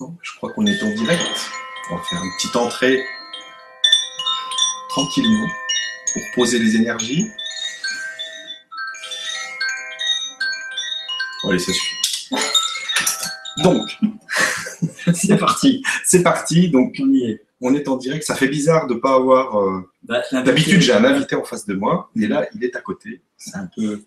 Je crois qu'on est en direct. On va faire une petite entrée tranquillement pour poser les énergies. Allez, ça suffit. Donc, C'est parti. c'est parti. Donc, On y est. on est en direct. Ça fait bizarre de ne pas avoir. euh, Bah, D'habitude, j'ai un invité en face de moi, mais là, il est à côté. C'est un peu.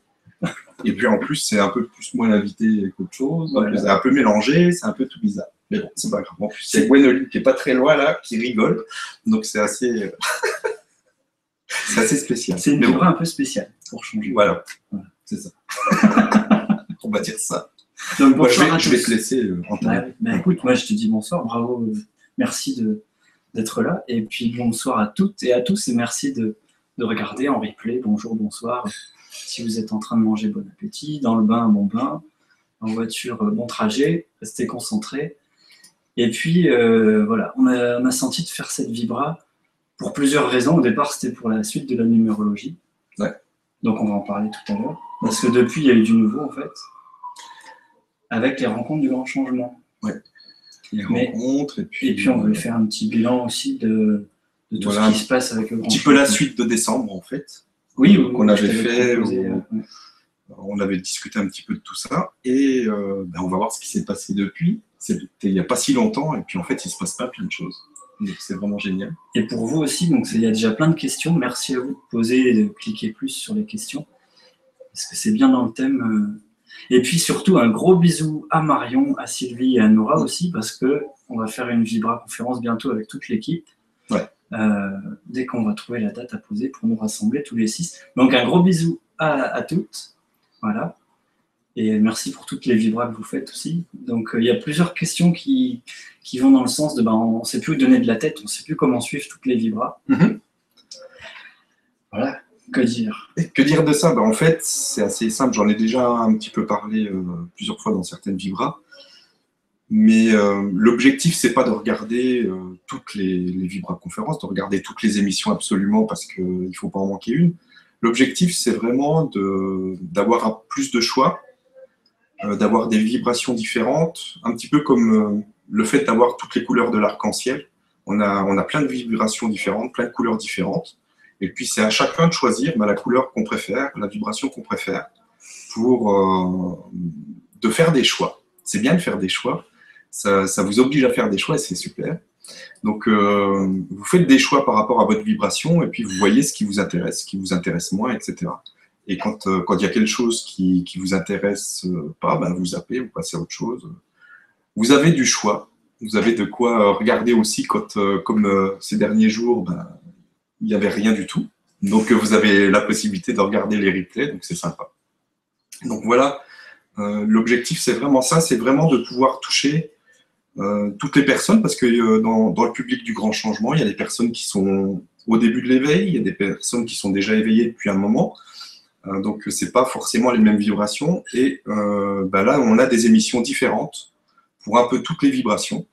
Et puis en plus, c'est un peu plus moi l'invité qu'autre chose. Voilà. C'est un peu mélangé, c'est un peu tout bizarre. Mais bon, c'est pas grave. En plus, c'est Gwenoline qui est pas très loin là, qui rigole. Donc c'est assez. c'est assez spécial. C'est une Mais bon, un peu spéciale pour changer. Voilà. Voilà. C'est ça. On va dire ça. Donc, je, vais, à je vais tous. te laisser euh, Bah. Bah, écoute, moi je te dis bonsoir, bravo, euh, merci d'être là. Et puis bonsoir à toutes et à tous et merci de, de regarder en replay. Bonjour, bonsoir. Si vous êtes en train de manger, bon appétit. Dans le bain, bon bain. En voiture, euh, bon trajet. Restez concentrés. Et puis euh, voilà, on a, on a senti de faire cette vibra pour plusieurs raisons. Au départ, c'était pour la suite de la numérologie. Ouais. Donc on va en parler tout à l'heure. Parce que depuis, il y a eu du nouveau en fait. Avec les rencontres du grand changement. Les Mais- rencontres, et puis, Et puis on veut faire un petit bilan aussi de, de tout Voilà. ce qui se passe avec le un grand petit peu la changement. suite de décembre en fait. oui, oui, qu'on avait fait, proposé, euh, ouais. On avait discuté un petit peu de tout ça et euh, ben, on va voir ce qui s'est passé depuis. C'était il n'y a pas si longtemps et puis en fait il se passe pas plein de choses. Donc c'est vraiment génial. Et pour vous aussi, donc il y a déjà plein de questions. Merci à vous de poser et de cliquer plus sur les questions. Parce que c'est bien dans le thème. euh. Et puis surtout, un gros bisou à Marion, à Sylvie et à Nora aussi, parce que on va faire une Vibra conférence bientôt avec toute l'équipe. Ouais. Euh, dès qu'on va trouver la date à poser pour nous rassembler tous les six. Donc un gros bisou à, à toutes. Voilà. Et merci pour toutes les vibras que vous faites aussi. Donc euh, il y a plusieurs questions qui, qui vont dans le sens de ben, on ne sait plus où donner de la tête, on ne sait plus comment suivre toutes les vibras. Mhm. Voilà, que dire? Et que dire de ça? Ben, En fait c'est assez simple. J'en ai déjà un petit peu parlé euh, plusieurs fois dans certaines vibras. Mais euh, l'objectif, c'est pas de regarder euh, toutes les, les Vibra conférences, de regarder toutes les émissions absolument parce qu'il ne faut pas en manquer une. L'objectif, c'est vraiment de- d'avoir plus de choix, d'avoir des vibrations différentes, un petit peu comme euh, le fait d'avoir toutes les couleurs de l'arc-en-ciel. On a, on a plein de vibrations différentes, plein de couleurs différentes. Et puis, c'est à chacun de choisir bah, la couleur qu'on préfère, la vibration qu'on préfère, pour euh, de faire des choix. C'est bien de faire des choix. Ça, ça vous oblige à faire des choix et c'est super. Donc, euh, vous faites des choix par rapport à votre vibration et puis vous voyez ce qui vous intéresse, ce qui vous intéresse moins, etc. Et quand euh, quand il y a quelque chose qui qui vous intéresse euh, pas, ben vous zappez, vous passez à autre chose. Vous avez du choix. Vous avez de quoi euh, regarder aussi quand, comme ces derniers jours, ben, il n'y avait rien du tout. Donc, vous avez la possibilité de regarder les replays, donc c'est sympa. Donc voilà, l'objectif c'est vraiment ça, c'est vraiment de pouvoir toucher toutes les personnes, parce que dans le public du grand changement, il y a des personnes qui sont au début de l'éveil, il y a des personnes qui sont déjà éveillées depuis un moment, Euh, donc c'est pas forcément les mêmes vibrations. Et euh, bah là, on a des émissions différentes pour un peu toutes les vibrations,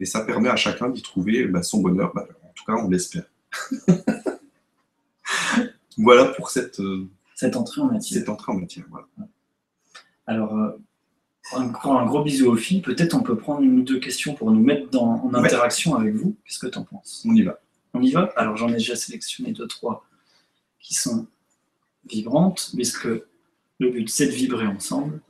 et ça permet à chacun d'y trouver bah, son bonheur. Bah, en tout cas, on l'espère. voilà pour cette, euh, Cette entrée en matière. cette entrée en matière. Voilà. Alors, euh, encore un gros bisou aux filles. Peut-être on peut prendre une ou deux questions pour nous mettre dans, en Ouais. interaction avec vous. Qu'est-ce que tu en penses? On y va. On y va? Alors, j'en ai déjà sélectionné deux, trois qui sont vibrantes, puisque le but, c'est de vibrer ensemble.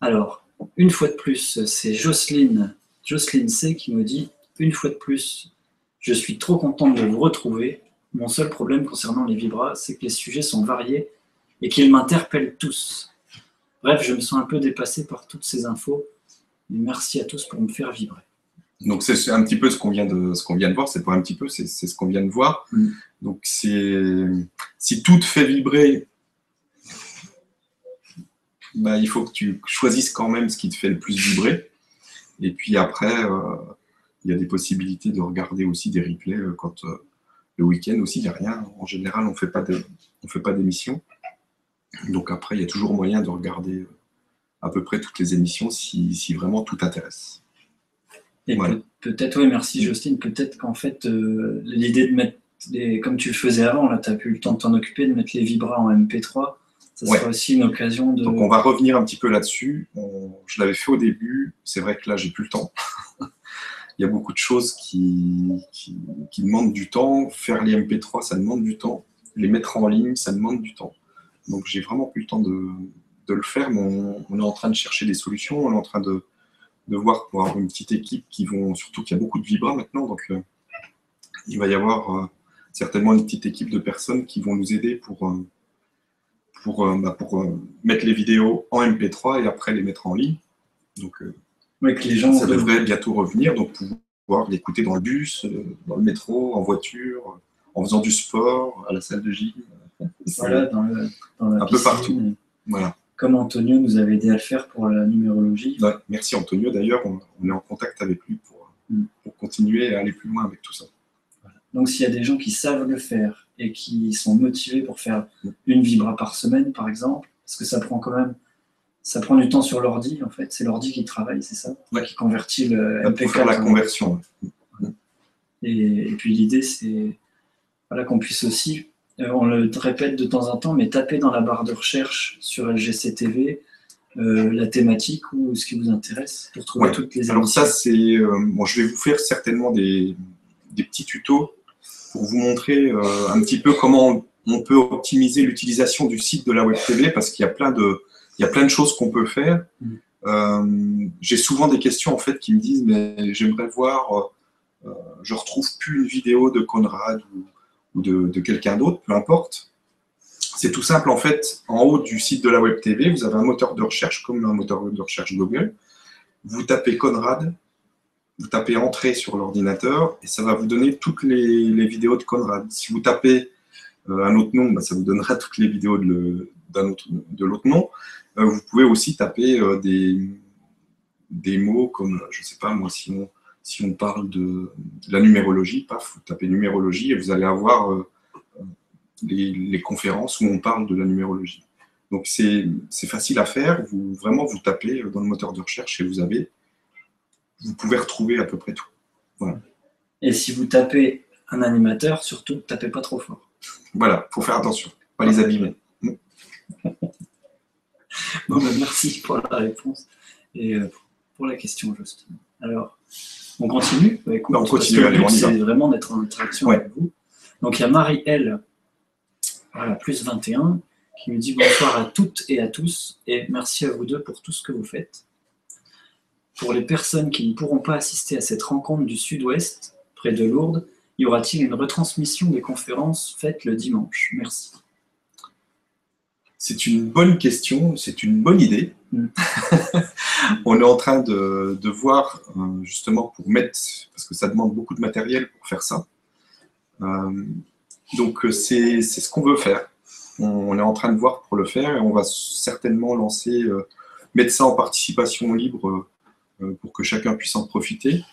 Alors, une fois de plus, c'est Jocelyne, Jocelyne C qui nous dit Une fois de plus, je suis trop contente de vous retrouver. Mon seul problème concernant les vibras, c'est que les sujets sont variés et qu'ils m'interpellent tous. Bref, je me sens un peu dépassé par toutes ces infos. Mais merci à tous pour me faire vibrer. Donc c'est un petit peu ce qu'on vient de ce qu'on vient de voir, c'est pas un petit peu, c'est c'est ce qu'on vient de voir. Mm. Donc si tout te fait vibrer, bah, il faut que tu choisisses quand même ce qui te fait le plus vibrer. Et puis après, euh, il y a des possibilités de regarder aussi des replays euh, quand euh, le week-end aussi, il n'y a rien. En général, on on fait pas d'émissions. Donc après, il y a toujours moyen de regarder à peu près toutes les émissions si, si vraiment tout intéresse. Et Voilà. peut-être, oui, merci Jocelyne, peut-être qu'en fait, l'idée de mettre, les, comme tu le faisais avant, là, tu n'as plus le temps de t'en occuper, de mettre les vibras en MP3, ça Ouais. sera aussi une occasion de. Donc on va revenir un petit peu là-dessus. On- Je l'avais fait au début. C'est vrai que là, j'ai plus le temps. il y a beaucoup de choses qui, qui, qui demandent du temps. Faire les MP3, ça demande du temps. Les mettre en ligne, ça demande du temps. Donc j'ai vraiment plus le temps de, de le faire, mais on, on est en train de chercher des solutions. On est en train de, de voir pour avoir une petite équipe qui vont, surtout qu'il y a beaucoup de Vibra maintenant, donc euh, il va y avoir euh, certainement une petite équipe de personnes qui vont nous aider pour, euh, pour, euh, bah, pour euh, mettre les vidéos en MP3 et après les mettre en ligne. Donc Ouais, que les gens ça devrait bientôt revenir, donc pouvoir l'écouter dans le bus, dans le métro, en voiture, en faisant du sport, à la salle de gym. voilà, dans, le, dans la Un peu partout. Voilà. Comme Antonio nous avait aidé à le faire pour la numérologie. Ouais, merci Antonio, d'ailleurs, on, on est en contact avec lui pour, Mm. pour continuer à aller plus loin avec tout ça. Donc s'il y a des gens qui savent le faire et qui sont motivés pour faire une vibra par semaine, par exemple, parce que ça prend quand même, ça prend du temps sur l'ordi, en fait, c'est l'ordi qui travaille, c'est ça Ouais. Qui convertit le Pour faire la MP4 conversion. Et, et puis l'idée, c'est voilà, qu'on puisse aussi, euh, on le répète de temps en temps, mais taper dans la barre de recherche sur LGC TV euh, la thématique ou ce qui vous intéresse pour trouver Ouais. toutes les Alors émissions. ça, c'est... euh, bon, je vais vous faire certainement des, des petits tutos pour vous montrer euh, un petit peu comment on, peut optimiser l'utilisation du site de la Web TV parce qu'il y a plein de, il y a plein de choses qu'on peut faire. Mm. Euh, J'ai souvent des questions en fait qui me disent mais j'aimerais voir, euh, euh, je retrouve plus une vidéo de Conrad ou, ou de, de quelqu'un d'autre, peu importe. C'est tout simple en fait. En haut du site de la Web TV, vous avez un moteur de recherche comme un moteur de recherche Google. Vous tapez Conrad, vous tapez entrée sur l'ordinateur et ça va vous donner toutes les, vidéos de Conrad. Si vous tapez euh, un autre nom, bah, ça vous donnera toutes les vidéos de l'autre nom. Euh, vous pouvez aussi taper euh, des, des mots comme, je sais pas moi, si on, si on parle de, la numérologie, paf, vous tapez numérologie et vous allez avoir les, conférences où on parle de la numérologie. Donc c'est facile à faire, vraiment vous tapez dans le moteur de recherche et vous avez, vous pouvez retrouver à peu près tout. Et si vous tapez un animateur, surtout, tapez pas trop fort. Voilà, faut faire attention, pas les abîmer. Bon, ben, merci pour la réponse et euh, pour la question, Justine. Alors, on continue? Bah, écoute, Bah, on continue, allez, c'est vraiment d'être en interaction Ouais. avec vous. Donc, il y a Marie-L, voilà, plus 21, qui nous dit bonsoir à toutes et à tous et merci à vous deux pour tout ce que vous faites. Pour les personnes qui ne pourront pas assister à cette rencontre du Sud-Ouest, près de Lourdes, y aura-t-il une retransmission des conférences faites le dimanche? Merci. C'est une bonne question, c'est une bonne idée. Mm. On est en train de, de voir euh, justement pour mettre, parce que ça demande beaucoup de matériel pour faire ça. Euh, donc euh, c'est ce qu'on veut faire. On, on est en train de voir pour le faire et on va certainement lancer, euh, mettre ça en participation libre pour que chacun puisse en profiter.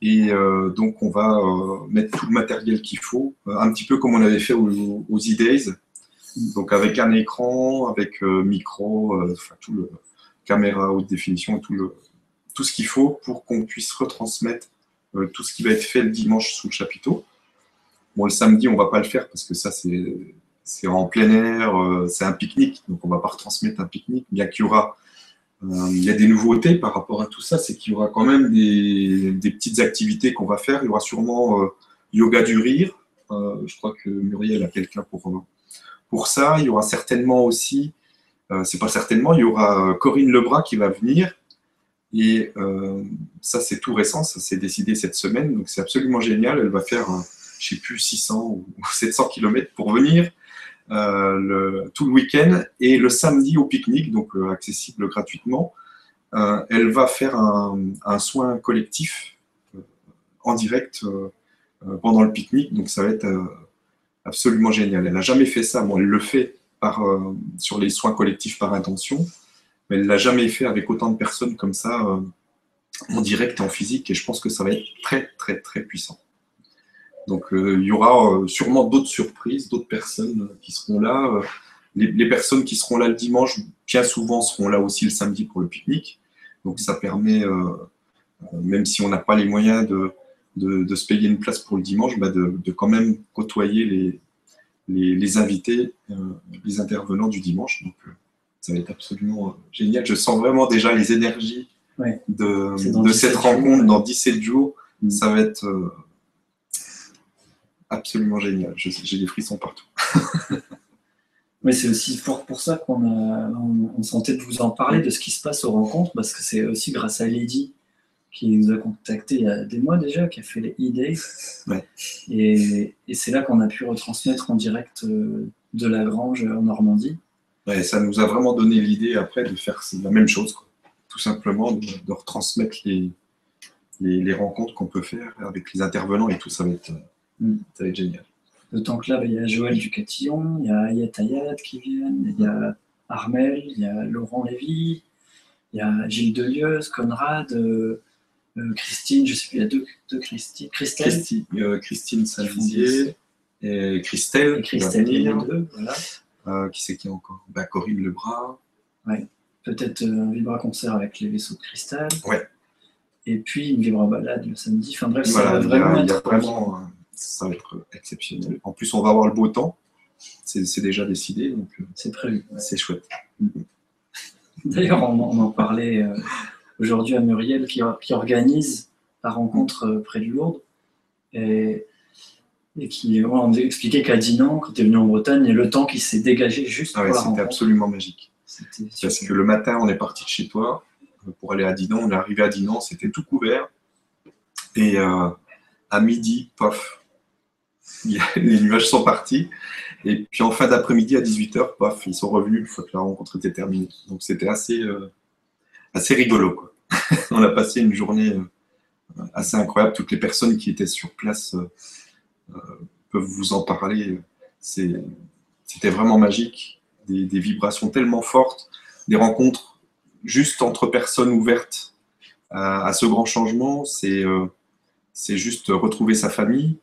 Et euh, donc on va euh, mettre tout le matériel qu'il faut, euh, un petit peu comme on avait fait aux, aux E-Days. Donc avec un écran, avec euh, micro, euh, enfin, tout le caméra haute définition tout, le, tout ce qu'il faut pour qu'on puisse retransmettre euh, tout ce qui va être fait le dimanche sous le chapiteau. Bon, le samedi, on va pas le faire parce que ça, c'est en plein air, euh, c'est un pique-nique, donc on va pas retransmettre un pique-nique, bien qu'il y aura euh, il y a des nouveautés par rapport à tout ça, c'est qu'il y aura quand même des, petites activités qu'on va faire. Il y aura sûrement euh, yoga du rire. Euh, je crois que Muriel a quelqu'un pour, euh, pour ça. Il y aura certainement aussi, euh, c'est pas certainement, il y aura euh, Corinne Lebras qui va venir. Et euh, ça, c'est tout récent, ça s'est décidé cette semaine, donc c'est absolument génial. Elle va faire, euh, je sais plus, 600 ou 700 km pour venir euh, le, tout le week-end et le samedi au pique-nique, donc euh, accessible gratuitement. Euh, elle va faire un, soin collectif euh, en direct euh, euh, pendant le pique-nique, donc ça va être euh, absolument génial. Elle n'a jamais fait ça, bon, elle le fait par, euh, sur les soins collectifs par intention, mais elle l'a jamais fait avec autant de personnes comme ça euh, en direct et en physique, et je pense que ça va être très très très puissant. Donc euh, il y aura euh, sûrement d'autres surprises, d'autres personnes euh, qui seront là. Les, les personnes qui seront là le dimanche, bien souvent, seront là aussi le samedi pour le pique-nique. Donc ça permet, même si on n'a pas les moyens de, de, de se payer une place pour le dimanche, bah, de, de quand même côtoyer les, les, les invités, euh, les intervenants du dimanche. Donc euh, ça va être absolument euh, génial. Je sens vraiment déjà les énergies Ouais. de, C'est dans de 17 cette rencontre ouais. dans 17 jours Mm. Ça va être absolument génial. J'ai des frissons partout. Mais c'est aussi fort pour ça qu'on on, sentait de vous en parler, de ce qui se passe aux rencontres, parce que c'est aussi grâce à Lady qui nous a contacté il y a des mois déjà, qui a fait les e-days. Et, c'est là qu'on a pu retransmettre en direct euh, de la grange en Normandie. Ouais, ça nous a vraiment donné l'idée après de faire la même chose, tout simplement de, retransmettre les, les, rencontres qu'on peut faire avec les intervenants et tout, ça va être, mm. ça va être génial. D'autant que là, ben, il y a Joël Ducatillon, il y a Ayat Ayat qui viennent, il y a Armel, il y a Laurent Lévy, il y a Gilles Delieuse, Conrad, euh, euh, Christine, je sais plus, il y a deux, deux Christine. Christelle. Christine, euh, Christine et Christelle. Et Christelle, il y a deux, voilà. Euh, qui c'est qui encore bah, Corinne Lebras. Ouais. Peut-être un vibra concert avec les vaisseaux de cristal. Ouais. Et puis une vibra balade le samedi. Enfin bref, ça va vraiment être vraiment, ça va être exceptionnel. En plus, on va avoir le beau temps. C'est déjà décidé, donc c'est prévu. C'est chouette. D'ailleurs, on, on, en parlait aujourd'hui à Muriel qui, organise la rencontre euh, près de Lourdes. Et, qui on nous expliqué qu'à Dinan, quand tu es venu en Bretagne, le temps qui s'est dégagé juste ah pour C'était absolument magique. Parce que le matin, on est parti de chez toi euh, pour aller à Dinan. On est arrivé à Dinan, c'était tout couvert. Et euh, à midi, pof, les nuages sont partis. Et puis en fin d'après-midi, à 18h, pof, ils sont revenus une fois que la rencontre était terminée. Donc c'était assez, assez rigolo. On a passé une journée euh, assez incroyable. Toutes les personnes qui étaient sur place euh, euh, peuvent vous en parler. C'était vraiment magique. Des, vibrations tellement fortes, des rencontres juste entre personnes ouvertes à, ce grand changement. C'est juste retrouver sa famille.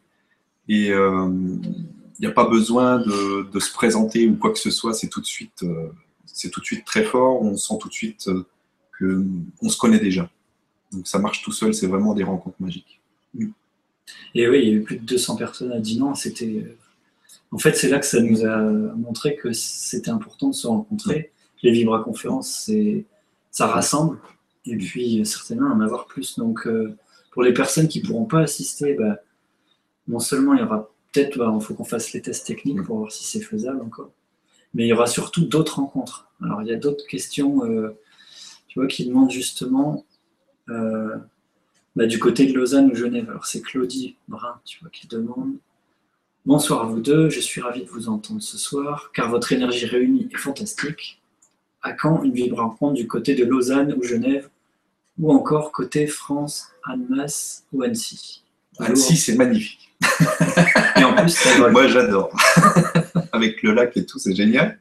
Et il n'y a pas besoin de, se présenter ou quoi que ce soit. C'est tout de suite, c'est tout de suite très fort. On sent tout de suite on se connaît déjà. Donc ça marche tout seul, c'est vraiment des rencontres magiques. Et oui, il y a eu plus de 200 personnes à Dinan. C'était, en fait, c'est là que ça nous a montré que c'était important de se rencontrer. Les Vibra conférences, c'est, ça rassemble. Et puis certainement en avoir plus. Donc euh, pour les personnes qui ne pourront pas assister, bah, non seulement il y aura peut-être, il bah, faut qu'on fasse les tests techniques pour voir si c'est faisable encore, mais il y aura surtout d'autres rencontres. Alors il y a d'autres questions. Euh, tu vois, qui demande justement euh, bah, du côté de Lausanne ou Genève. Alors c'est Claudie Brun, tu vois, qui demande Bonsoir à vous deux, je suis ravi de vous entendre ce soir, car votre énergie réunie est fantastique. À quand une vibre rencontre du côté de Lausanne ou Genève, ou encore côté France, Annemasse ou Annecy? Annecy, c'est magnifique. Et en plus, Moi, j'adore. Avec le lac et tout, c'est génial.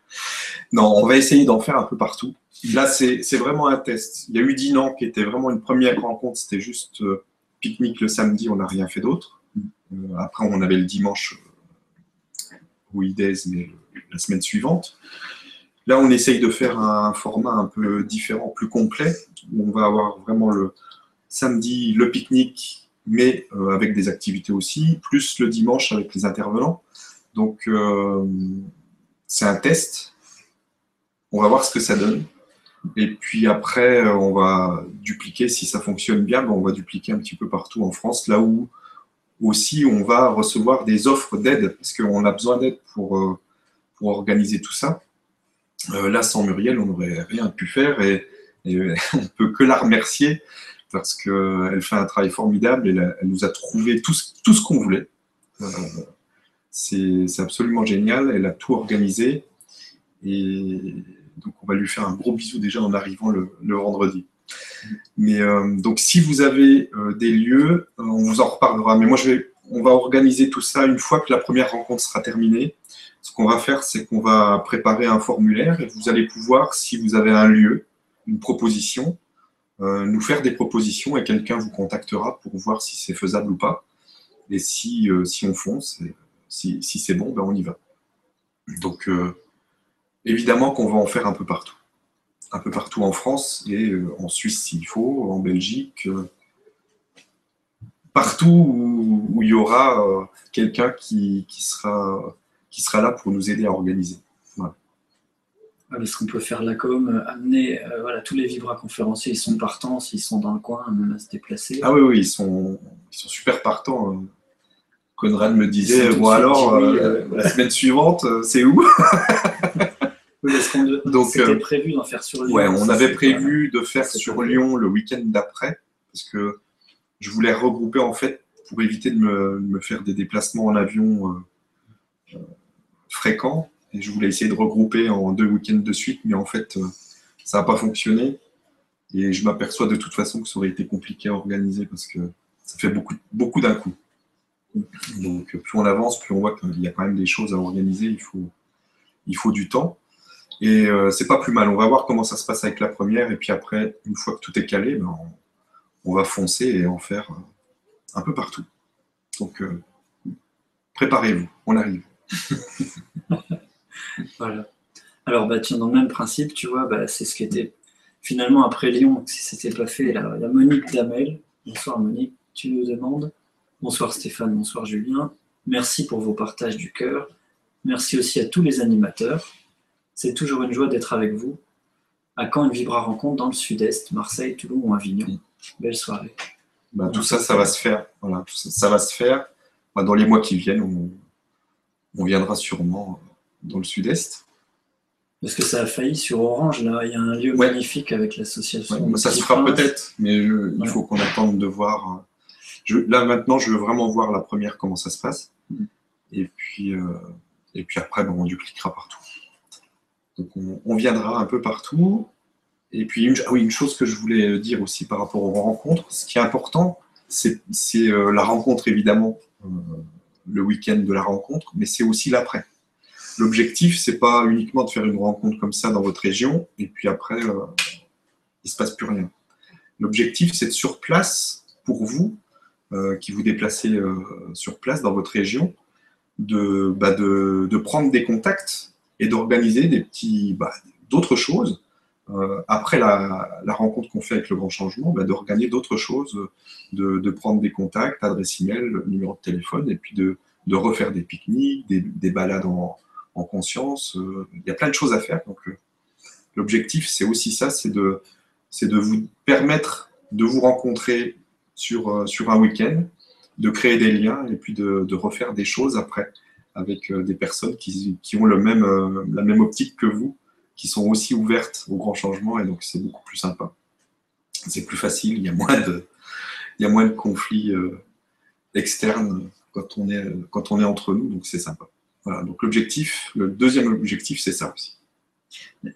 Non, on va essayer d'en faire un peu partout. Là, c'est vraiment un test. Il y a eu Dinan qui était vraiment une première rencontre. C'était juste euh, pique-nique le samedi, on n'a rien fait d'autre. Euh, après, on avait le dimanche euh, oui, mais la semaine suivante. Là, on essaye de faire un format un peu différent, plus complet, où on va avoir vraiment le samedi le pique-nique, mais avec des activités aussi, plus le dimanche avec les intervenants. Donc, c'est un test. On va voir ce que ça donne. Et puis après, euh, on va dupliquer, si ça fonctionne bien, ben, on va dupliquer un petit peu partout en France, là où aussi on va recevoir des offres d'aide, parce qu'on a besoin d'aide pour, euh, pour organiser tout ça. Euh, là, sans Muriel, on n'aurait rien pu faire et, on ne peut que la remercier parce qu'elle fait un travail formidable et elle, nous a trouvé tout, ce qu'on voulait. c'est absolument génial, elle a tout organisé. Et donc on va lui faire un gros bisou déjà en arrivant le, vendredi. Mais euh, donc si vous avez euh, des lieux, euh, on vous en reparlera. Mais moi on va organiser tout ça une fois que la première rencontre sera terminée. Ce qu'on va faire, c'est qu'on va préparer un formulaire et vous allez pouvoir, si vous avez un lieu, une proposition, nous faire des propositions et quelqu'un vous contactera pour voir si c'est faisable ou pas. Et si, si on fonce, si, si c'est bon, ben on y va. Donc Évidemment qu'on va en faire un peu partout. Un peu partout en France et euh, en Suisse s'il faut, en Belgique. Euh, partout où, il y aura euh, quelqu'un qui, sera, qui sera là pour nous aider à organiser. Parce qu'on peut faire la com, euh, amener euh, voilà, tous les vibra conférenciers, ils sont partants s'ils sont dans le coin, même à se déplacer. Ah oui, oui, ils sont, ils sont super partants. hein. Conrad me disait, bon alors, oui, euh, la semaine suivante, c'est où? Oui, Donc, c'était prévu d'en faire sur Lyon. Ouais, on ça, avait prévu de faire sur Lyon le week-end d'après, parce que je voulais regrouper en fait pour éviter de me, faire des déplacements en avion euh, fréquents. Et je voulais essayer de regrouper en deux week-ends de suite, mais en fait, euh, ça n'a pas fonctionné. Et je m'aperçois de toute façon que ça aurait été compliqué à organiser parce que ça fait beaucoup, beaucoup d'un coup. Donc, plus on avance, plus on voit qu'il y a quand même des choses à organiser. Il faut, il faut du temps. Et euh, c'est pas plus mal. On va voir comment ça se passe avec la première. Et puis après, une fois que tout est calé, ben, on, va foncer et en faire euh, un peu partout. Donc, euh, préparez-vous, on arrive. Voilà. Alors, bah, tiens, dans le même principe, tu vois, bah, c'est ce qui était finalement après Lyon, si c'était pas fait, la, la Monique Damel. Bonsoir Monique, tu nous demandes. Bonsoir Stéphane, bonsoir Julien. Merci pour vos partages du cœur. Merci aussi à tous les animateurs. C'est toujours une joie d'être avec vous. À quand une Vibra rencontre dans le sud-est, Marseille, Toulon ou Avignon Belle soirée. Ben, tout ça, ça va se faire. Voilà, tout ça, ça va se faire. Ben, dans les mois qui viennent, on, on viendra sûrement dans le sud-est. Parce que ça a failli sur Orange, là. Il y a un lieu Ouais. magnifique avec l'association. Ouais, ça se fera peut-être, mais je- Ouais. il faut qu'on attende de voir. euh, Je, là maintenant, je veux vraiment voir la première comment ça se passe, Mm. et puis euh, et puis après, ben, on dupliquera partout. Donc on, on viendra un peu partout. Et puis une, ah oui, une chose que je voulais dire aussi par rapport aux rencontres, ce qui est important, c'est c'est, euh, la rencontre évidemment, euh, le week-end de la rencontre, mais c'est aussi l'après. L'objectif, c'est pas uniquement de faire une rencontre comme ça dans votre région, et puis après, euh, il se passe plus rien. L'objectif, c'est de sur place, pour vous, euh, qui vous déplacez euh, sur place dans votre région, de, bah, de, prendre des contacts et d'organiser des petits, bah, d'autres choses. Euh, après la, rencontre qu'on fait avec le grand changement, bah, d'organiser d'autres choses, de, prendre des contacts, adresse email, numéro de téléphone, et puis de, refaire des pique-niques, des balades en, en conscience. Euh, Il y a plein de choses à faire. Donc, euh, l'objectif, c'est aussi ça, c'est de, c'est de vous permettre de vous rencontrer sur, euh, sur un week-end, de créer des liens et puis de, refaire des choses après avec des personnes qui, qui ont le même, la même optique que vous, qui sont aussi ouvertes au grand changement et donc c'est beaucoup plus sympa. C'est plus facile, il y a moins de, il y a moins de conflits externes quand on, est, quand on est entre nous, donc c'est sympa. Voilà, donc l'objectif, le deuxième objectif, c'est ça aussi.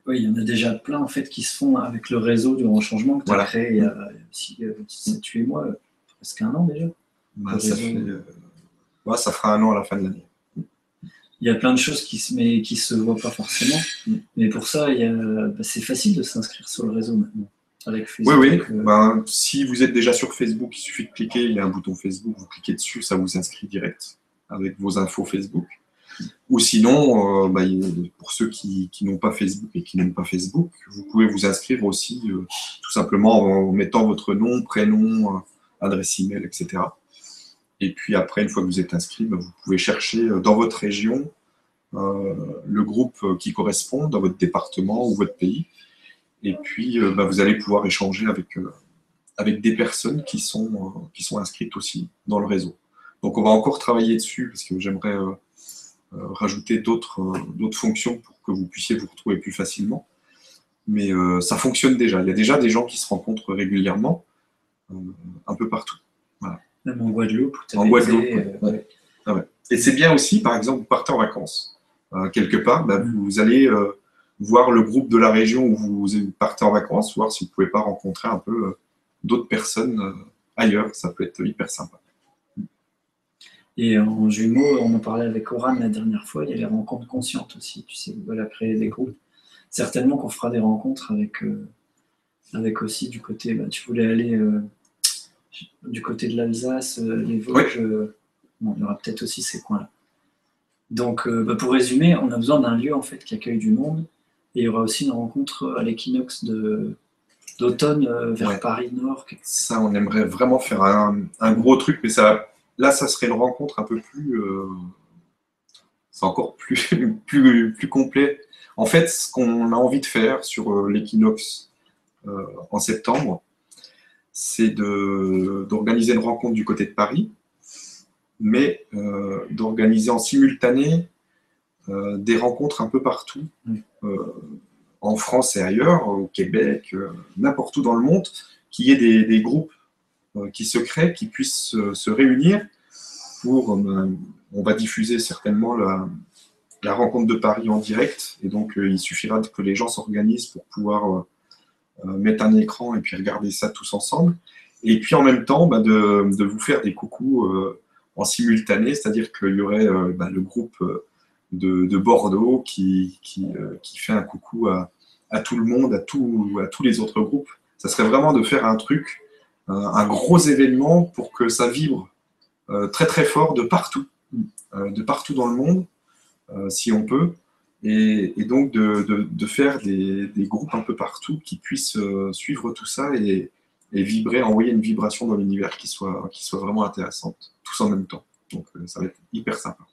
Oui, il y en a déjà plein en fait qui se font avec le réseau du grand changement que tu as Voilà. créé il y a 7-8 mois, euh, presque un an déjà. Bah, ça, fait, euh, ouais, ça fera un an à la fin de l'année. Il y a plein de choses qui se, mais qui se voient pas forcément. Mais pour ça, bah, c'est facile de s'inscrire sur le réseau maintenant. Avec Oui, Facebook. oui. euh, Ben, si vous êtes déjà sur Facebook, il suffit de cliquer. Il y a un bouton Facebook, vous cliquez dessus, ça vous inscrit direct avec vos infos Facebook. Ou sinon, euh, il- pour ceux qui, n'ont pas Facebook et qui n'aiment pas Facebook, vous pouvez vous inscrire aussi euh, tout simplement en mettant votre nom, prénom, euh, adresse email, etc. Et puis après, une fois que vous êtes inscrit, ben, vous pouvez chercher dans votre région le groupe qui correspond dans votre département ou votre pays. Et puis, bah, vous allez pouvoir échanger avec, avec des personnes qui sont, qui sont inscrites aussi dans le réseau. Donc, on va encore travailler dessus parce que j'aimerais rajouter d'autres euh, d'autres fonctions pour que vous puissiez vous retrouver plus facilement. Mais euh, ça fonctionne déjà. Il y a déjà des gens qui se rencontrent régulièrement euh, un peu partout. Même en Guadeloupe. En Guadeloupe, été, euh, ouais. Et c'est bien aussi, par exemple, vous partez en vacances euh, quelque part, bah, vous allez euh, voir le groupe de la région où vous partez en vacances, voir si vous ne pouvez pas rencontrer un peu euh, d'autres personnes euh, ailleurs. Ça peut être hyper sympa. Et en jumeaux, on en parlait avec Oran la dernière fois, il y a les rencontres conscientes aussi. Tu sais, voilà, créer des groupes. Certainement qu'on fera des rencontres avec, euh, avec aussi du côté. bah, tu voulais aller euh, du côté de l'Alsace, euh, les Vosges. euh, bon, il y aura peut-être aussi ces coins-là. Donc, bah, pour résumer, on a besoin d'un lieu en fait qui accueille du monde. Et il y aura aussi une rencontre à l'équinoxe de- d'automne vers Ouais. Paris Nord. Ça, on aimerait vraiment faire un, un gros truc, mais ça, là, ça serait une rencontre un peu plus. euh, c'est encore plus, plus, plus complet. En fait, ce qu'on a envie de faire sur l'équinoxe en septembre, c'est d'organiser une rencontre du côté de Paris, mais d'organiser en simultané des rencontres un peu partout, en France et ailleurs, au Québec, n'importe où dans le monde, qu'il y ait des, des groupes qui se créent, qui puissent se réunir pour, euh, on va diffuser certainement la, rencontre de Paris en direct, et donc euh, il suffira que les gens s'organisent pour pouvoir euh, mettre un écran et puis regarder ça tous ensemble. Et puis en même temps, bah, de, vous faire des coucous en simultané, c'est-à-dire qu'il y aurait bah, le groupe de, Bordeaux qui, qui, fait un coucou à, tout le monde, à, tout, à tous les autres groupes. Ça serait vraiment de faire un truc, un gros événement pour que ça vibre euh, très très fort de partout, euh, de partout dans le monde, euh, si on peut, et, donc de, faire des, groupes un peu partout qui puissent suivre tout ça et, vibrer, envoyer une vibration dans l'univers qui soit, qui soit vraiment intéressante, tous en même temps. Donc ça va être hyper sympa.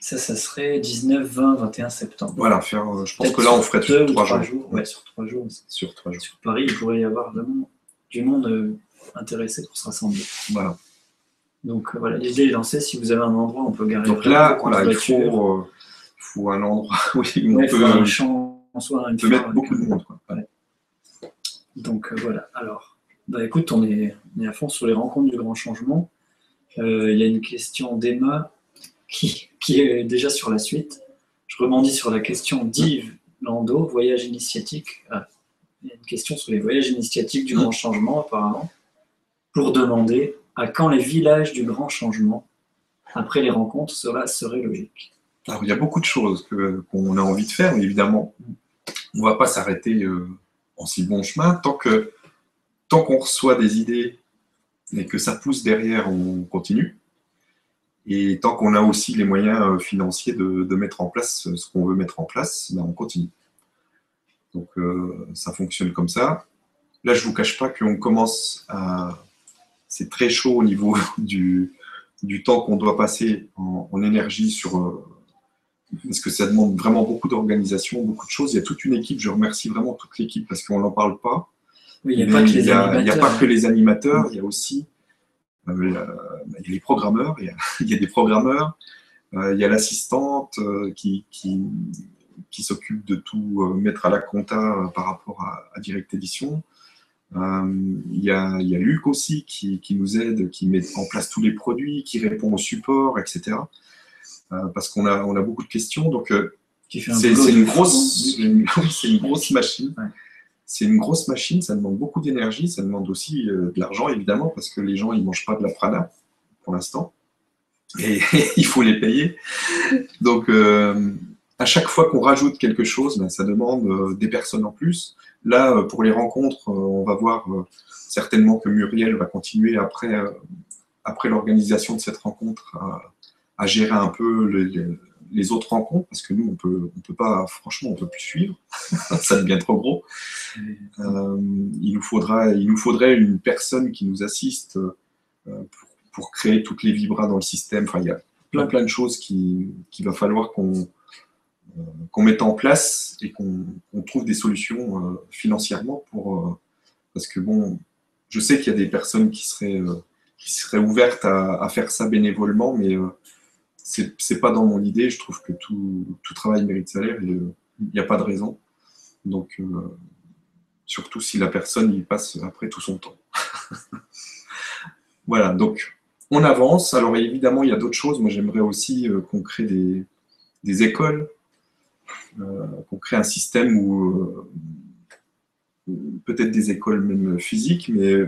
Ça, ça serait 19, 20, 21 septembre. Voilà, faire, je pense que là, on ferait sur trois, jours. jours. sur trois jours. Sur trois jours. Sur Paris, il pourrait y avoir vraiment du monde intéressé pour se rassembler. Voilà. Donc euh, voilà, l'idée est lancée. Si vous avez un endroit, on peut garer. Donc là, il faut, euh, faut, un endroit où on peut, un champ, soit peut mettre beaucoup de monde. Donc euh, voilà. Alors, bah, écoute, on est, on est, à fond sur les rencontres du grand changement. Il y a une question d'Emma qui, qui, est déjà sur la suite. Je rebondis sur la question d'Yves Lando, voyage initiatique. Ah, il y a une question sur les voyages initiatiques du grand changement, apparemment, pour demander à quand les villages du grand changement Après les rencontres, cela serait logique. Alors, il y a beaucoup de choses qu'on a envie de faire, mais évidemment, on ne va pas s'arrêter euh, en si bon chemin. Tant que tant qu'on reçoit des idées et que ça pousse derrière, on continue. Et tant qu'on a aussi les moyens euh, financiers de, mettre en place ce qu'on veut mettre en place, ben on continue. Donc euh, ça fonctionne comme ça. Là, je ne vous cache pas qu'on commence à c'est très chaud au niveau du, du temps qu'on doit passer en, énergie sur. Euh, parce que ça demande vraiment beaucoup d'organisation, beaucoup de choses. Il y a toute une équipe, je remercie vraiment toute l'équipe parce qu'on n'en parle pas. il n'y a, pas que les animateurs. a pas que les animateurs, il y a aussi euh, les programmeurs, il y a, des programmeurs, euh, il y a l'assistante qui, qui, qui s'occupe de tout mettre à la compta par rapport à, à Direct Édition. Euh, il y, a, Luc aussi qui, nous aide, qui met en place tous les produits, qui répond au support, etc. Euh, parce qu'on a, on a beaucoup de questions. Donc, euh, c'est une, grosse, une, une grosse machine. C'est une grosse machine, ça demande beaucoup d'énergie, ça demande aussi de l'argent, évidemment, parce que les gens, ils ne mangent pas de la prana pour l'instant. Et il faut les payer. Donc, à chaque fois qu'on rajoute quelque chose, ben, ça demande des personnes en plus. Là, euh, pour les rencontres, euh, on va voir euh, certainement que Muriel va continuer après, après l'organisation de cette rencontre à, gérer un peu les, autres rencontres, parce que nous, on peut, on peut pas, franchement, on peut plus suivre. ça devient trop gros. il, nous faudra, il nous faudrait une personne qui nous assiste pour, créer toutes les vibras dans le système. Enfin, il y a plein, plein de choses qu'il qui va falloir qu'on qu'on mette en place et qu'on trouve des solutions euh, financièrement pour. Euh, parce que bon, je sais qu'il y a des personnes qui seraient, euh, ouvertes à, faire ça bénévolement, mais c'est pas dans mon idée. Je trouve que tout, travail mérite salaire et il n'y a pas de raison. Donc, surtout si la personne y passe après tout son temps. voilà, donc on avance. Alors évidemment, il y a d'autres choses. Moi, j'aimerais aussi qu'on crée des, écoles euh, qu'on crée un système où euh, peut-être des écoles même physiques, mais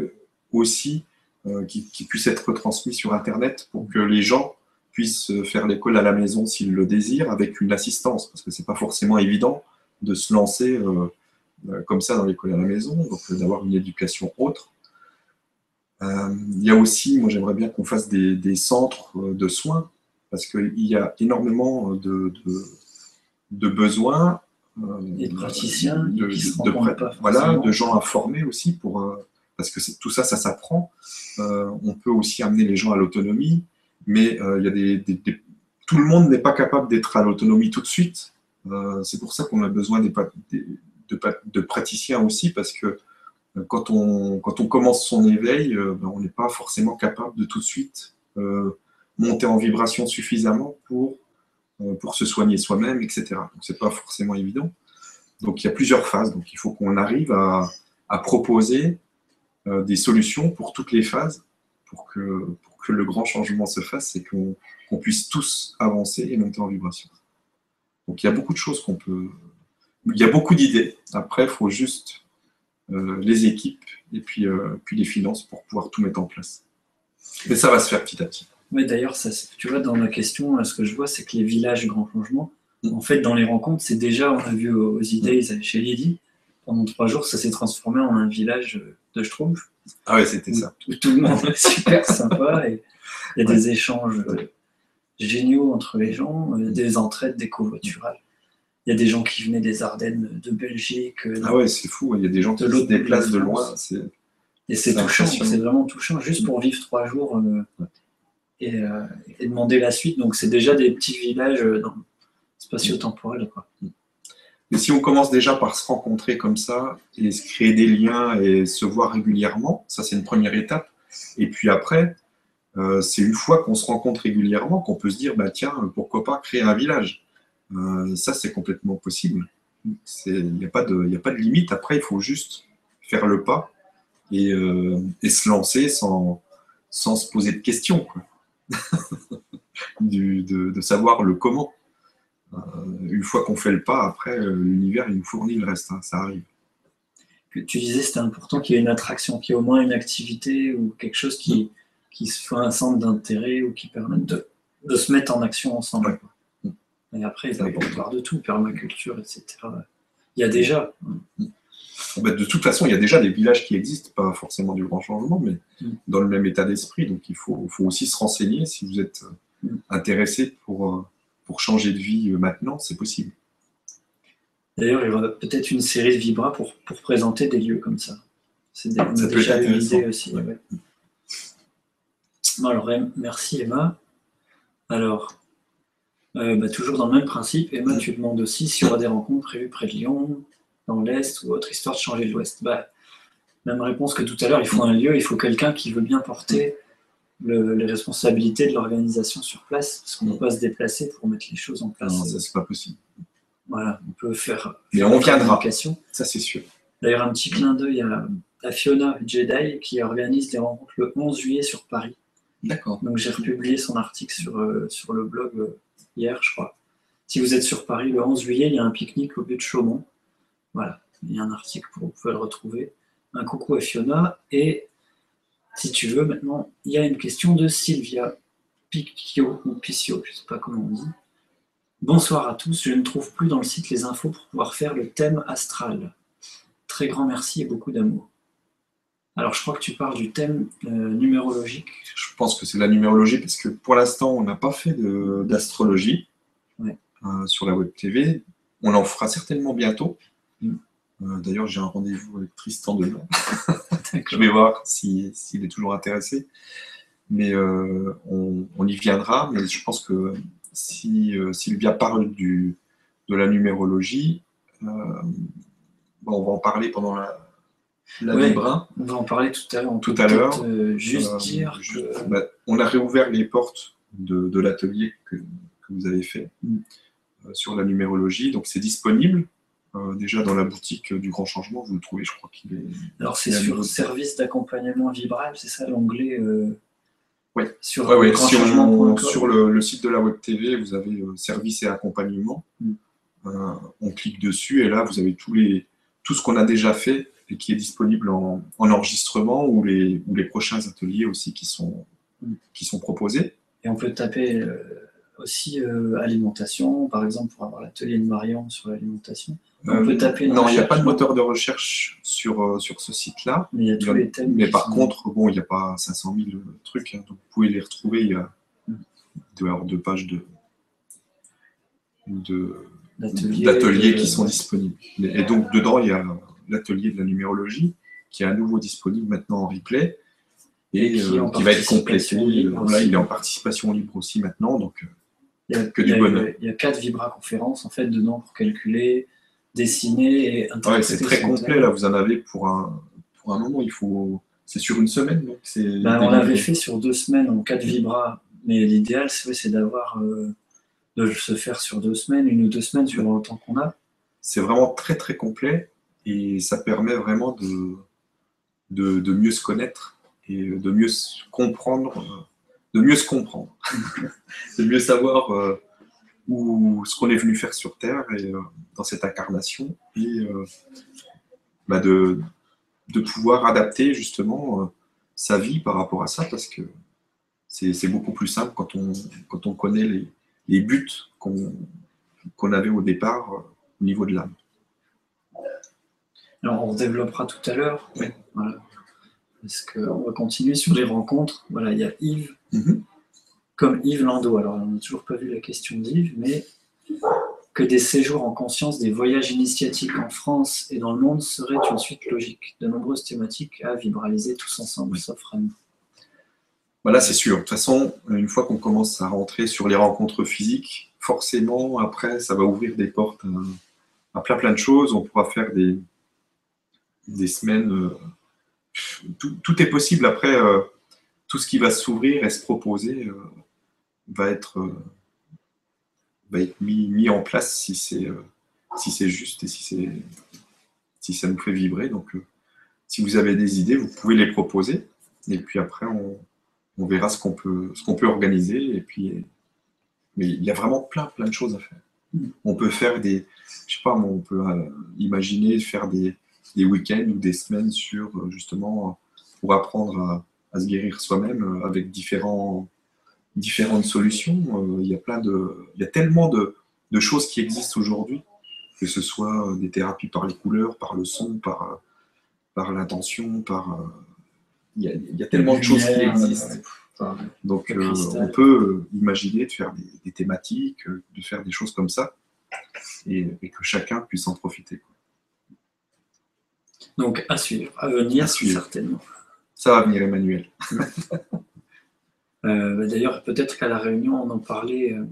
aussi euh, qui, puissent être retransmis sur Internet pour que les gens puissent faire l'école à la maison s'ils le désirent, avec une assistance, parce que c'est pas forcément évident de se lancer comme ça dans l'école à la maison, donc d'avoir une éducation autre. il y a aussi, moi j'aimerais bien qu'on fasse des, centres de soins, parce qu'il y a énormément de besoins. Euh, et de praticiens, de, voilà, de gens informés aussi, pour, euh, parce que tout ça, ça s'apprend. Euh, on peut aussi amener les gens à l'autonomie, mais il y a des, tout le monde n'est pas capable d'être à l'autonomie tout de suite. c'est pour ça qu'on a besoin des, de, praticiens aussi, parce que quand on, quand on commence son éveil, ben, on n'est pas forcément capable de tout de suite monter en vibration suffisamment pour, pour se soigner soi-même, etc. Donc, c'est pas forcément évident. Donc, il y a plusieurs phases. Donc, il faut qu'on arrive à, proposer des solutions pour toutes les phases pour que, pour que le grand changement se fasse et qu'on puisse tous avancer et monter en vibration. Donc il y a beaucoup de choses qu'on peut... Il y a beaucoup d'idées. Après, il faut juste euh, les équipes et puis, euh, puis les finances pour pouvoir tout mettre en place. Mais ça va se faire petit à petit. Oui, d'ailleurs, tu vois, dans ma question, ce que je vois, c'est que les villages grand changement, mm. en fait, dans les rencontres, c'est déjà, on a vu aux idées chez Lydie, pendant trois jours, ça s'est transformé en un village de Schtroumpf. Ah ouais, c'était ça. tout le monde est super sympa et il y a des échanges euh, géniaux entre les gens, euh, des entraides, des covoiturales. Il y a des gens qui venaient des Ardennes, de Belgique. Euh, ah ouais, c'est fou. Il y a des gens qui se déplacent de loin. Et c'est touchant, c'est vraiment touchant, juste pour vivre trois jours et, demander la suite. Donc c'est déjà des petits villages dans spatio-temporel. Quoi. Mm. Mais si on commence déjà par se rencontrer comme ça et se créer des liens et se voir régulièrement, ça c'est une première étape. Et puis après, euh, c'est une fois qu'on se rencontre régulièrement qu'on peut se dire, bah tiens, pourquoi pas créer un village? Euh, Ça c'est complètement possible. Il n'y a, pas de, limite. Après, il faut juste faire le pas et, euh, se lancer sans, se poser de questions. de savoir le comment. Euh, une fois qu'on fait le pas, après, euh, l'univers, il nous fournit le reste, hein, ça arrive. Tu disais c'était important qu'il y ait une attraction, qu'il y ait au moins une activité ou quelque chose qui, qui soit un centre d'intérêt ou qui permette de, de, se mettre en action ensemble. Et après, il va y avoir de tout, permaculture, etc. Il y a déjà. Bah, de toute façon, il y a déjà des villages qui existent, pas forcément du grand changement, mais mm. dans le même état d'esprit. Donc il faut, faut, aussi se renseigner si vous êtes mm. intéressé pour, pour changer de vie euh, maintenant, c'est possible. D'ailleurs, il y aura peut-être une série de Vibra pour, pour présenter des lieux comme ça. C'est déjà une idée aussi. alors, merci Emma. Alors, euh, bah, toujours dans le même principe, Emma, tu demandes aussi s'il y aura des rencontres prévues près de Lyon, dans l'Est ou autre, histoire de changer l'Ouest. Bah, même réponse que tout à l'heure, il faut un lieu, il faut quelqu'un qui veut bien porter les responsabilités de l'organisation sur place, parce qu'on ne peut pas se déplacer pour mettre les choses en place. Non, ça, c'est pas possible. Voilà, on peut faire. Mais on viendra. Ça, c'est sûr. D'ailleurs, un petit clin d'œil à, Fiona Jedi qui organise des rencontres le 11 juillet sur Paris. D'accord. Donc, j'ai republié son article sur, euh, sur le blog euh, hier, je crois. Si vous êtes sur Paris le 11 juillet, il y a un pique-nique au but de Chaumont. Voilà, il y a un article pour vous pouvez le retrouver. Un coucou à Fiona et si tu veux, maintenant, il y a une question de Sylvia Picchio, ou Picio, je ne sais pas comment on dit. Bonsoir à tous, je ne trouve plus dans le site les infos pour pouvoir faire le thème astral. Très grand merci et beaucoup d'amour. Alors, je crois que tu parles du thème euh, numérologique. Je pense que c'est la numérologie, parce que pour l'instant, on n'a pas fait d'astrologie euh, sur la web TV. On en fera certainement bientôt. Mm. Euh, d'ailleurs, j'ai un rendez-vous avec Tristan demain. je vais voir s'il est toujours intéressé. Mais euh, on, y viendra. Mais je pense que si euh, Sylvia parle du, de la numérologie, on va en parler pendant la, la On va en parler tout à l'heure. Tout à l'heure. juste dire. Bah, on a réouvert les portes de, l'atelier que, vous avez fait mm. sur la numérologie. Donc c'est disponible. Euh, déjà dans la boutique du Grand Changement, vous le trouvez, je crois qu'il est. Alors c'est sur service d'accompagnement vibral, c'est ça l'onglet euh, Oui. Sur, sur le, site de la Web TV, vous avez euh, service et accompagnement. Mm. on clique dessus et là vous avez tous les, tout ce qu'on a déjà fait et qui est disponible en, enregistrement ou les, ou les prochains ateliers aussi qui sont, mm. qui sont proposés. Et on peut taper aussi alimentation, par exemple pour avoir l'atelier de Marion sur l'alimentation. On peut taper non, il n'y a pas de moteur de recherche sur, euh, sur ce site-là. Mais il y a tous les thèmes. Mais par contre, bon, il n'y a pas 500 000 trucs, hein, donc vous pouvez les retrouver. Il y a deux, pages de, d'ateliers qui sont disponibles. Et donc, dedans, il y a l'atelier de la numérologie qui est à nouveau disponible maintenant en replay et, qui, euh, va être complété. Là, il est en participation libre aussi maintenant. Donc, Il y a, Que il y a- bonheur. il y a quatre vibraconférences en fait dedans pour calculer, dessiner et Ouais, interpréter. c'est très complet, là, vous en avez pour un, pour un moment, il faut... C'est sur une semaine, donc c'est... Ben, on l'avait fait sur deux semaines en quatre vibras, mais l'idéal c'est d'avoir euh, de se faire sur deux semaines, une ou deux semaines suivant le temps qu'on a. C'est vraiment très très complet et ça permet vraiment de, de, de mieux se connaître et de mieux comprendre, euh, de mieux se comprendre, de mieux savoir euh, où, ce qu'on est venu faire sur Terre et euh, dans cette incarnation et euh, bah, de, de pouvoir adapter justement sa vie par rapport à ça parce que c'est beaucoup plus simple quand on, quand on connaît les, les buts qu'on qu'on avait au départ au niveau de l'âme. Alors on développera tout à l'heure. Oui. Voilà. Parce qu'on va continuer sur les rencontres. Voilà, il y a Yves, Mhm. comme Yves Landau. Alors on n'a toujours pas vu la question d'Yves, mais que des séjours en conscience, des voyages initiatiques en France et dans le monde seraient une suite logique. De nombreuses thématiques à vibraliser tous ensemble, à nous. Voilà, c'est sûr. De toute façon, une fois qu'on commence à rentrer sur les rencontres physiques, forcément, après, ça va ouvrir des portes à, à plein plein de choses. On pourra faire des, des semaines. euh, tout, tout est possible. Après, euh, tout ce qui va s'ouvrir et se proposer euh, va être, euh, va être mis, mis en place si c'est euh, si juste et si, c'est si ça nous fait vibrer. Donc, euh, si vous avez des idées, vous pouvez les proposer. Et puis après, on, on verra ce qu'on peut, qu'on peut organiser. Et puis, mais il y a vraiment plein, plein de choses à faire. Mm. On peut faire des, je sais pas, on peut imaginer faire des, des week-ends ou des semaines sur justement pour apprendre à, à se guérir soi-même euh, avec différents, différentes solutions. Euh, Il y a plein de, il y a tellement de, de choses qui existent aujourd'hui, que ce soit euh, des thérapies par les couleurs, par le son, par, par l'intention, par il y, a, il y a tellement de choses qui existent. Donc, euh, on peut imaginer de faire des, des thématiques, de faire des choses comme ça, et, et que chacun puisse en profiter. quoi. Donc à suivre, à venir À suivre. certainement. Ça va venir, Emmanuel. Euh, bah, D'ailleurs, peut-être qu'à la réunion, on en parlait. euh,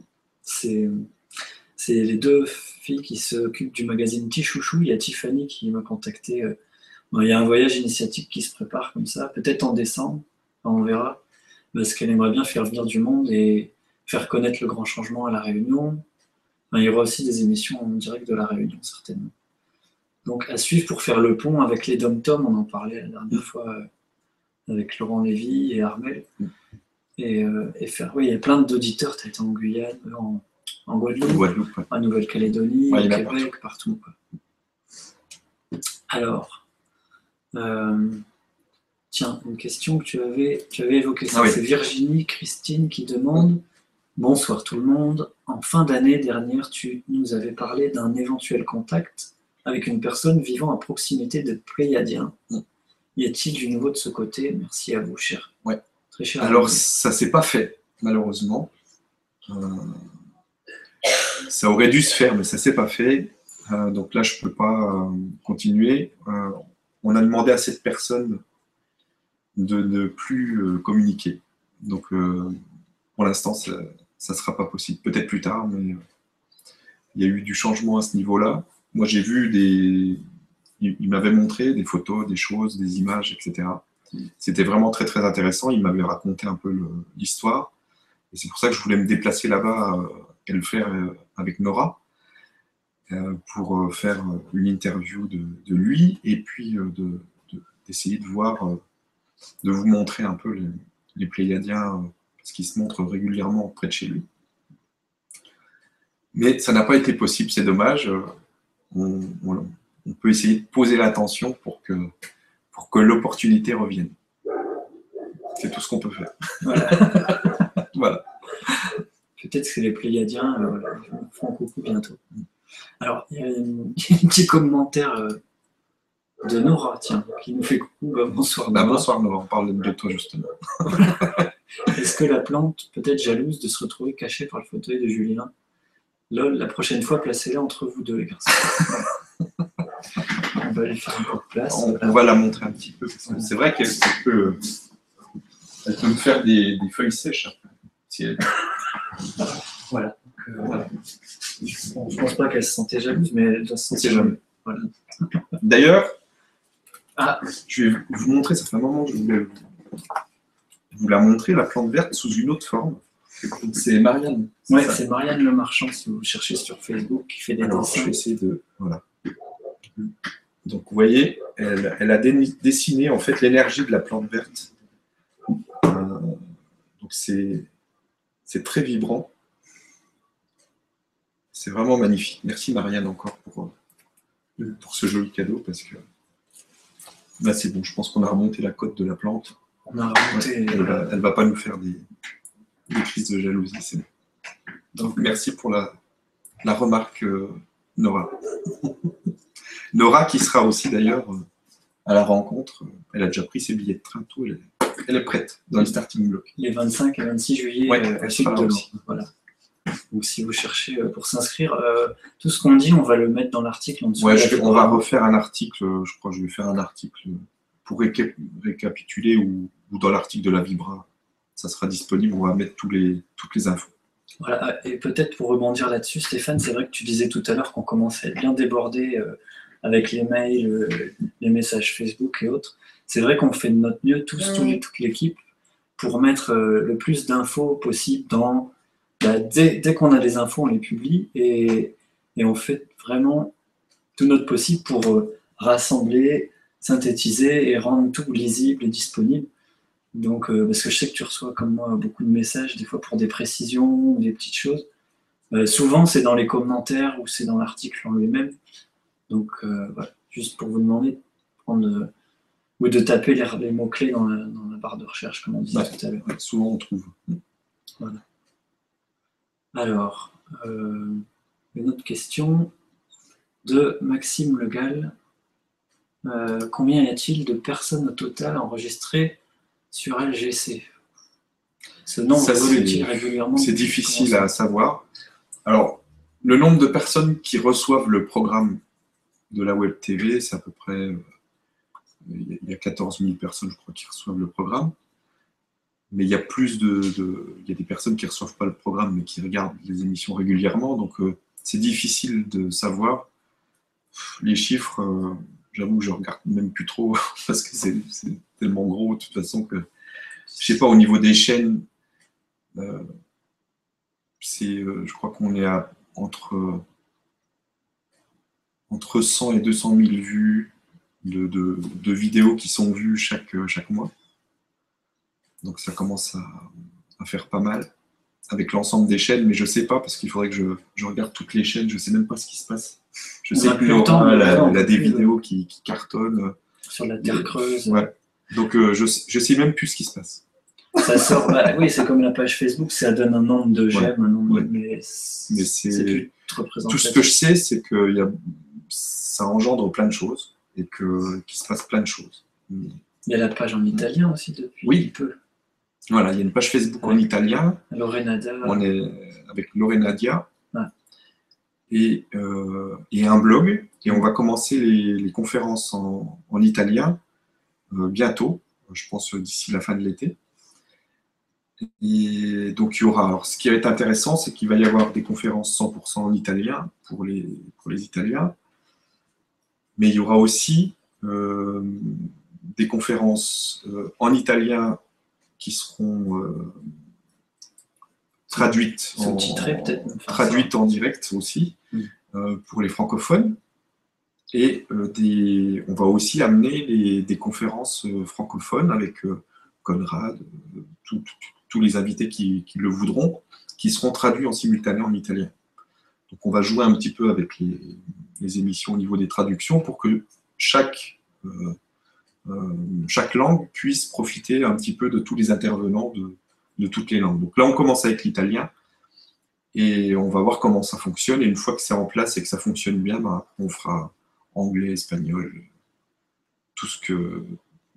c'est les deux filles qui s'occupent du magazine Petit Chouchou. Il y a Tiffany qui m'a contacté. euh, il y a un voyage initiatique qui se prépare comme ça, peut-être en décembre, on verra, parce qu'elle aimerait bien faire venir du monde et faire connaître le grand changement à la réunion. Il y aura aussi des émissions en direct de la réunion, certainement. Donc à suivre pour faire le pont avec les dom-toms, on en parlait la dernière fois avec Laurent Lévy et Armel. Et, euh, et faire, oui, il y a plein d'auditeurs, tu as été en Guyane, euh, en, en Guadeloupe, Guadeloupe. ouais. en Nouvelle-Calédonie, au Québec, partout. quoi. Alors, euh, tiens, une question que tu avais, tu avais évoquée, Ah oui. c'est Virginie Christine qui demande Bonsoir tout le monde. En fin d'année dernière, tu nous avais parlé d'un éventuel contact avec une personne vivant à proximité de Pléiadiens. Y a-t-il du nouveau de ce côté? Merci à vous, cher. Ouais. Très cher. Alors, ça s'est pas fait, malheureusement. Euh, ça aurait dû se faire, mais ça s'est pas fait. Euh, donc là, je peux pas euh, continuer. On a demandé à cette personne de ne plus communiquer. Donc, pour l'instant, ça ne sera pas possible. Peut-être plus tard, mais il y a eu du changement à ce niveau-là. Moi, j'ai vu des. Il, m'avait montré des photos, des choses, des images, etc. C'était vraiment très très intéressant. Il m'avait raconté un peu l'histoire. Et c'est pour ça que je voulais me déplacer là-bas euh, et le faire euh, avec Nora euh, pour faire une interview de, lui et puis de- de- d'essayer de, voir, de vous montrer un peu les, Pléiadiens parce qu'ils se montrent régulièrement près de chez lui. Mais ça n'a pas été possible, c'est dommage. On, on- on peut essayer de poser l'attention pour que, pour que l'opportunité revienne. C'est tout ce qu'on peut faire. Voilà. Voilà. Peut-être que les Pléiadiens euh, feront coucou bientôt. Alors, il y a une- un petit commentaire euh, de Nora, tiens, qui nous fait coucou. Bah, bonsoir, Bah, Nora. bonsoir Nora, on parle de toi justement. Est-ce que la plante peut être jalouse de se retrouver cachée par le fauteuil de Julien? Lol, la prochaine fois, placez-la entre vous deux, les garçons. on va lui faire un peu de place. On, on va la montrer un petit peu. C'est vrai qu'elle peut, elle peut me faire des, des feuilles sèches. après. Si elle- Voilà. euh, voilà. Je ne pense pas qu'elle se sentait jalouse, mais elle doit se sentir jamais. Voilà. D'ailleurs, Ah. je vais vous montrer, ça fait un moment que je voulais vous la montrer, la plante verte sous une autre forme. C'est Marianne. Ouais, c'est Marianne Le Marchand, si vous cherchez sur Facebook, qui fait des Alors, je dessins. vais essayer de. Voilà. Donc, vous voyez, elle, elle a dessiné en fait l'énergie de la plante verte. Euh, donc, c'est c'est très vibrant. C'est vraiment magnifique. Merci Marianne encore pour, euh, pour ce joli cadeau parce que là, c'est bon. Je pense qu'on a remonté la cote de la plante. On a remonté. Elle ne va pas nous faire des, des crises de jalousie. c'est bon. Donc, merci pour la, la remarque, euh, Nora. Nora, qui sera aussi d'ailleurs euh, à la rencontre. Elle a déjà pris ses billets de train, tout. Elle est, elle est prête dans le starting block. les 25 et 26 juillet Ouais, euh, elle sera là aussi. Voilà. Donc si vous cherchez euh, pour s'inscrire, euh, tout ce qu'on dit, on va le mettre dans l'article en dessous. Ouais, de la je vais- on va refaire un article. euh, Je crois que je vais faire un article pour réca- récapituler ou, ou dans l'article de la Vibra. Ça sera disponible. On va mettre tous les, toutes les infos. Voilà, et peut-être pour rebondir là-dessus, Stéphane, c'est vrai que tu disais tout à l'heure qu'on commençait à être bien débordé euh, avec les mails, euh, les messages Facebook et autres. C'est vrai qu'on fait de notre mieux, tous, tous les- toute l'équipe, pour mettre euh, le plus d'infos possible dans. bah, dès dès qu'on a des infos, on les publie et, et on fait vraiment tout notre possible pour euh, rassembler, synthétiser et rendre tout lisible et disponible. Donc, euh, parce que je sais que tu reçois comme moi beaucoup de messages, des fois pour des précisions ou des petites choses. Euh, souvent, c'est dans les commentaires ou c'est dans l'article en lui-même. Donc, euh, voilà, juste pour vous demander de prendre, ou de taper les, les mots-clés dans la, dans la barre de recherche, comme on disait tout à l'heure. Ouais, souvent, on trouve. Alors, euh, une autre question de Maxime Legal. Combien y a-t-il de personnes au total enregistrées sur LGC Ce nombre c'est- régulièrement C'est difficile à savoir. Alors, le nombre de personnes qui reçoivent le programme de la Web TV, c'est à peu près. euh, Il y a 14 000 personnes, je crois, qui reçoivent le programme. Mais il y a plus de. de- il y a des personnes qui ne reçoivent pas le programme, mais qui regardent les émissions régulièrement. Donc, euh, c'est difficile de savoir. Les chiffres, euh, j'avoue que je regarde même plus trop, parce que c'est tellement gros, de toute façon, que. Je sais pas, au niveau des chaînes. euh, c'est, euh, je crois qu'on est à entre, entre 100 et 200 000 vues de, de- vidéos qui sont vues chaque, chaque mois. Donc ça commence à, faire pas mal avec l'ensemble des chaînes, mais je sais pas parce qu'il faudrait que je, je regarde toutes les chaînes, je sais même pas ce qui se passe. Je sais plus temps, elle a, elle des vidéos qui, qui cartonnent. Sur la Terre creuse. Ouais. Donc euh, je, je sais même plus ce qui se passe. Ça sort, bah oui, c'est comme la page Facebook, ça donne un nombre de j'aime, un nombre, Ouais. mais Mais c'est Tout ce que je sais, c'est que il y a, ça engendre plein de choses et qu'il se passe plein de choses. Il y a la page en italien aussi depuis Oui. peu. Voilà, il y a une page Facebook en italien, Lorenada. on est avec Lorena Dia Ouais. Et, euh, et un blog, et on va commencer les, conférences en, en italien euh, bientôt, je pense d'ici la fin de l'été. Et donc il y aura, alors ce qui va être intéressant, c'est qu'il va y avoir des conférences 100% en italien pour les, pour les Italiens, mais il y aura aussi euh, des conférences en italien qui seront traduites, en, peut-être traduites en direct aussi Mm. euh, pour les francophones. Et euh, des, on va aussi amener les- des conférences euh, francophones avec Conrad, tous les invités qui, qui le voudront, qui seront traduits en simultané en italien. Donc on va jouer un petit peu avec les, les émissions au niveau des traductions pour que chaque, chaque langue puisse profiter un petit peu de tous les intervenants de, de toutes les langues. Donc là, on commence avec l'italien et on va voir comment ça fonctionne. Et une fois que c'est en place et que ça fonctionne bien, après, on fera anglais, espagnol, tout ce que.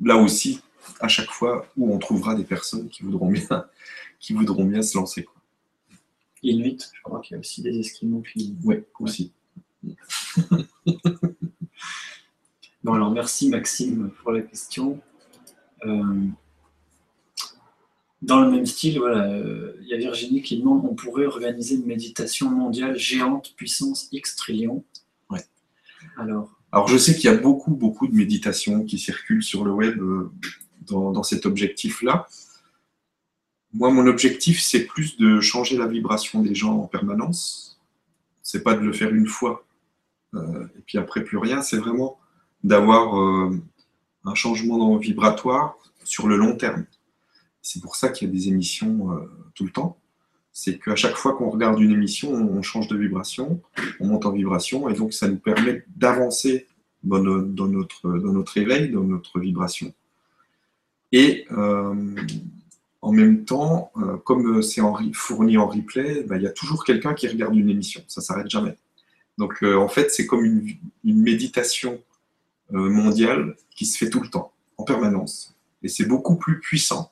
Là aussi, à chaque fois où on trouvera des personnes qui voudront bien, qui voudront bien se lancer. Quoi. Inuit, je crois qu'il y a aussi des Esquimaux qui. Ouais, aussi. Bon, alors merci Maxime pour la question. Euh, dans le même style, voilà, euh, il y a Virginie qui demande on pourrait organiser une méditation mondiale géante, puissance X trillion. Ouais. Alors, Alors je sais qu'il y a beaucoup, beaucoup de méditations qui circulent sur le web euh, dans, dans cet objectif-là. Moi, mon objectif, c'est plus de changer la vibration des gens en permanence. C'est pas de le faire une fois euh, et puis après plus rien. C'est vraiment d'avoir euh, un changement vibratoire sur le long terme. C'est pour ça qu'il y a des émissions euh, tout le temps. C'est qu'à chaque fois qu'on regarde une émission, on change de vibration, on monte en vibration, et donc ça nous permet d'avancer dans, no- dans notre, dans notre éveil, dans notre vibration. Et euh, en même temps, euh, comme c'est fourni en replay, ben, il y a toujours quelqu'un qui regarde une émission, ça s'arrête jamais. Donc en fait, c'est comme une, méditation mondiale qui se fait tout le temps, en permanence. Et c'est beaucoup plus puissant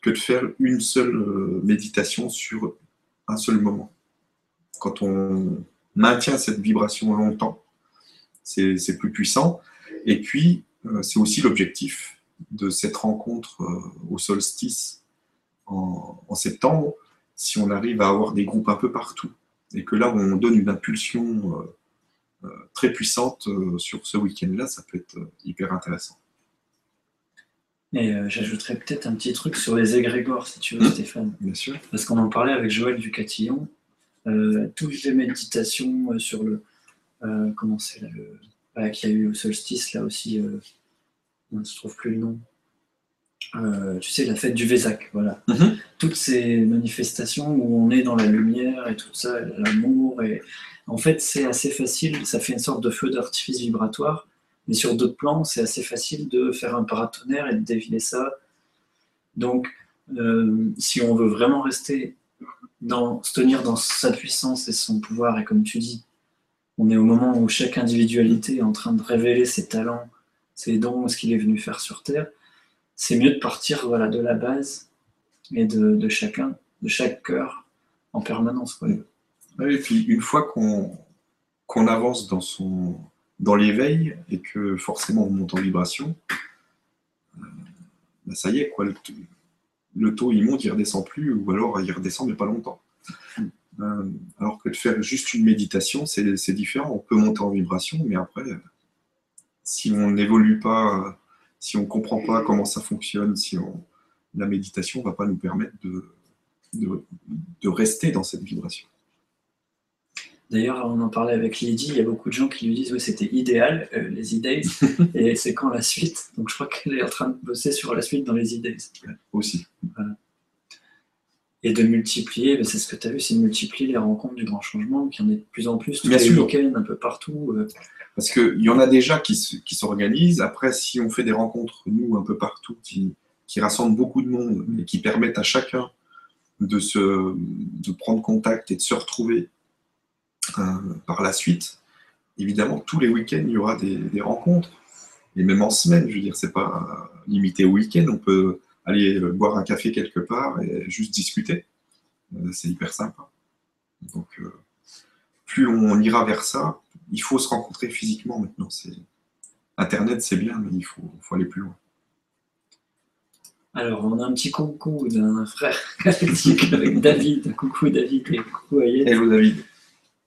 que de faire une seule euh, méditation sur un seul moment. Quand on maintient cette vibration longtemps, c'est plus puissant. Et puis, euh, c'est aussi l'objectif de cette rencontre euh, au solstice en, septembre, si on arrive à avoir des groupes un peu partout. Et que là, on donne une impulsion très puissante sur ce week-end-là, ça peut être hyper intéressant. Et euh, j'ajouterais peut-être un petit truc sur les égrégores, si tu veux, Mhm. Stéphane. Bien sûr. Parce qu'on en parlait avec Joël Ducatillon. Euh, toutes les méditations euh, sur le. euh, comment c'est là le. bah, qu'il y a eu au solstice, là aussi. On ne se trouve plus le nom. Tu sais, la fête du Vésac, voilà. Mhm. Toutes ces manifestations où on est dans la lumière et tout ça, l'amour. Et... En fait, c'est assez facile, ça fait une sorte de feu d'artifice vibratoire. Mais sur d'autres plans, c'est assez facile de faire un paratonnerre et de défiler ça. Donc, euh, si on veut vraiment rester dans, se tenir dans sa puissance et son pouvoir, et comme tu dis, on est au moment où chaque individualité est en train de révéler ses talents, ses dons, ce qu'il est venu faire sur Terre, c'est mieux de partir voilà, de la base et de, chacun, de chaque cœur en permanence. quoi. Ouais, et puis une fois qu'on qu'on avance dans, son, dans l'éveil et que forcément on monte en vibration, euh, bah, ça y est, le, taux il monte, il redescend plus, ou alors il redescend mais pas longtemps. Euh, alors que de faire juste une méditation, c'est différent. On peut monter en vibration, mais après, si on n'évolue pas, si on ne comprend pas comment ça fonctionne, si la méditation ne va pas nous permettre de rester dans cette vibration. D'ailleurs, on en parlait avec Lydie, il y a beaucoup de gens qui lui disent oui, c'était idéal, euh, les e-days, et c'est quand la suite? Donc je crois qu'elle est en train de bosser sur la suite dans les e-days. Aussi. Et de multiplier, ben, c'est ce que tu as vu, c'est de multiplier les rencontres du grand changement, qu'il y en ait de plus en plus, tous Bien les sûr. week-ends, un peu partout. euh, Parce qu'il y en a déjà qui se- qui s'organisent. Après, si on fait des rencontres, nous, un peu partout, qui, qui rassemblent beaucoup de monde et qui permettent à chacun de, se, de prendre contact et de se retrouver par la suite, évidemment, tous les week-ends, il y aura des, des rencontres. Et même en semaine, je veux dire, c'est pas limité au week-end. On peut aller euh, boire un café quelque part et juste discuter. Euh, c'est hyper sympa. Donc, euh, plus on ira vers ça, il faut se rencontrer physiquement maintenant. Internet, c'est bien, mais il faut, faut aller plus loin. Alors, on a un petit coucou d'un frère galactique avec David. Coucou David et coucou Ayet. Hello David.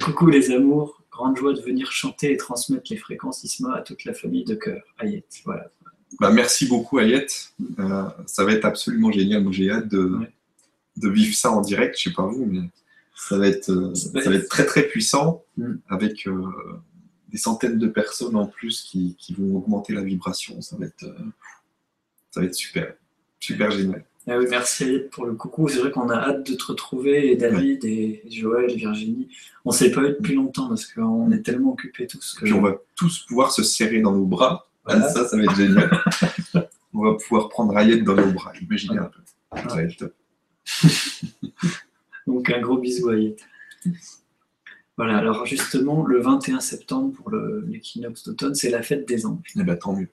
Coucou les amours. Grande joie de venir chanter et transmettre les fréquences ISMA à toute la famille de cœur. Ayet. Voilà. Bah, merci beaucoup Ayet. Euh, ça va être absolument génial. J'ai hâte de, Ouais. de vivre ça en direct. Je sais pas vous, mais ça va être, euh, Ça va ça va être- très très puissant Mm. avec euh, des centaines de personnes en plus qui, qui vont augmenter la vibration. Ça va être, ça va être super, super génial. Ah oui, merci pour le coucou. C'est vrai qu'on a hâte de te retrouver, et David et Joël et Virginie. On ne s'est pas eu depuis longtemps parce qu'on est tellement occupés tous que Puis on va tous pouvoir se serrer dans nos bras. Voilà. Ah, ça, ça va être génial. on va pouvoir prendre Ayet dans nos bras. Imaginez un peu. Ça va être top. Donc un gros bisou à. Voilà, alors justement, le 21 septembre pour l'équinoxe d'automne, c'est la fête des anges. Eh ben, tant mieux.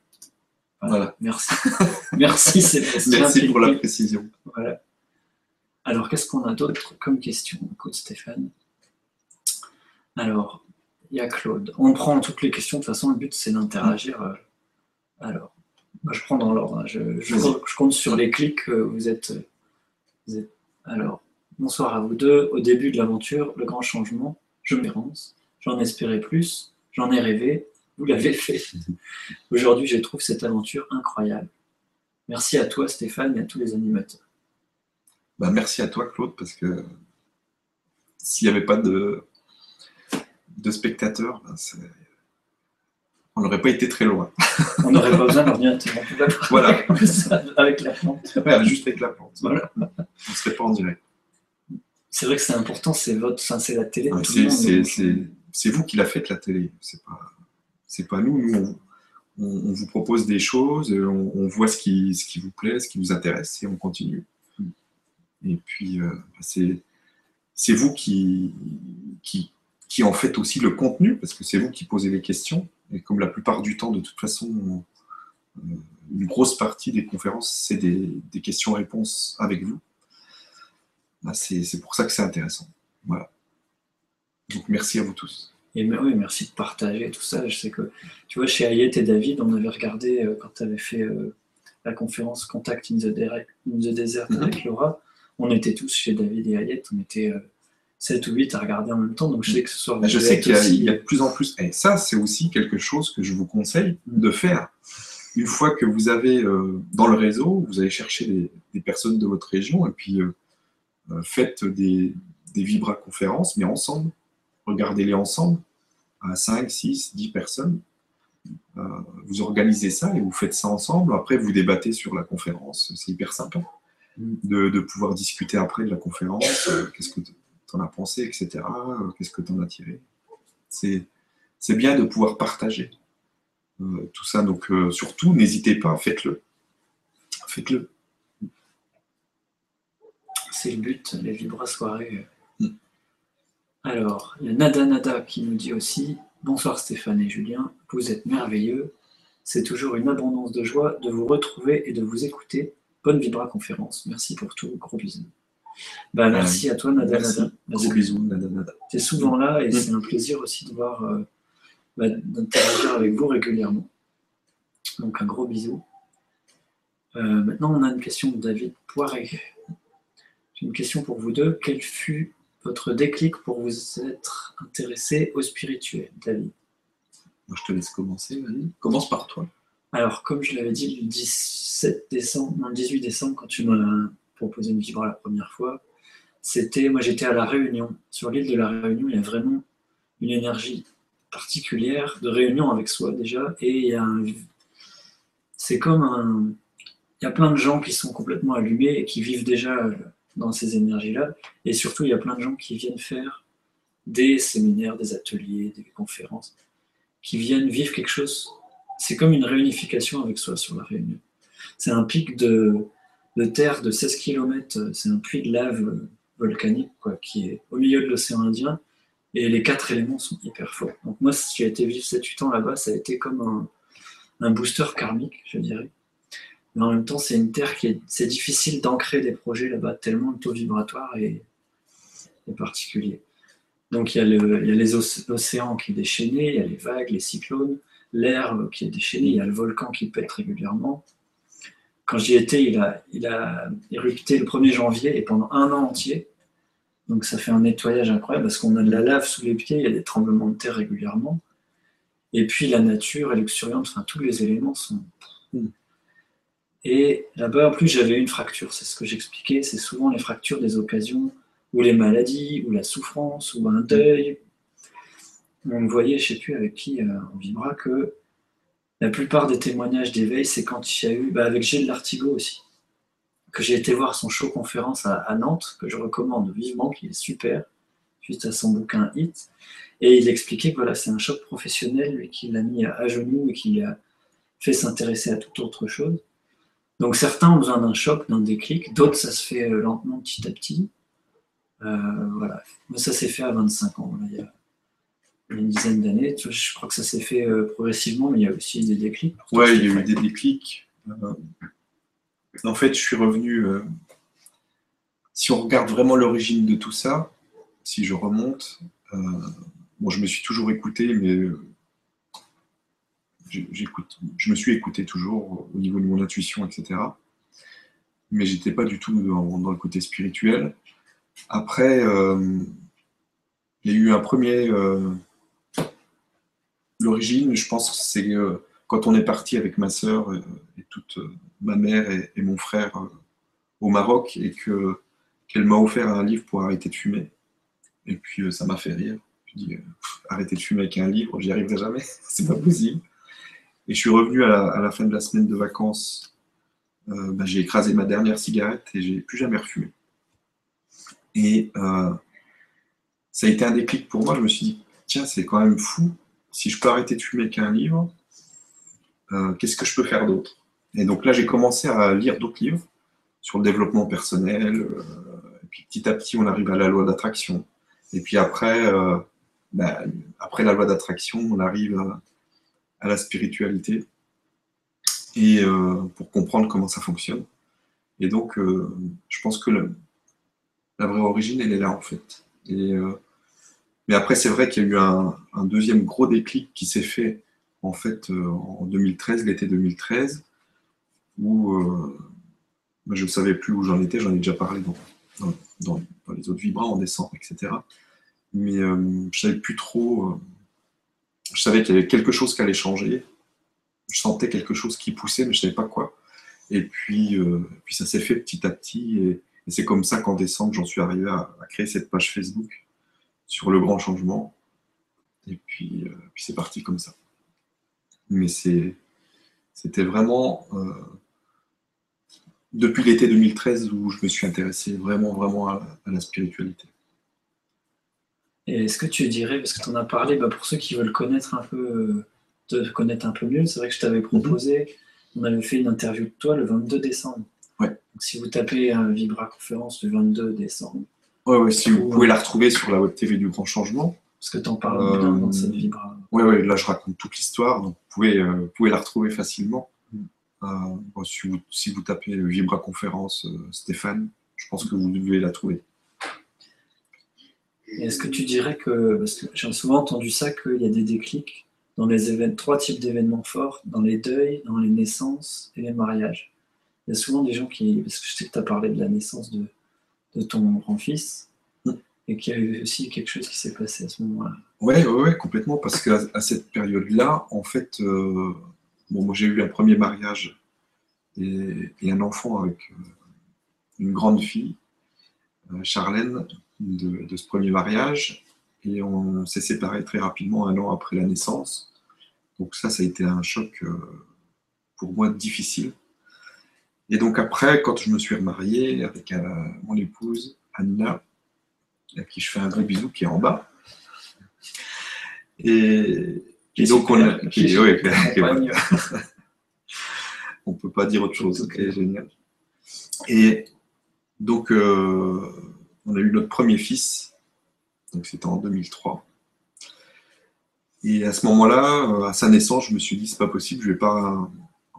Voilà. Merci. Merci Sébastien. Merci pour la précision. Voilà. Alors, qu'est-ce qu'on a d'autre comme question Écoute, Stéphane? Alors, il y a Claude. On prend toutes les questions. De toute façon, le but, c'est d'interagir. euh. Alors, je prends dans l'ordre. hein. Je, je- Vas-y. je compte sur les clics. euh, Vous êtes, Alors, bonsoir à vous deux. Au début de l'aventure, le grand changement, je m'érance. J'en espérais plus, j'en ai rêvé, vous l'avez fait. Aujourd'hui, je trouve cette aventure incroyable. Merci à toi, Stéphane, et à tous les animateurs. Bah, merci à toi, Claude, parce que s'il n'y avait pas de, de spectateurs, bah, on n'aurait pas été très loin. on n'aurait pas besoin d'ordinateur. Voilà. avec la plante. juste avec la plante. Voilà. on ne serait pas en direct. C'est vrai que c'est important, c'est votre, c'est la télé. c'est vous qui la faites la télé. C'est pas, c'est pas nous. Nous, on, vous propose des choses, on, voit ce qui, ce qui vous plaît, ce qui vous intéresse, et on continue. Et puis, euh, c'est c'est vous qui, qui, qui en faites aussi le contenu, parce que c'est vous qui posez les questions. Et comme la plupart du temps, de toute façon, euh, une grosse partie des conférences, c'est des, des questions-réponses avec vous. Bah, c'est pour ça que c'est intéressant. Voilà. Donc merci à vous tous. Et oui, merci de partager tout ça. Je sais que, tu vois, chez Ayet et David, on avait regardé, euh, quand tu avais fait euh, la conférence Contact in the, Desert mhm. avec Laura, on était tous chez David et Ayet, on était 7 ou 8 à regarder en même temps, donc je sais que ce soir... Je sais qu'il y, a de plus en plus... Et ça, c'est aussi quelque chose que je vous conseille de faire. Une fois que vous avez euh, dans le réseau, vous allez chercher des, personnes de votre région, et puis euh, euh, faites des, des vibra-conférences, mais ensemble. Regardez-les ensemble, à 5, 6, 10 personnes. vous organisez ça et vous faites ça ensemble. Après, vous débattez sur la conférence. C'est hyper sympa de, pouvoir discuter après de la conférence. Qu'est-ce que t'en as pensé, etc. Euh, qu'est-ce que tu en as tiré C'est bien de pouvoir partager euh, tout ça. Donc euh, surtout, n'hésitez pas, faites-le. Faites-le. C'est le but, les vibra soirées. Mm. Alors, il y a Nada Nada qui nous dit aussi Bonsoir Stéphane et Julien, vous êtes merveilleux. C'est toujours une abondance de joie de vous retrouver et de vous écouter. Bonne Vibra conférence. Merci pour tout. Gros bisous. Bah, merci à toi, Nada Nada. Gros bisous, Nada Nada. Tu es souvent là et mm. c'est un plaisir aussi de voir, euh, bah, d'interagir avec vous régulièrement. Donc un gros bisou. Euh, maintenant, on a une question de David Poiré. J'ai une question pour vous deux. Quel fut votre déclic pour vous être intéressé au spirituel, David Moi, je te laisse commencer, vas-y. Commence par toi. Alors, comme je l'avais dit le 17 décembre, non, le 18 décembre, quand tu m'as proposé une vibra la première fois, c'était, moi j'étais à La Réunion. Sur l'île de La Réunion, il y a vraiment une énergie particulière de réunion avec soi déjà, et il y a c'est comme un, il y a plein de gens qui sont complètement allumés et qui vivent déjà dans ces énergies-là, et surtout il y a plein de gens qui viennent faire des séminaires, des ateliers, des conférences, qui viennent vivre quelque chose. C'est comme une réunification avec soi sur la Réunion. C'est un pic de, de terre de 16 km, c'est un puits de lave volcanique quoi, qui est au milieu de l'océan Indien, et les quatre éléments sont hyper forts. Donc moi, si j'ai été vivre 7-8 ans là-bas, ça a été comme un, booster karmique, je dirais. Mais en même temps, c'est une terre qui est, c'est difficile d'ancrer des projets là-bas, tellement le taux vibratoire est, particulier. Donc il y a, le, il y a les océans qui déchaîné, il y a les vagues, les cyclones, l'air qui est déchaîné, il y a le volcan qui pète régulièrement, quand j'y étais, il a, il a érupté le 1er janvier et pendant un an entier. Donc ça fait un nettoyage incroyable parce qu'on a de la lave sous les pieds, il y a des tremblements de terre régulièrement. Et puis la nature, elle luxuriante, enfin tous les éléments sont. Et là-bas, en plus, j'avais une fracture. C'est ce que j'expliquais. C'est souvent les fractures des occasions ou les maladies, ou la souffrance, ou un deuil. On voyait, je ne sais plus avec qui euh, on vivra, que la plupart des témoignages d'éveil, c'est quand il y a eu, bah, avec Gilles Lartigot aussi, que j'ai été voir son show conférence à, Nantes, que je recommande vivement, qui est super, juste à son bouquin Hit. Et il expliquait que voilà, c'est un choc professionnel, lui, qui l'a mis à, genoux et qui l'a fait s'intéresser à toute autre chose. Donc certains ont besoin d'un choc, d'un déclic, d'autres ça se fait euh, lentement, petit à petit. Euh, voilà. Moi, ça s'est fait à 25 ans. il y a une dizaine d'années. Je crois que ça s'est fait euh, progressivement, mais il y a aussi des déclics. Ouais, il y a eu des déclics. Euh, en fait, je suis revenu. Euh, si on regarde vraiment l'origine de tout ça, si je remonte, bon, je me suis toujours écouté, mais j'écoute, je me suis écouté toujours au niveau de mon intuition, etc. mais j'étais pas du tout dans, le côté spirituel. Après, il y a eu un premier. L'origine, je pense, c'est quand on est parti avec ma sœur et toute ma mère et, mon frère au Maroc et que qu'elle m'a offert un livre pour arrêter de fumer. Et puis ça m'a fait rire. Je dis arrêter de fumer avec un livre, j'y arriverai jamais, c'est pas possible. Et je suis revenu à la, fin de la semaine de vacances. Euh, bah, j'ai écrasé ma dernière cigarette et j'ai plus jamais refumé. Et euh, ça a été un déclic pour moi. Je me suis dit, tiens, c'est quand même fou. Si je peux arrêter de fumer avec un livre, euh, qu'est-ce que je peux faire d'autre? Et donc là, j'ai commencé à lire d'autres livres sur le développement personnel. et puis petit à petit, on arrive à la loi d'attraction. Et puis après, bah, après la loi d'attraction, on arrive à, à la spiritualité et euh, pour comprendre comment ça fonctionne. Et donc, euh, je pense que la vraie origine, elle est là en fait. Et, euh, mais après, c'est vrai qu'il y a eu un, deuxième gros déclic qui s'est fait en fait en 2013, l'été 2013, où je ne savais plus où j'en étais, j'en ai déjà parlé dans, dans, les autres vibras en décembre, etc. Mais je ne savais plus trop je savais qu'il y avait quelque chose qui allait changer. Je sentais quelque chose qui poussait, mais je ne savais pas quoi. Et puis, euh, puis ça s'est fait petit à petit. Et, c'est comme ça qu'en décembre, j'en suis arrivé à, créer cette page Facebook sur le grand changement. Et puis, euh, puis c'est parti comme ça. Mais c'était vraiment euh, depuis l'été 2013 où je me suis intéressé vraiment, vraiment à la spiritualité est-ce que tu dirais, parce que tu en as parlé, bah, pour ceux qui veulent connaître un peu, te connaître un peu mieux, c'est vrai que je t'avais proposé, on avait fait une interview de toi le 22 décembre. Ouais. Donc, si vous tapez un Vibra Conférence le 22 décembre. Ouais, ouais, si vous pouvez la retrouver sur la web TV du Grand Changement. Parce que tu en parles dans euh, cette Vibra. Oui, ouais, là je raconte toute l'histoire, donc vous pouvez, euh, pouvez la retrouver facilement. Mm. Euh, si, vous, si, vous, tapez Vibra Conférence Stéphane, je pense que vous devez la trouver. Est-ce que tu dirais que, parce que j'ai souvent entendu ça, qu'il y a des déclics dans les événements, trois types d'événements forts, dans les deuils, dans les naissances et les mariages. Il y a souvent des gens qui, parce que je sais que tu as parlé de la naissance de, ton grand-fils, et qu'il y a eu aussi quelque chose qui s'est passé à ce moment-là. Oui, complètement, parce qu'à à cette période-là, en fait, euh, j'ai eu un premier mariage et, un enfant avec euh, une grande fille, euh, Charlène, de, ce premier mariage et on s'est séparés très rapidement un an après la naissance. Donc ça, ça a été un choc euh, pour moi difficile. Et donc après, quand je me suis remarié avec euh, mon épouse, Anna, à qui je fais un gros bisou, qui est en bas. Et, donc on a... Qui, on peut pas dire autre chose, génial. Et donc, euh, on a eu notre premier fils, donc c'était en 2003. Et à ce moment-là, euh, à sa naissance, je me suis dit, c'est pas possible, je vais pas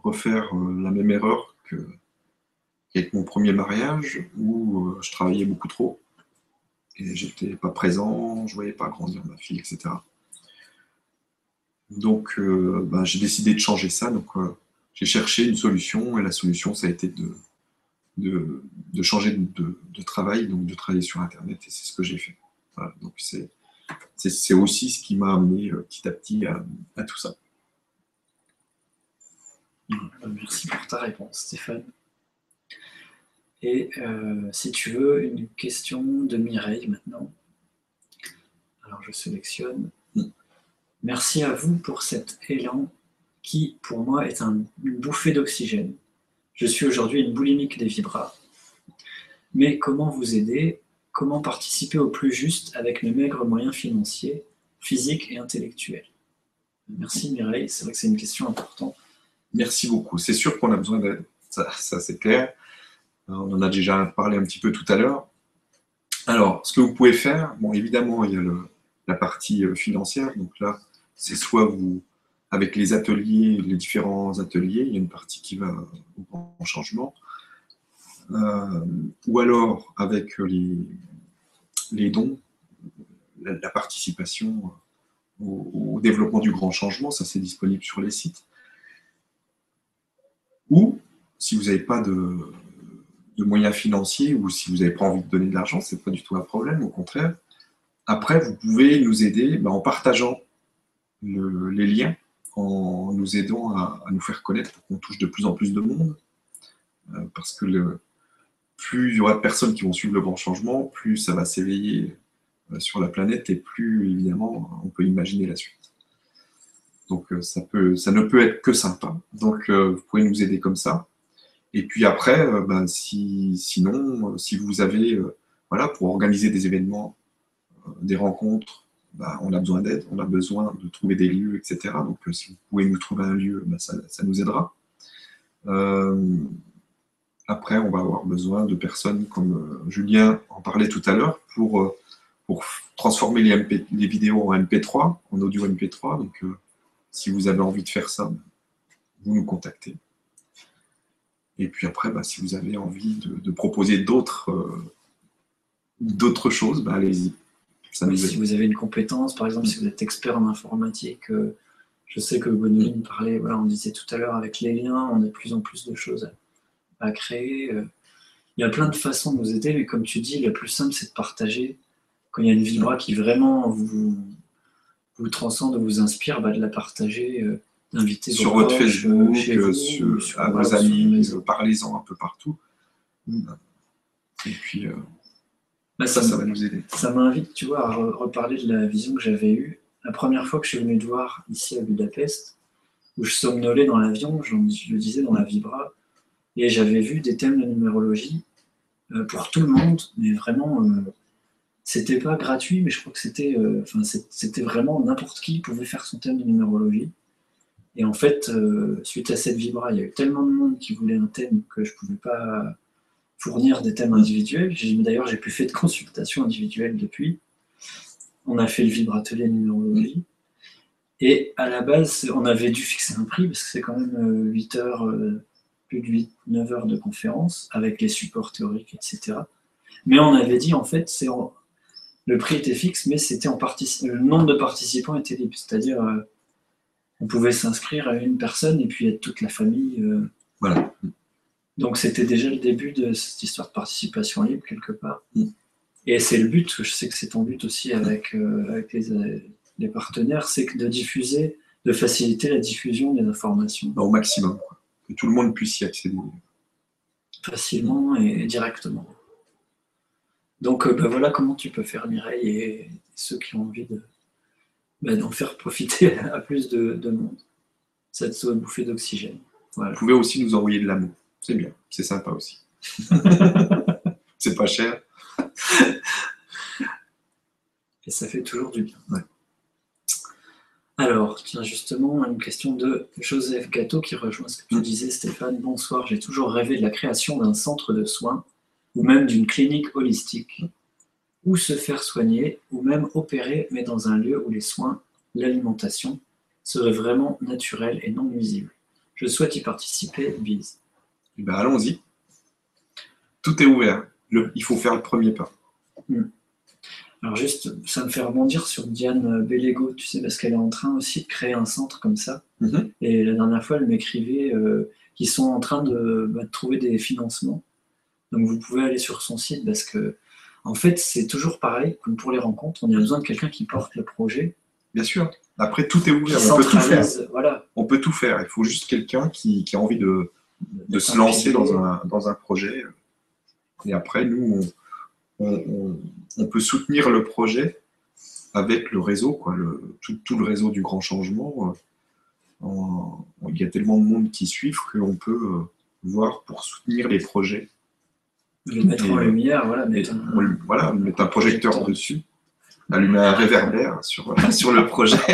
refaire euh, la même erreur qu'avec mon premier mariage, où euh, je travaillais beaucoup trop, et j'étais pas présent, je voyais pas grandir ma fille, etc. Donc ben, j'ai décidé de changer ça, donc j'ai cherché une solution, et la solution, ça a été de de, changer de, travail, donc de travailler sur Internet, et c'est ce que j'ai fait. donc c'est, c'est, aussi ce qui m'a amené euh, petit à petit à, tout ça. Merci pour ta réponse, Stéphane. Et euh, si tu veux, une question de Mireille maintenant. Alors je sélectionne. Mm. Merci à vous pour cet élan qui, pour moi, est un, une bouffée d'oxygène. Je suis aujourd'hui une boulimique des vibras. Mais comment vous aider? Comment participer au plus juste avec mes maigres moyens financiers, physiques et intellectuels? Merci Mireille, c'est vrai que c'est une question importante. Merci beaucoup. C'est sûr qu'on a besoin d'aide, ça, c'est clair. On en a déjà parlé un petit peu tout à l'heure. Alors, ce que vous pouvez faire, bon, évidemment, il y a la partie euh, financière. Donc là, c'est soit vous avec les ateliers, les différents ateliers, il y a une partie qui va au grand changement, euh, ou alors avec les, dons, la, participation au, développement du grand changement, ça c'est disponible sur les sites. Ou, si vous n'avez pas de, de moyens financiers ou si vous n'avez pas envie de donner de l'argent, ce n'est pas du tout un problème, au contraire. Après, vous pouvez nous aider bah, en partageant les liens, en nous aidant à, nous faire connaître pour qu'on touche de plus en plus de monde. Euh, parce que plus il y aura de personnes qui vont suivre le grand changement, plus ça va s'éveiller euh, sur la planète et plus évidemment on peut imaginer la suite. Donc euh, ça, peut, ça ne peut être que sympa. Donc vous pouvez nous aider comme ça. Et puis après, ben, si, sinon, si vous avez, voilà, pour organiser des événements, des rencontres, ben, on a besoin d'aide, on a besoin de trouver des lieux, etc. Donc si vous pouvez nous trouver un lieu, ben, ça, nous aidera. Après, on va avoir besoin de personnes comme euh, Julien en parlait tout à l'heure pour, euh, transformer les, vidéos en MP3, en audio MP3. Donc, euh, si vous avez envie de faire ça, vous nous contactez. Et puis après, bah, si vous avez envie de, proposer d'autres choses, bah, allez-y. Si vous avez une compétence, par exemple, si vous êtes expert en informatique, je sais que Gwenoline parlait, voilà, on disait tout à l'heure, avec les liens, on a de plus en plus de choses à créer. Euh. Il y a plein de façons de nous aider, mais comme tu dis, le plus simple, c'est de partager. Quand il y a une vibra qui vraiment vous, vous transcende, vous inspire, bah, de la partager, euh, d'inviter sur votre Facebook, euh, sur, à vos amis, parlez-en un peu partout. Mm. Et puis, bah, ça, ça, va nous aider. Ça m'invite, tu vois, à reparler de la vision que j'avais eue. La première fois que je suis venu te voir ici à Budapest, où je somnolais dans l'avion, je le disais dans la vibra, et j'avais vu des thèmes de numérologie euh, pour tout le monde, mais vraiment, euh, c'était pas gratuit, mais je crois que c'était euh, c'était vraiment n'importe qui pouvait faire son thème de numérologie. Et en fait, suite à cette vibra, il y a eu tellement de monde qui voulait un thème que je pouvais pas fournir des thèmes individuels. D'ailleurs, j'ai plus fait de consultation individuelle depuis. On a fait le vibratelier numérologie. Et à la base, on avait dû fixer un prix parce que c'est quand même 8 heures plus de 8, 9 heures de conférence avec les supports théoriques, etc. Mais on avait dit, en fait, le prix était fixe, mais c'était en le nombre de participants était libre. C'est-à-dire, euh, on pouvait s'inscrire à une personne et puis être toute la famille. Euh. Voilà. Donc c'était déjà le début de cette histoire de participation libre quelque part. Mm. Et c'est le but, je sais que c'est ton but aussi avec, euh, avec les, les, partenaires, c'est de diffuser, de faciliter la diffusion des informations. Au maximum que tout le monde puisse y accéder. Facilement et directement. Donc euh, ben voilà comment tu peux faire Mireille et ceux qui ont envie de, ben, d'en faire profiter à plus de, monde. Cette bouffée d'oxygène. Vous pouvez aussi nous envoyer de l'amour. C'est bien, c'est sympa aussi. c'est pas cher. Et ça fait toujours du bien. Alors, tiens, justement, une question de Joseph Gâteau qui rejoint ce que tu disais, Stéphane. Bonsoir, j'ai toujours rêvé de la création d'un centre de soins ou même d'une clinique holistique, où se faire soigner ou même opérer, mais dans un lieu où les soins, l'alimentation seraient vraiment naturels et non nuisibles. Je souhaite y participer, bise. Eh ben, allons-y. Tout est ouvert. il faut faire le premier pas. Hmm. Alors juste, ça me fait rebondir sur Diane Bellego, tu sais, parce qu'elle est en train aussi de créer un centre comme ça. Mhm. Et la dernière fois, elle m'écrivait euh, qu'ils sont en train bah, de, trouver des financements. Donc vous pouvez aller sur son site parce que, en fait, c'est toujours pareil, comme pour les rencontres, on a besoin de quelqu'un qui porte le projet. Bien sûr. Après, tout est ouvert. On peut tout faire. Voilà. On peut tout faire. Il faut juste quelqu'un qui, a envie de, se lancer dans un, dans un projet. Et après, nous, on on, peut soutenir le projet avec le réseau, quoi, tout, le réseau du grand changement. Euh, il y a tellement de monde qui suivent qu'on peut euh, voir pour soutenir les projets. Le mettre en lumière, voilà, mettre un, voilà, mettre un projecteur, dessus, allumer un réverbère sur, sur le projet.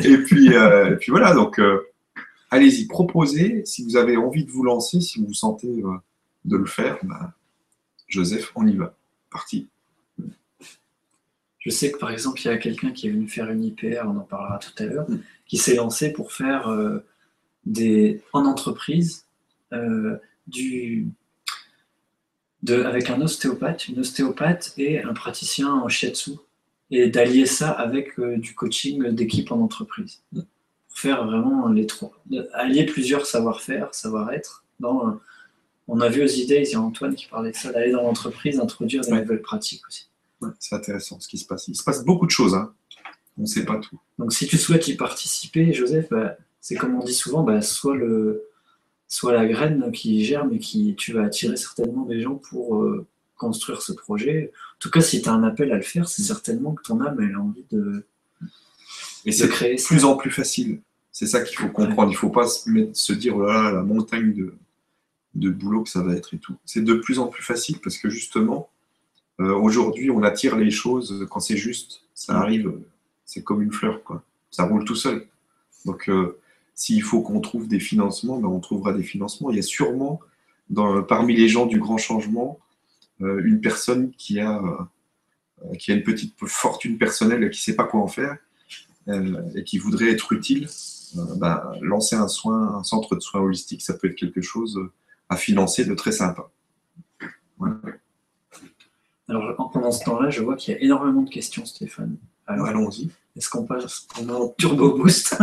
et, puis, euh, puis voilà, donc allez-y, proposez si vous avez envie de vous lancer, si vous vous sentez de le faire, bah, Joseph, on y va. Parti. Je sais que par exemple, il y a quelqu'un qui est venu faire une IPR, on en parlera tout à l'heure, qui s'est lancé pour faire euh, des, en entreprise euh, du, de, avec un ostéopathe, une ostéopathe et un praticien en shiatsu, et d'allier ça avec euh, du coaching d'équipe en entreprise. Mm. Pour faire vraiment les trois. Allier plusieurs savoir-faire, savoir-être, Dans, euh, on a vu aux idées, il y a Antoine qui parlait de ça, d'aller dans l'entreprise, introduire des Ouais. nouvelles pratiques aussi. Ouais, c'est intéressant ce qui se passe. Il se passe beaucoup de choses. Hein. On ne sait pas tout. Donc si tu souhaites y participer, Joseph, bah, c'est comme on dit souvent, bah, soit, le, soit la graine qui germe et qui tu vas attirer certainement des gens pour euh, construire ce projet. En tout cas, si tu as un appel à le faire, c'est certainement que ton âme elle a envie de, Et de c'est de plus en plus facile. C'est ça qu'il faut comprendre. Il ne faut pas se, mettre- se dire, oh là là, la montagne de, de boulot que ça va être et tout. C'est de plus en plus facile parce que justement, euh, aujourd'hui, on attire les choses quand c'est juste. Ça arrive, c'est comme une fleur, quoi. Ça roule tout seul. Donc, euh, s'il faut qu'on trouve des financements, ben, on trouvera des financements. Il y a sûrement, dans, parmi les gens du grand changement, euh, une personne qui a, qui a une petite fortune personnelle et qui ne sait pas quoi en faire et qui voudrait être utile. Euh, ben, lancer un soin, un centre de soins holistiques, ça peut être quelque chose à financer de très sympa. Voilà. Alors en- pendant ce temps-là, je vois qu'il y a énormément de questions, Stéphane. Alors, Allons-y. est-ce qu'on passe pendant Turbo Boost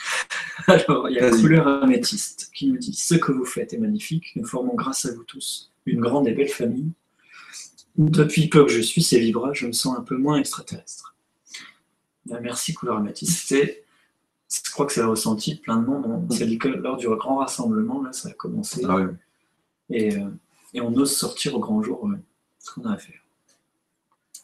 Alors, il y a. Couleur Améthyste qui nous dit Ce que vous faites est magnifique. Nous formons grâce à vous tous une grande et belle famille. Depuis peu que je suis ces Vibra, je me sens un peu moins extraterrestre. Ben, merci Couleur. C'est- Je crois que c'est le ressenti plein de monde. On s'est dit que lors du grand rassemblement, là, ça a commencé. Ah. Et, euh, et on ose sortir au grand jour euh, ce qu'on a à faire.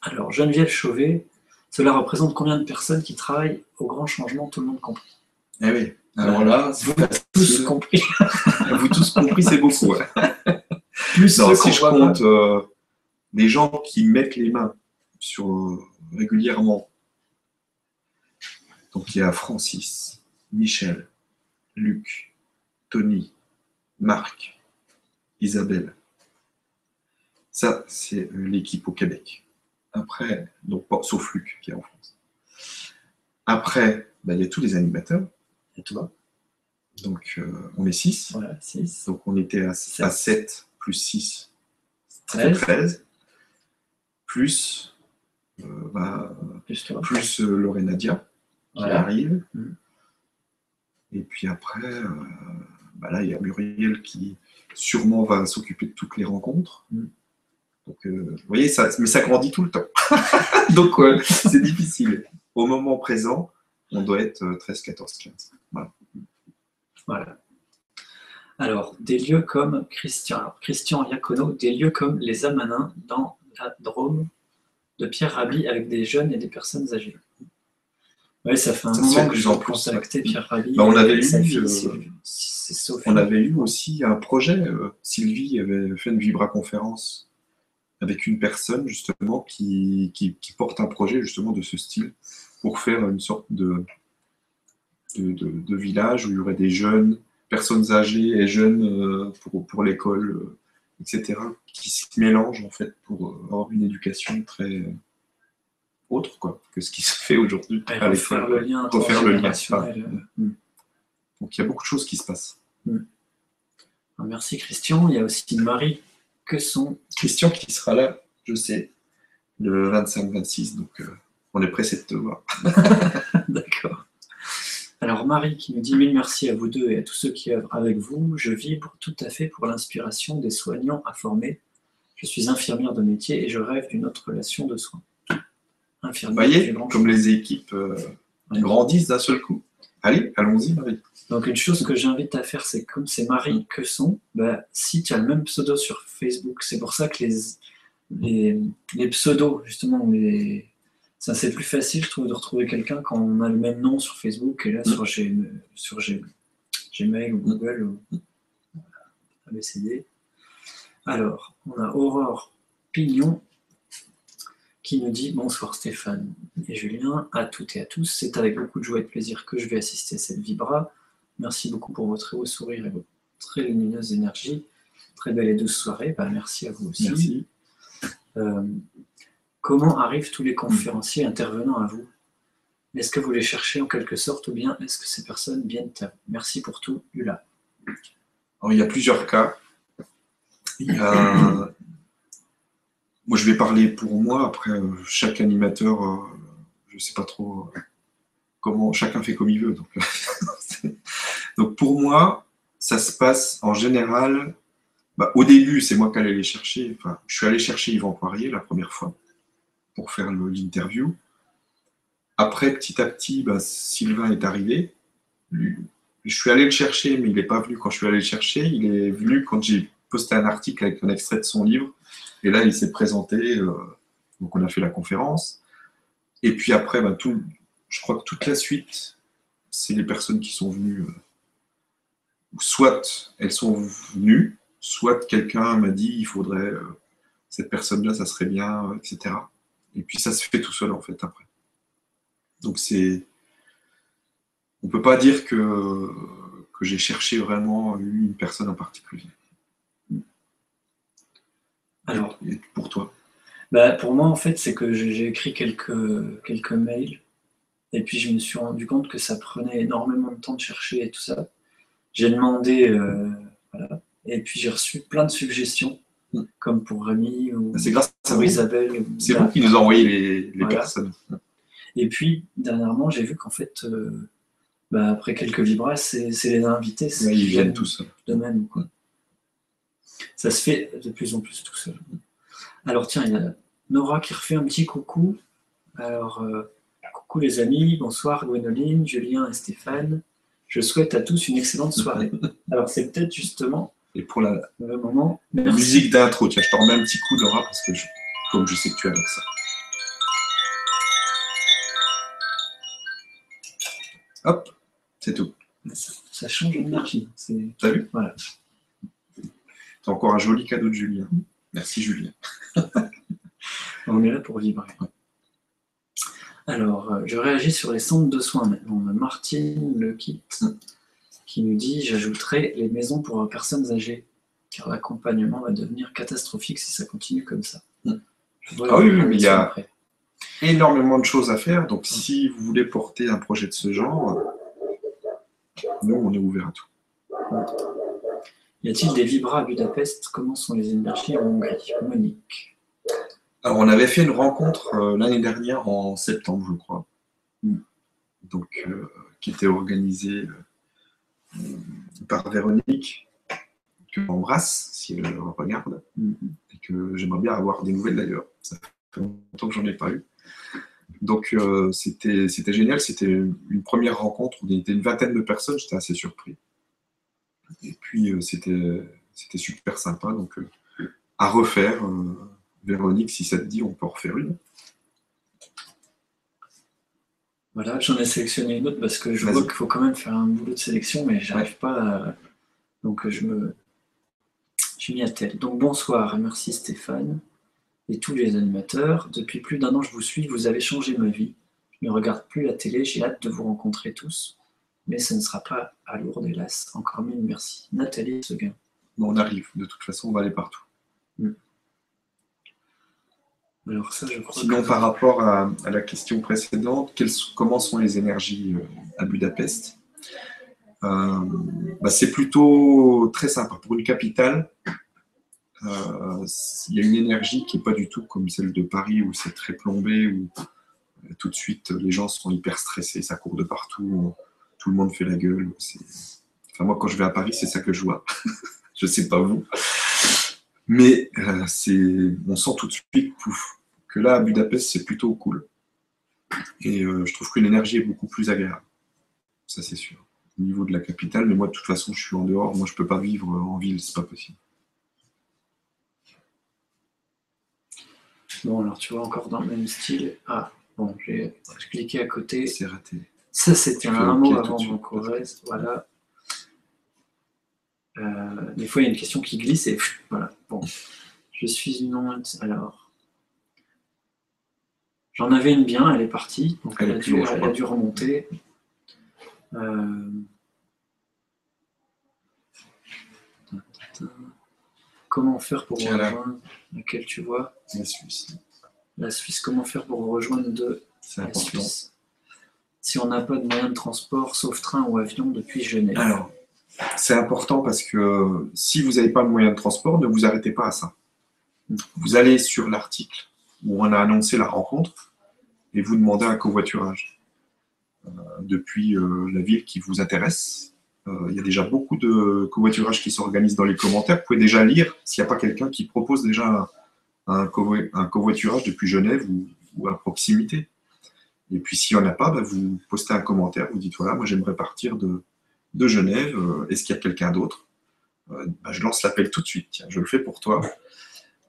Alors, Geneviève Chauvet, cela représente combien de personnes qui travaillent au grand changement, tout le monde compris? Eh oui. Alors là, Vous tous compris. vous tous compris, c'est beaucoup. ouais. Plus Non, si je compte euh, les gens qui mettent les mains sur euh, régulièrement. Donc il y a Francis, Michel, Luc, Tony, Marc, Isabelle. Ça, c'est l'équipe au Québec. Après, donc sauf Luc qui est en France. Après, ben, il y a tous les animateurs. Et toi Donc euh, on est 6. Voilà, 6. Donc on était à, Sept. à 7 plus 6, ça fait 13. 13. Plus, euh, bah, Plus toi. plus euh, Lorenadia qui arrive. Et puis après, euh, bah là, il y a Muriel qui sûrement va s'occuper de toutes les rencontres. Donc, euh, vous voyez, ça, mais ça grandit tout le temps. Donc, ouais, c'est difficile. Au moment présent, on doit être euh, 13, 14, 15. Voilà. Voilà. Alors, des lieux comme Christian, alors, Christian Iacono, des lieux comme les Amanins dans la Drôme de Pierre Rabhi avec des jeunes et des personnes âgées. Oui, ça fait un Ça moment que plus je en veux plus, contacter Pierre Rabhi. Bah, on avait eu. On avait aussi un projet, euh, Sylvie avait fait une vibra-conférence avec une personne justement qui, qui, qui porte un projet justement de ce style pour faire une sorte de, de, de- de village où il y aurait des jeunes, personnes âgées et jeunes euh, pour, pour l'école, euh, etc., qui se mélangent en fait pour avoir une éducation très autre quoi, que ce qui se fait aujourd'hui Ouais, à refaire le lien Refaire le lien, euh, mm. Donc il y a beaucoup de choses qui se passent. Alors, Merci Christian. Il y a aussi Marie Quesson. Christian qui sera là, je sais, le 25-26, donc euh, on est pressé de te voir. D'accord. Alors Marie qui nous dit mille merci à vous deux et à tous ceux qui œuvrent avec vous. Je vibre tout à fait pour l'inspiration des soignants à former. Je suis infirmière de métier et je rêve d'une autre relation de soins. Vous voyez, comme les équipes euh, grandissent d'un seul coup. Allez, allons-y, Marie. Donc une chose que j'invite à faire, c'est comme c'est Marie que sont, bah, si tu as le même pseudo sur Facebook, c'est pour ça que les, les, les pseudos, justement, les... ça c'est plus facile, je trouve, de retrouver quelqu'un quand on a le même nom sur Facebook et là sur, Gmail, sur Gmail, Gmail ou Google ou ABCD. Alors, on a Aurore Pignon qui nous dit Bonsoir Stéphane et Julien, à toutes et à tous. C'est avec beaucoup de joie et de plaisir que je vais assister à cette Vibra. Merci beaucoup pour votre beau sourire et votre très lumineuse énergie. Très belle et douce soirée. Bah, merci à vous aussi. Euh, comment arrivent tous les conférenciers intervenants à vous? Est-ce que vous les cherchez en quelque sorte ou bien est-ce que ces personnes viennent à vous? Merci pour tout, Ula. Alors, il y a plusieurs cas. Il y a- Moi, je vais parler pour moi. Après, euh, chaque animateur, euh, je ne sais pas trop euh, comment. Chacun fait comme il veut. Donc, pour moi, ça se passe en général. bah, au début, c'est moi qui allais les chercher. Enfin, je suis allé chercher Yvan Poirier la première fois pour faire l'interview. Après, petit à petit, bah, Sylvain est arrivé. Je suis allé le chercher, mais il n'est pas venu quand je suis allé le chercher. Il est venu quand j'ai posté un article avec un extrait de son livre. Et là, il s'est présenté. euh, donc, on a fait la conférence. Et puis après, bah, tout, je crois que toute la suite, c'est les personnes qui sont venues. euh, soit elles sont venues, soit quelqu'un m'a dit il faudrait euh, cette personne-là, ça serait bien, etc. Et puis ça se fait tout seul en fait après. Donc c'est, on peut pas dire que que j'ai cherché vraiment une personne en particulier. Alors, pour toi, bah, pour moi, en fait, c'est que j'ai écrit quelques, quelques mails et puis je me suis rendu compte que ça prenait énormément de temps de chercher et tout ça. J'ai demandé, euh, voilà, et puis j'ai reçu plein de suggestions, Mm. comme pour Rémi ou c'est grâce à vous. Isabelle. C'est vous qui nous envoyez les, les Voilà. personnes. Et puis, dernièrement, j'ai vu qu'en fait, euh, bah, après quelques vibras, c'est les invités Ouais, ils viennent tous de même. Quoi. Ça se fait de plus en plus tout seul. Alors tiens, il y a Nora qui refait un petit coucou. Alors, euh, coucou les amis, bonsoir Gwénoline, Julien et Stéphane. Je souhaite à tous une excellente soirée. Alors c'est peut-être justement Et pour la le moment. Merci. musique d'intro, tiens, je te remets un petit coup, Laura, parce que je- comme je sais que tu adores ça. Hop, c'est tout. Ça, ça change d'énergie. T'as vu Voilà. C'est encore un joli cadeau de Julien. Merci Julien. On est là pour vibrer. Alors, euh, je réagis sur les centres de soins maintenant. On a Martine Le Kit qui nous dit J'ajouterai les maisons pour personnes âgées, car l'accompagnement va devenir catastrophique si ça continue comme ça. Mm. Je vois Ah oui, mais il y a- après. Énormément de choses à faire, donc si vous voulez porter un projet de ce genre, nous on est ouvert à tout. Y a-t-il des vibras à Budapest? Comment sont les énergies en Hongrie? Monique. Alors, on avait fait une rencontre euh, l'année dernière en septembre, je crois, donc euh, qui était organisée euh, par Véronique, que j'embrasse si elle le regarde, Mhm. et que j'aimerais bien avoir des nouvelles d'ailleurs. Ça fait longtemps que j'en ai pas eu. Donc c'était c'était génial, c'était une première rencontre, on était une vingtaine de personnes, j'étais assez surpris. Et puis euh, c'était c'était super sympa, donc euh, à refaire. euh, Véronique, si ça te dit, on peut en refaire une. Voilà, j'en ai sélectionné une autre parce que je vois qu'il faut quand même faire un boulot de sélection, mais j'arrive pas à... Donc je me... Je m'y attelle. Donc bonsoir et merci Stéphane et tous les animateurs. Depuis plus d'un an, je vous suis, vous avez changé ma vie. Je ne regarde plus la télé, j'ai hâte de vous rencontrer tous. Mais ce ne sera pas à Lourdes, hélas. Encore mille merci. Nathalie Seguin. Bon, on arrive, de toute façon, on va aller partout. Alors ça, je crois Sinon, que... par rapport à, à la question précédente, quelles comment sont les énergies euh, à Budapest? Euh, bah, C'est plutôt très sympa. Pour une capitale, euh, il y a une énergie qui n'est pas du tout comme celle de Paris, où c'est très plombé, où tout de suite les gens sont hyper stressés, ça court de partout, on- tout le monde fait la gueule. Enfin, moi, quand je vais à Paris, c'est ça que je vois. je sais pas vous. Mais euh, c'est, on sent tout de suite, pouf, que là, à Budapest, c'est plutôt cool. Et euh, je trouve que l'énergie est beaucoup plus agréable. Ça, c'est sûr. Au niveau de la capitale, mais moi, de toute façon, je suis en dehors. Moi, je peux pas vivre en ville, c'est pas possible. Bon, alors tu vois, encore dans le même style. Ah, bon, j'ai cliqué à côté. C'est raté. Ça, c'était un mot avant mon Corrèze, voilà. Euh, des fois, il y a une question qui glisse et voilà. Bon, je suis une honte. Alors, j'en avais une bien, elle est partie, donc Elle a dû, elle a remonter. Euh, Comment faire pour Tiens, là. rejoindre laquelle tu vois? La Suisse. la Suisse Comment faire pour rejoindre de la important. Suisse si on n'a pas de moyen de transport sauf train ou avion depuis Genève Alors, c'est important parce que si vous n'avez pas de moyen de transport, ne vous arrêtez pas à ça. Vous allez sur l'article où on a annoncé la rencontre et vous demandez un covoiturage euh, depuis euh, la ville qui vous intéresse. Euh, il y a déjà beaucoup de covoiturage qui s'organisent dans les commentaires. Vous pouvez déjà lire s'il n'y a pas quelqu'un qui propose déjà un, un covoiturage depuis Genève ou, à proximité. Et puis s'il n'y en a pas, bah, vous postez un commentaire, vous dites voilà, moi j'aimerais partir de, Genève, euh, est-ce qu'il y a quelqu'un d'autre? Euh, bah, Je lance l'appel tout de suite, tiens, je le fais pour toi.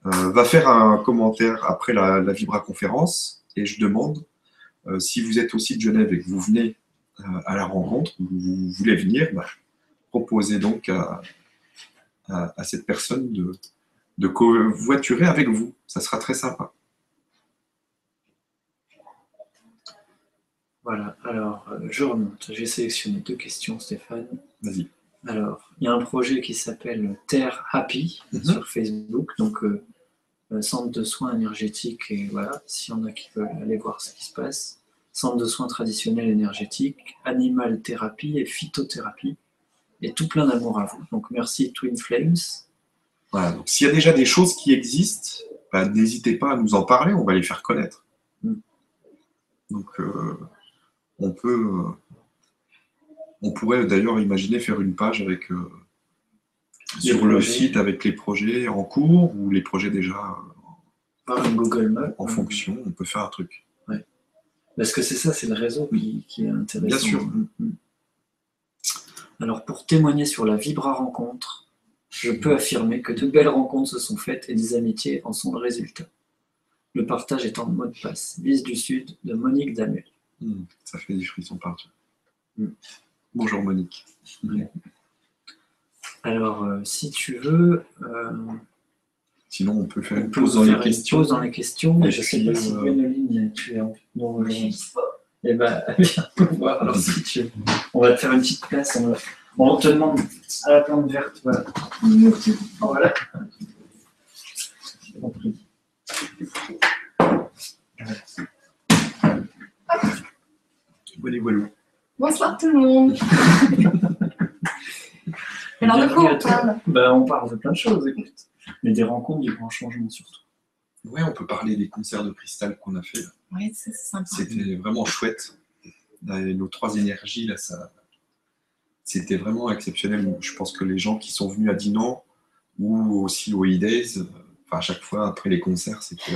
va faire un commentaire après la, la Vibra conférence et je demande si vous êtes aussi de Genève et que vous venez à la rencontre, vous voulez venir, bah, proposez donc à, cette personne de, de covoiturer avec vous. Ça sera très sympa. Voilà, alors euh, je remonte. J'ai sélectionné deux questions, Stéphane. Vas-y. Alors, il y a un projet qui s'appelle Terre Happy mhm. sur Facebook, donc euh, euh, centre de soins énergétiques, et voilà, s'il y en a qui veulent aller voir ce qui se passe centre de soins traditionnels énergétiques, animal thérapie et phytothérapie. Et tout plein d'amour à vous. Donc merci Twin Flames. Voilà, donc s'il y a déjà des choses qui existent, bah, n'hésitez pas à nous en parler, on va les faire connaître. Mm. Donc euh, on peut. Euh, on pourrait d'ailleurs imaginer faire une page avec euh, sur le site avec les projets en cours ou les projets déjà Google Maps. En fonction, on peut faire un truc. Parce que c'est ça, c'est le réseau qui, est intéressant. Bien sûr. Mm, mm. Alors, pour témoigner sur la Vibra rencontre, je peux affirmer que de belles rencontres se sont faites et des amitiés en sont le résultat. Le partage est en mode passe. Bise du Sud de Monique Damel. Mm, ça fait des frissons partout. Bonjour Monique. Alors, euh, si tu veux, euh, Sinon, on peut faire une pause dans les questions. Pause dans les questions. Mais je ne sais pas si Gwénoline, tu es en. Non, je ne sais pas. Eh bien, voir. Alors, si tu veux. On va te faire une petite place. On, te demande à la plante verte. Voilà. Voilà. compris. Voilà. Bonsoir tout le monde. Alors de quoi on parle? Ben, On parle de plein de choses, écoute mais des rencontres du grand changement surtout. Oui, on peut parler des concerts de cristal qu'on a fait. Oui, c'est sympa. C'était vraiment chouette. nos trois énergies, là, ça, c'était vraiment exceptionnel. Je pense que les gens qui sont venus à Dinan ou aussi au E-Days, enfin, à chaque fois après les concerts, c'était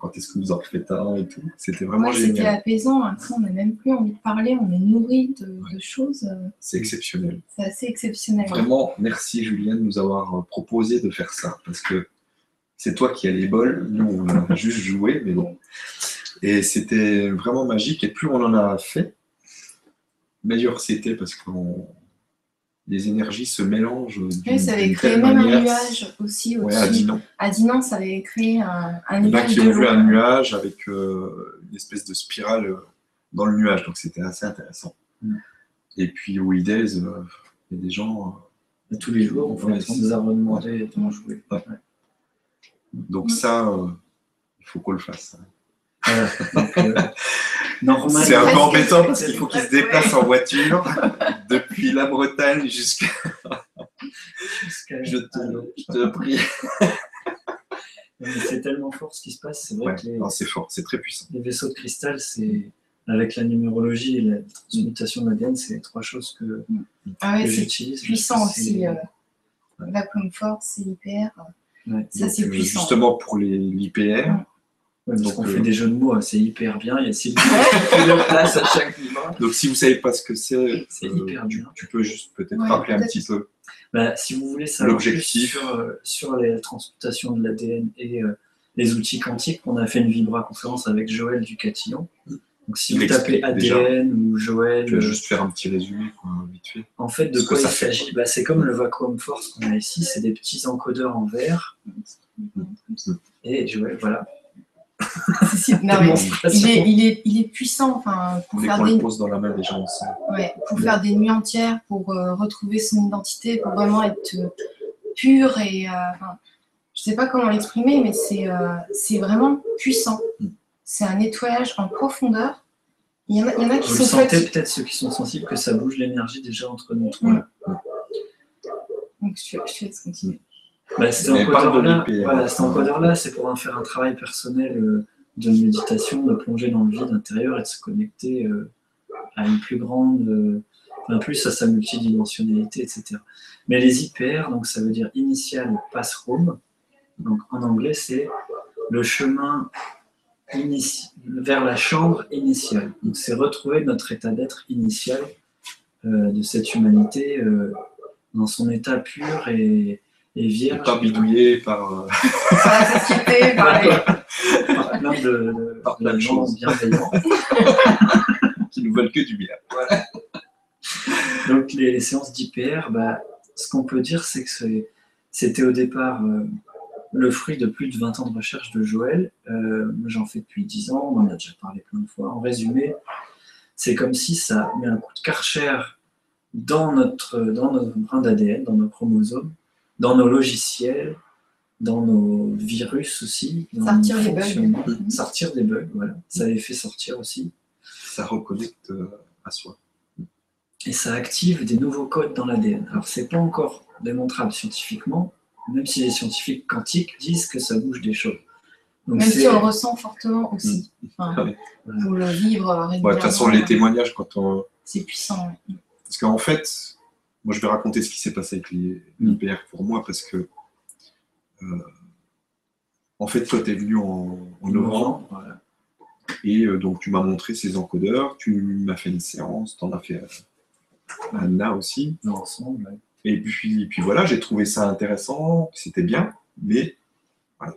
quand est-ce que vous en faites un et tout. C'était vraiment génial. C'était apaisant. Après, on n'a même plus envie de parler. On est nourri de, choses. C'est exceptionnel. C'est assez exceptionnel. Vraiment, merci Julien de nous avoir proposé de faire ça parce que c'est toi qui as les bols. Nous, on a juste joué, mais bon. Et c'était vraiment magique. Et plus on en a fait, meilleur c'était parce qu'on les énergies se mélangent. Oui, ça avait créé même un nuage aussi. Ouais, à Dinan. À Dinan, ça avait créé un, un nuage. Il y en a qui ont vu un nuage avec euh, une espèce de spirale euh, dans le nuage, donc c'était assez intéressant. Mm. Et puis au euh, il y a des gens. tous les jours, on fait des abonnements et jouer. Donc ça, il faut qu'on le fasse. Euh, c'est un peu embêtant parce qu'il faut qu'il se déplace en voiture depuis la Bretagne jusqu'à. je, te, prie. c'est tellement fort ce qui se passe. C'est vrai que c'est fort, c'est très puissant. Les vaisseaux de cristal, c'est avec la numérologie et la transmutation de l'ADN, c'est trois choses que, ah ouais, j'utilise. Puissant aussi. Euh, la force, c'est hyper. ça, c'est puissant. Justement, pour l'IPR, donc, on fait des jeux de mots, c'est hyper bien. Il y a six à chaque. Donc si vous ne savez pas ce que c'est, c'est euh, hyper bien. Tu, peux juste peut-être rappeler un petit peu. Bah, si vous voulez savoir sur, euh, sur les transmutations de l'ADN et euh, les outils quantiques, on a fait une Vibra conférence avec Joël Ducatillon. Donc si vous tapez ADN ou Joël. Je vais juste faire un petit résumé, vite fait. En fait, de quoi il s'agit? Bah, C'est comme le Vacuum Force qu'on a ici, c'est des petits encodeurs en verre. Et Joël, voilà, il, est, il, est, puissant enfin, pour faire des... dans la main des gens pour faire des nuits entières, pour euh, retrouver son identité, pour vraiment être euh, pur et euh, je sais pas comment l'exprimer, mais c'est c'est vraiment puissant. Mm. C'est un nettoyage en profondeur. Il y en a, il y en a qui Vous sont sentez peut-être ceux qui sont sensibles que ça bouge l'énergie déjà entre nous. Mm. Donc je, je laisse continuer. Bah, cet encodeur-là, c'est pour en faire un travail personnel euh, de méditation, de plonger dans le vide intérieur et de se connecter euh, à une plus grande euh, enfin, plus à sa multidimensionnalité, etc. Mais les IPR, donc ça veut dire Initial Pass Room, donc en anglais c'est le chemin vers la chambre initiale. Donc c'est retrouver notre état d'être initial euh, de cette humanité dans son état pur et, et vierge. Pas bidouillé par. euh, Par la société, par les... par plein de, de, Par plein de gens choses. bienveillants. qui nous veulent que du bien. Donc les, les séances d'IPR, bah, ce qu'on peut dire, c'est que c'était au départ euh, le fruit de plus de 20 ans de recherche de Joël. Euh, J'en fais depuis 10 ans, on en a déjà parlé plein de fois. En résumé, c'est comme si ça met un coup de karcher dans notre, dans notre brin d'ADN, dans nos chromosomes, dans nos logiciels, dans nos virus aussi. Dans Sortir nos les bugs. Mhm. Sortir des bugs, voilà. Ça les fait sortir aussi. Ça reconnecte euh, à soi. et ça active des nouveaux codes dans l'ADN. Alors, c'est pas encore démontrable scientifiquement, même si les scientifiques quantiques disent que ça bouge des choses. Donc, Même si on le ressent fortement aussi. Enfin, oui. Pour le vivre euh, régulièrement. de toute façon, les témoignages, quand on. C'est puissant. ouais. Parce qu'en fait, moi, je vais raconter ce qui s'est passé avec les l'IPR pour moi, parce que. euh, en fait, toi, tu es venu en, en novembre, voilà. et euh, donc tu m'as montré ces encodeurs, tu m'as fait une séance, tu en as fait à Anna aussi. Ensemble. ouais. Et puis, puis voilà, j'ai trouvé ça intéressant, c'était bien, mais voilà,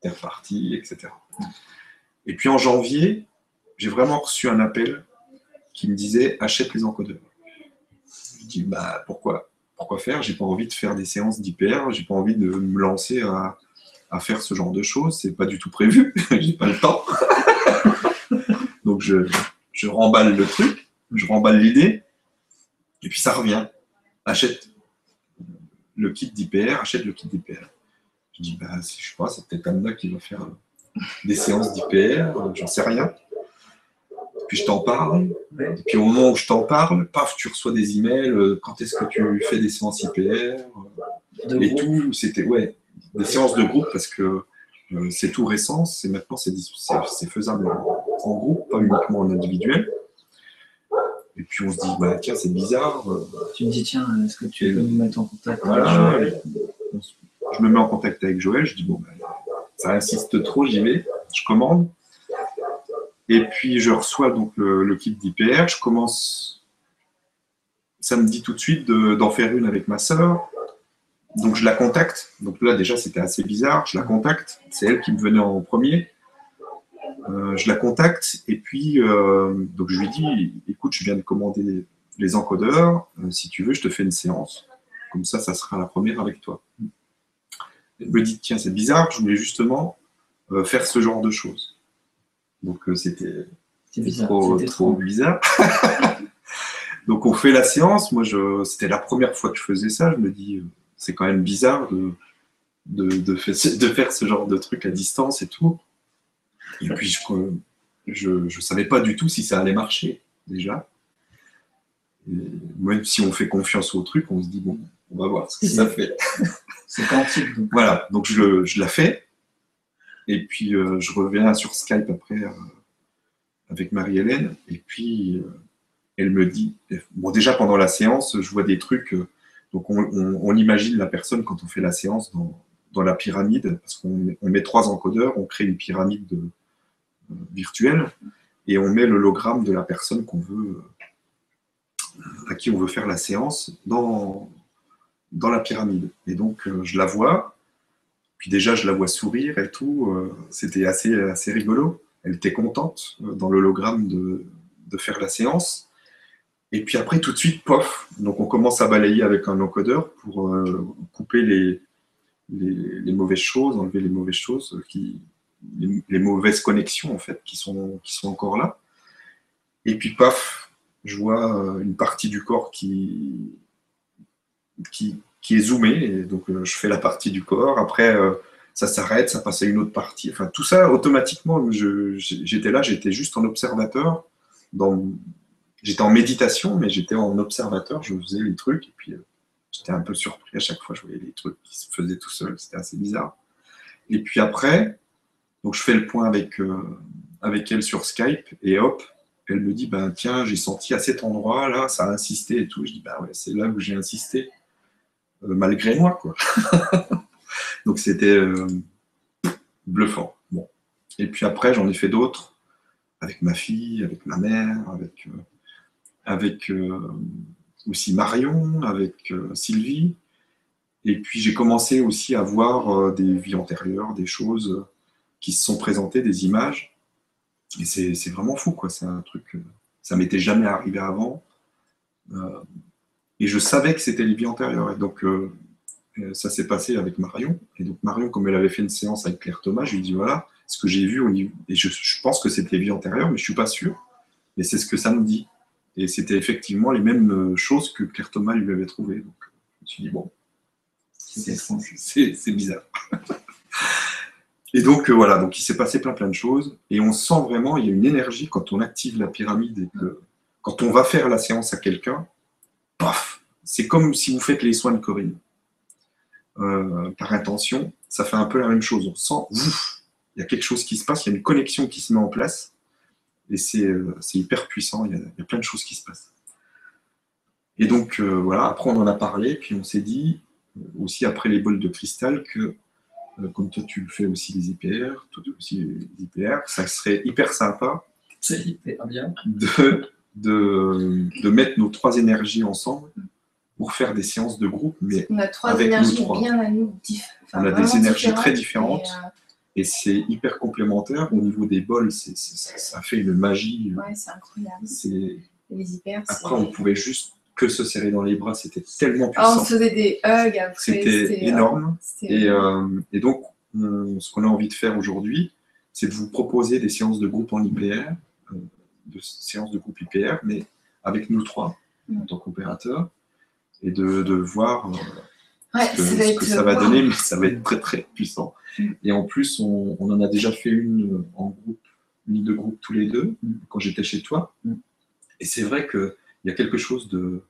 t'es reparti, etc. Et puis en janvier, j'ai vraiment reçu un appel qui me disait achète les encodeurs. Je dis bah pourquoi Pourquoi faire? J'ai pas envie de faire des séances d'IPR, j'ai pas envie de me lancer à, faire ce genre de choses, c'est pas du tout prévu, j'ai pas le temps. Donc je, je remballe le truc, je remballe l'idée, et puis ça revient achète le kit d'IPR, achète le kit d'IPR. Je dis, bah, je sais pas, c'est peut-être Anna qui va faire des séances d'IPR, j'en sais rien. Puis je t'en parle, et puis au moment où je t'en parle, paf, tu reçois des emails, euh, quand est-ce que tu fais des séances IPR De Et groupe. tout, c'était, ouais, des séances de groupe parce que euh, c'est tout récent, c'est maintenant, c'est faisable en, groupe, pas uniquement en individuel. Et puis on se dit, bah, tiens, c'est bizarre, euh, Tu me dis, tiens, est-ce que tu peux nous mettre en contact Voilà. avec Joël? je me mets en contact avec Joël, je dis bon, ben, ça insiste trop, j'y vais, je commande. Et puis je reçois donc le, kit d'IPR, je commence, ça me dit tout de suite de- d'en faire une avec ma sœur. Donc je la contacte. Donc là déjà c'était assez bizarre, je la contacte, c'est elle qui me venait en premier. Euh, je la contacte et puis euh, donc je lui dis écoute, je viens de commander les encodeurs, euh, si tu veux, je te fais une séance. Comme ça, ça sera la première avec toi. Elle me dit, tiens, c'est bizarre, je voulais justement faire ce genre de choses. Donc euh, c'était trop, bizarre. Donc on fait la séance, moi je, c'était la première fois que je faisais ça, je me dis, euh, c'est quand même bizarre de, de, de, fa- de faire ce genre de truc à distance et tout. Et puis je ne savais pas du tout si ça allait marcher déjà. Et même si on fait confiance au truc, on se dit, bon, on va voir ce que ça fait. C'est quantique. Voilà, donc je, je la fais. Et puis euh, je reviens sur Skype après euh, avec Marie-Hélène. Et puis euh, elle me dit, bon déjà pendant la séance, je vois des trucs. donc on, imagine la personne quand on fait la séance dans, dans la pyramide, parce qu'on met- trois encodeurs, on crée une pyramide de- virtuelle et on met l'hologramme de la personne qu'on veut, à qui on veut faire la séance dans, dans la pyramide. Et donc, je la vois, puis déjà, je la vois sourire et tout. euh, C'était assez, assez rigolo. Elle était contente euh, dans l'hologramme de, de faire la séance. Et puis après, tout de suite, pof. Donc, on commence à balayer avec un encodeur pour euh, couper les, les, mauvaises choses, enlever les mauvaises choses, les, mauvaises connexions, en fait, qui sont, qui sont encore là. Et puis, paf, je vois une partie du corps qui, qui, qui est zoomé. Et donc, euh, je fais la partie du corps. Après, euh, ça s'arrête, ça passe à une autre partie. Enfin, tout ça, automatiquement, j'étais là, j'étais juste en observateur. Dans, j'étais en méditation, mais j'étais en observateur. Je faisais les trucs. Et puis, euh, j'étais un peu surpris à chaque fois. Je voyais les trucs qui se faisaient tout seuls. C'était assez bizarre. Et puis après, donc je fais le point avec, avec elle sur Skype. Et hop, elle me dit, ben tiens, j'ai senti à cet endroit-là, ça a insisté et tout. Je dis, ben ouais, c'est là où j'ai insisté, malgré moi, quoi. Donc c'était euh, bluffant. Bon. Et puis après, j'en ai fait d'autres, avec ma fille, avec ma mère, avec, euh, avec aussi Marion, avec Sylvie. Et puis j'ai commencé aussi à voir des vies antérieures, des choses qui se sont présentées, des images. Et c'est vraiment fou, quoi. C'est un truc, euh, ça m'était jamais arrivé avant. Euh, et je savais que c'était les vies antérieures. Et donc, euh, ça s'est passé avec Marion. Et donc, Marion, comme elle avait fait une séance avec Claire Thomas, je lui ai dit voilà, ce que j'ai vu au niveau. Et je, pense que c'était les vies antérieures, mais je suis pas sûr. Mais c'est ce que ça me dit. Et c'était effectivement les mêmes choses que Claire Thomas lui avait trouvées. Donc, je me suis dit bon, c'est bizarre. Et donc euh, voilà, donc il s'est passé plein plein de choses et on sent vraiment il y a une énergie quand on active la pyramide et que quand on va faire la séance à quelqu'un, paf, c'est comme si vous faites les soins de Corinne euh, par intention, ça fait un peu la même chose. On sent, ouf, il y a quelque chose qui se passe, il y a une connexion qui se met en place et c'est euh, hyper puissant. Il y, a, plein de choses qui se passent. Et donc voilà, après on en a parlé, puis on s'est dit aussi après les bols de cristal que euh, comme toi tu fais aussi les IPR, toi aussi les IPR, ça serait hyper sympa bien. De, de, mettre nos trois énergies ensemble pour faire des séances de groupe, mais on a trois énergies bien à nous On a des énergies très différentes. Euh, et, c'est hyper complémentaire. Au niveau des bols, ça fait une magie. Ouais, c'est incroyable. Les hyper, Après, on pouvait juste que se serrer dans les bras, c'était tellement puissant. Ah, on se faisait des hugs après. C'était énorme. et, euh, et, donc, ce qu'on a envie de faire aujourd'hui, c'est de vous proposer des séances de groupe en IPR, euh, de séances de groupe IPR, mais avec nous trois, mm. en tant qu'opérateurs, et de, de voir euh, ce que, ça, va donner, mais ça va être très très puissant. Mm. Et en plus, on, on, en a déjà fait une en groupe, une de groupe tous les deux, mm. quand j'étais chez toi. Et c'est vrai qu'il y a quelque chose de,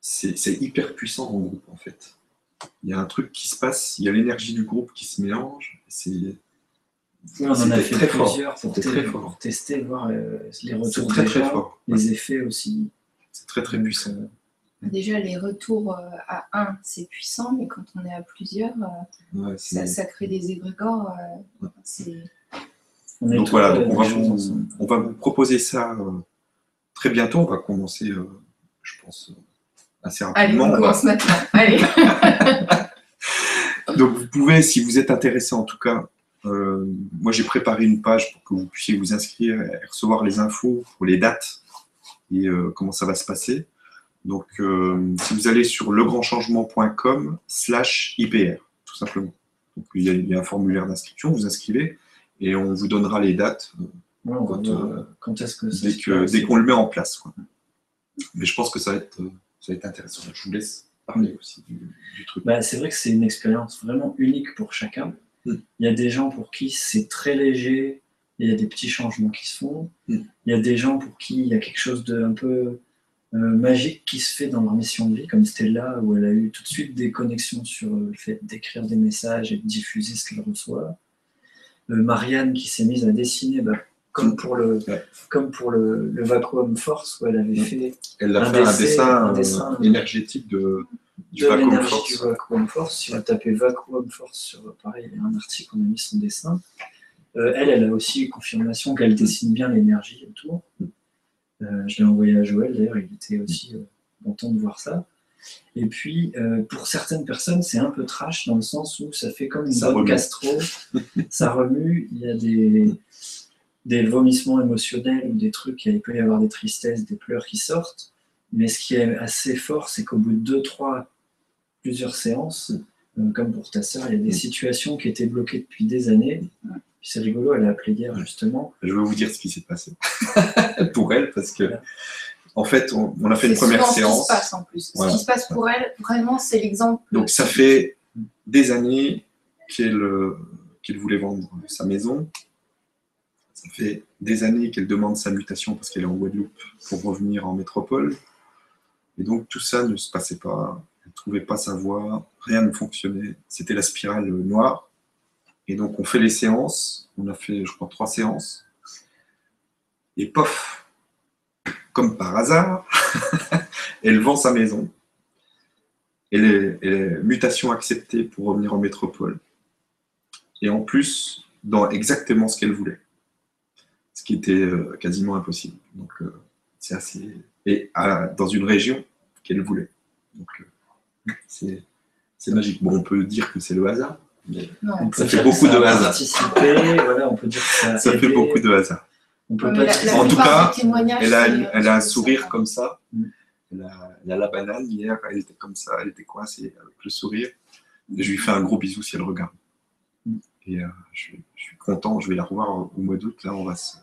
c'est hyper puissant en groupe en fait. Il y a un truc qui se passe, il y a l'énergie du groupe qui se mélange. C'est on en a fait très plusieurs fort. pour, très fort. tester, voir euh, les retours très, très fort. les effets aussi. C'est très très puissant. Euh, déjà, les retours euh, à un, c'est puissant, mais quand on est à plusieurs, ça, crée des égrégores. Donc voilà, on, va vous, on, va vous, proposer ça très bientôt. On va commencer, je pense, assez rapidement. Allez, on commence maintenant. Allez. Donc vous pouvez, si vous êtes intéressé en tout cas, moi j'ai préparé une page pour que vous puissiez vous inscrire et recevoir les infos pour les dates et euh, comment ça va se passer. Donc euh, si vous allez sur legrandchangement.com slash IPR, tout simplement. Donc il y, a, un formulaire d'inscription, vous inscrivez et on vous donnera les dates quand, est-ce que dès qu'on le met en place. Quoi. Mais je pense que ça va être ça va être intéressant. Je vous laisse parler aussi du, truc. Bah, c'est vrai que c'est une expérience vraiment unique pour chacun. Hmm. Il y a des gens pour qui c'est très léger, il y a des petits changements qui se font. Hmm. Il y a des gens pour qui il y a quelque chose de un peu euh, magique qui se fait dans leur mission de vie, comme Stella, où elle a eu tout de suite des connexions sur le fait d'écrire des messages et de diffuser ce qu'elle reçoit. Euh, Marianne qui s'est mise à dessiner bah, comme pour le, comme pour le, le, Vacuum Force, où elle avait fait, elle a un, fait un, dessin, euh, énergétique de, du, vacuum force. du Vacuum Force. Si on tapait Vacuum Force sur, pareil, il y a un article, on a mis son dessin. Euh, elle, elle a aussi confirmation qu'elle dessine bien l'énergie autour. Euh, je l'ai envoyé à Joël, d'ailleurs, il était aussi content de voir ça. Et puis, pour certaines personnes, c'est un peu trash dans le sens où ça fait comme une bonne gastro, ça remue, il y a des, des vomissements émotionnels ou des trucs, il peut y avoir des tristesses, des pleurs qui sortent. Mais ce qui est assez fort, c'est qu'au bout de deux, trois, plusieurs séances, euh, comme pour ta sœur, il y a des situations qui étaient bloquées depuis des années. c'est rigolo, elle a appelé hier justement. Je vais vous dire ce qui s'est passé pour elle, parce que en fait, on, a fait une première séance. Ce qui se passe en plus. Ce qui se passe pour elle, vraiment, c'est l'exemple. Donc ça fait des années qu'elle euh, qu'elle voulait vendre sa maison, ça fait des années qu'elle demande sa mutation parce qu'elle est en Guadeloupe pour revenir en métropole. Et donc tout ça ne se passait pas. Ne trouvait pas sa voie, rien ne fonctionnait. C'était la spirale noire. Et donc on fait les séances. On a fait, je crois, trois séances. Et pof, comme par hasard, elle vend sa maison. Elle est, elle est mutation acceptée pour revenir en métropole. Et en plus, dans exactement ce qu'elle voulait. Ce qui était euh, quasiment impossible. Donc, euh, c'est assez. Et dans une région qu'elle voulait. Donc, euh, c'est c'est magique. Bon, on peut dire que c'est le hasard, mais Non. Ça fait beaucoup ça de hasard. participé, voilà, on peut dire que ça fait beaucoup de hasard. On peut pas la- la En tout cas, Elle a, elle un sourire ça. comme ça. Mm. Elle a, elle a la banane hier, elle était comme ça, elle était coincée avec le sourire. Et je lui fais un gros bisou si elle regarde. Mm. Et euh, je, suis- je suis content, je vais la revoir au mois d'août. Là, on va se,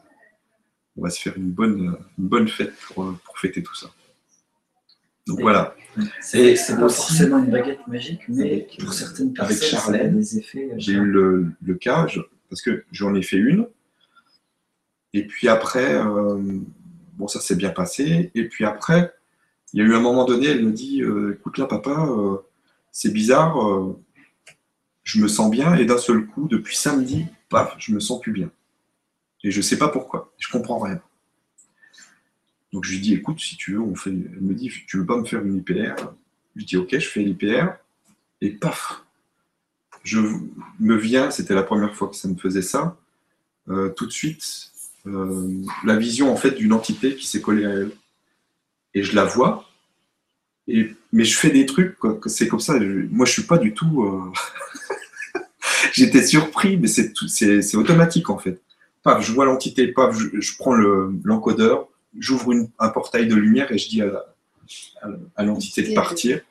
on va se faire une bonne, une bonne fête pour, pour fêter tout ça. Donc voilà. C'est pas forcément une baguette magique, mais Avec, pour certaines avec personnes, ça a Charlène, des effets. euh, J'ai eu le, le cas, je- parce que j'en ai fait une. Et puis après, euh, bon, ça s'est bien passé. Et puis après, il y a eu un moment donné, elle me dit euh, Écoute là, papa, euh, c'est bizarre, je me sens bien. Et d'un seul coup, depuis samedi, paf, je me sens plus bien. Et je sais pas pourquoi, je comprends rien. Donc je lui dis Écoute, si tu veux, on fait. Elle me dit Tu veux pas me faire une IPR Je dis Ok, je fais l'IPR. Et paf, je me viens, c'était la première fois que ça me faisait ça, euh, tout de suite, euh, la vision en fait d'une entité qui s'est collée à elle. Et je la vois, et, mais je fais des trucs, c'est comme ça. je- moi, je suis pas du tout. euh, J'étais surpris, mais c'est automatique en fait. Paf, je vois l'entité, paf, je, prends le- l'encodeur, j'ouvre un portail de lumière et je dis à, la- à- à l'entité de partir.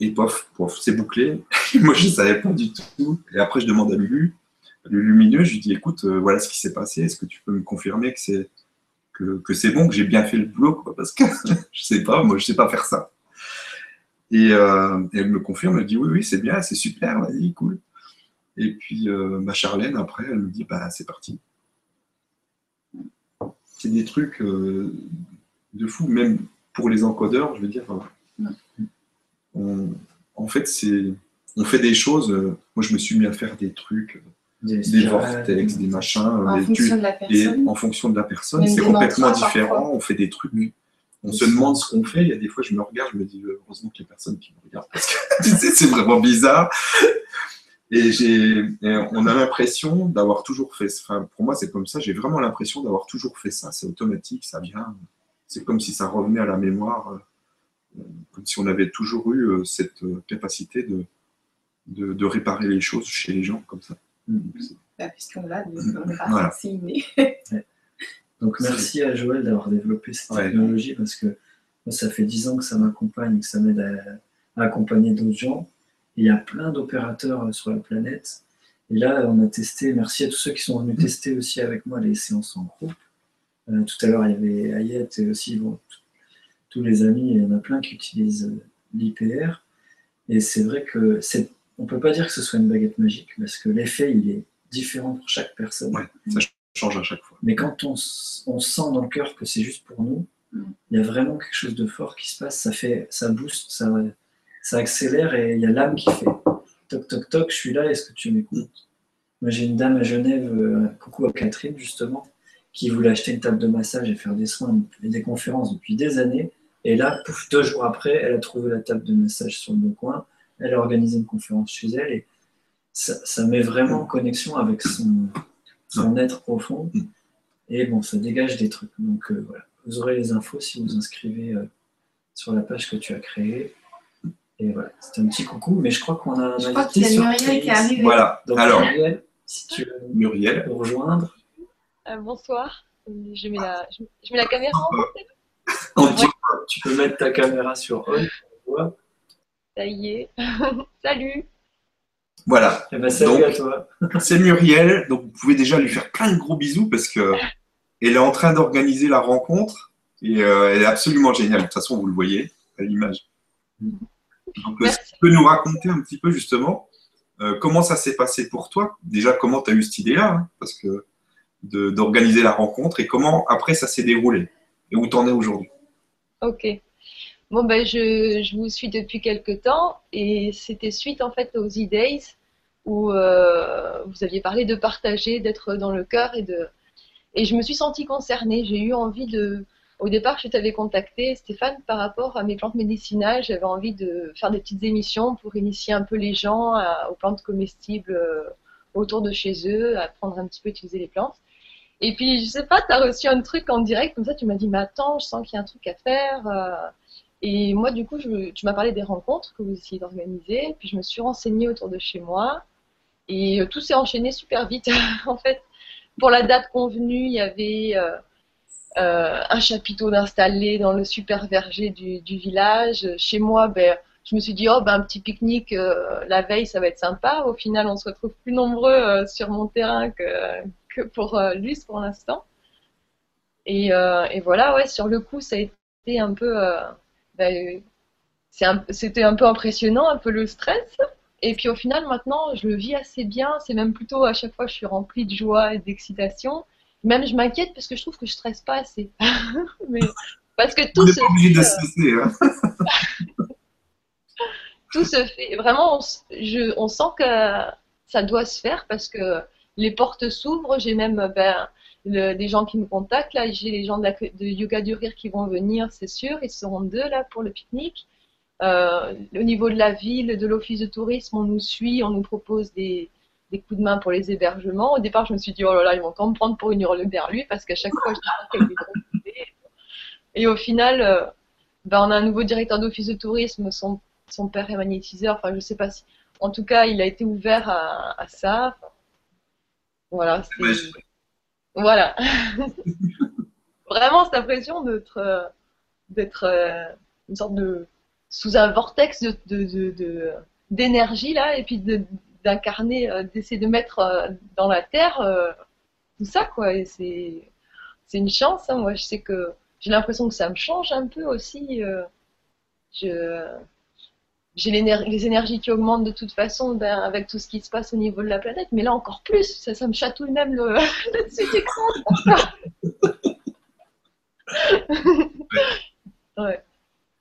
Et pof, pof, c'est bouclé. Moi, je ne savais pas du tout. Et après, je demande à Lulu, le lumineux, je lui dis, écoute, euh, voilà ce qui s'est passé. Est-ce que tu peux me confirmer que c'est que, que c'est bon, que j'ai bien fait le boulot, quoi, parce que je sais pas, moi, je sais pas faire ça. Et euh, elle me confirme, elle dit, oui, oui, c'est bien, c'est super, vas-y, cool. Et puis, euh, ma Charlène, après, elle me dit, bah, c'est parti. C'est des trucs euh, de fou, même pour les encodeurs, je veux dire. on- en fait, c'est, on fait des choses. euh, moi, je me suis mis à faire des trucs, euh, des, vortex, des machins, En des fonction de la Et personne. en fonction de la personne, c'est complètement différent. parfois. On fait des trucs. On se demande ce qu'on fait. Il y a des fois, je me regarde, je me dis heureusement qu'il y a personne qui me regarde parce que tu sais, c'est vraiment bizarre. Et, j'ai, et on a l'impression d'avoir toujours fait. Enfin, pour moi, c'est comme ça. J'ai vraiment l'impression d'avoir toujours fait ça. C'est automatique, ça vient. C'est comme si ça revenait à la mémoire, euh, comme si on avait toujours eu euh, cette euh, capacité de, de, de réparer les choses chez les gens comme ça. Mm. Bah, Puisqu'on l'a, Mhm. on Voilà. inné. Donc merci à Joël d'avoir développé cette Ouais. technologie parce que moi, ça fait 10 ans que ça m'accompagne, que ça m'aide à, à accompagner d'autres gens. Il y a plein d'opérateurs euh, sur la planète. Et là, on a testé, merci à tous ceux qui sont venus tester aussi avec moi les séances en groupe. Euh, tout à l'heure, il y avait Ayette et aussi bon, tous les amis, il y en a plein qui utilisent euh, l'IPR. Et c'est vrai que c'est, on ne peut pas dire que ce soit une baguette magique parce que l'effet, il est différent pour chaque personne. Ouais, ça change à chaque fois. Mais quand on sent dans le cœur que c'est juste pour nous, Mm. il y a vraiment quelque chose de fort qui se passe. Ça fait, ça booste, ça, ça accélère et il y a l'âme qui fait toc toc toc. Je suis là. Est-ce que tu m'écoutes? Moi, j'ai une dame à Genève, euh, coucou à Catherine justement, qui voulait acheter une table de massage et faire des soins et des conférences depuis des années. Et là, pouf, deux jours après, elle a trouvé la table de massage sur le coin. Elle a organisé une conférence chez elle et ça, ça met vraiment en connexion avec son, être profond. Et bon, ça dégage des trucs. Donc euh, voilà, vous aurez les infos si vous inscrivez euh, sur la page que tu as créée. Et voilà, c'était un petit coucou, mais je crois qu'on a un Je crois invité qu'il y a Muriel qui est arrivée. Voilà. Donc, Alors, Muriel, si tu veux Muriel, nous rejoindre, Euh, bonsoir. Je mets, la, je, je mets la caméra en on dit- tu peux mettre ta caméra sur on. on. Ça y est. Salut. voilà. Eh ben, salut Donc- à toi. C'est Muriel, donc vous pouvez déjà lui faire plein de gros bisous parce que elle est en train d'organiser la rencontre et euh, elle est absolument géniale. De toute façon, vous le voyez à l'image. Donc, euh, Merci. tu peux nous raconter un petit peu justement euh, comment ça s'est passé pour toi? Déjà, comment tu as eu cette idée-là hein, Parce que d'organiser la rencontre et comment après ça s'est déroulé? Et où tu en es aujourd'hui? Ok. Bon, ben, je, je vous suis depuis quelques temps et c'était suite en fait aux E-Days où euh, vous aviez parlé de partager, d'être dans le cœur et de. Et je me suis sentie concernée. J'ai eu envie de, au départ, je t'avais contacté, Stéphane, par rapport à mes plantes médicinales. J'avais envie de faire des petites émissions pour initier un peu les gens aux plantes comestibles euh, autour de chez eux, apprendre un petit peu à utiliser les plantes. Et puis, je sais pas, tu as reçu un truc en direct, comme ça, tu m'as dit, mais attends, je sens qu'il y a un truc à faire. Euh. Et moi, du coup, tu m'as parlé des rencontres que vous essayez d'organiser. Puis, je me suis renseignée autour de chez moi. Et euh, tout s'est enchaîné super vite. en fait, pour la date convenue, il y avait euh, un chapiteau d'installer dans le super verger du, village. Chez moi, ben, je me suis dit, oh, ben, un petit pique-nique la veille, ça va être sympa. Au final, on se retrouve plus nombreux sur mon terrain que, que pour Luce pour l'instant. Et, et, voilà, ouais, sur le coup, ça a été un peu ben, c'était un peu impressionnant, un peu le stress. Et puis au final, maintenant, je le vis assez bien. C'est même plutôt à chaque fois, je suis remplie de joie et d'excitation. Même je m'inquiète parce que je trouve que je stresse pas assez. Mais parce que tout se fait. Euh, hein. tout se fait. Vraiment, on, je, on sent que ça doit se faire parce que les portes s'ouvrent. J'ai même ben, des gens qui me contactent. Là, j'ai les gens de, Yoga du Rire qui vont venir, c'est sûr. Ils seront deux là pour le pique-nique. Euh, au niveau de la ville, de l'office de tourisme, on nous suit, on nous propose des, coups de main pour les hébergements. Au départ, je me suis dit, oh là là, ils vont quand me prendre pour une hurleberlue lui parce qu'à chaque fois, je dis Et au final, euh, ben, on a un nouveau directeur d'office de tourisme, son, son, père est magnétiseur, enfin, je sais pas si. En tout cas, il a été ouvert à, ça. voilà, c'est. Voilà. Vraiment, cette impression d'être euh, d'être euh, une sorte de sous un vortex de, d'énergie là, et puis d'incarner, euh, d'essayer de mettre dans la terre tout ça quoi. Et c'est c'est une chance. Hein. Moi, je sais que j'ai l'impression que ça me change un peu aussi. je j'ai les énergies qui augmentent de toute façon ben, avec tout ce qui se passe au niveau de la planète, mais là encore plus, ça, ça me chatouille même le, dessus ouais.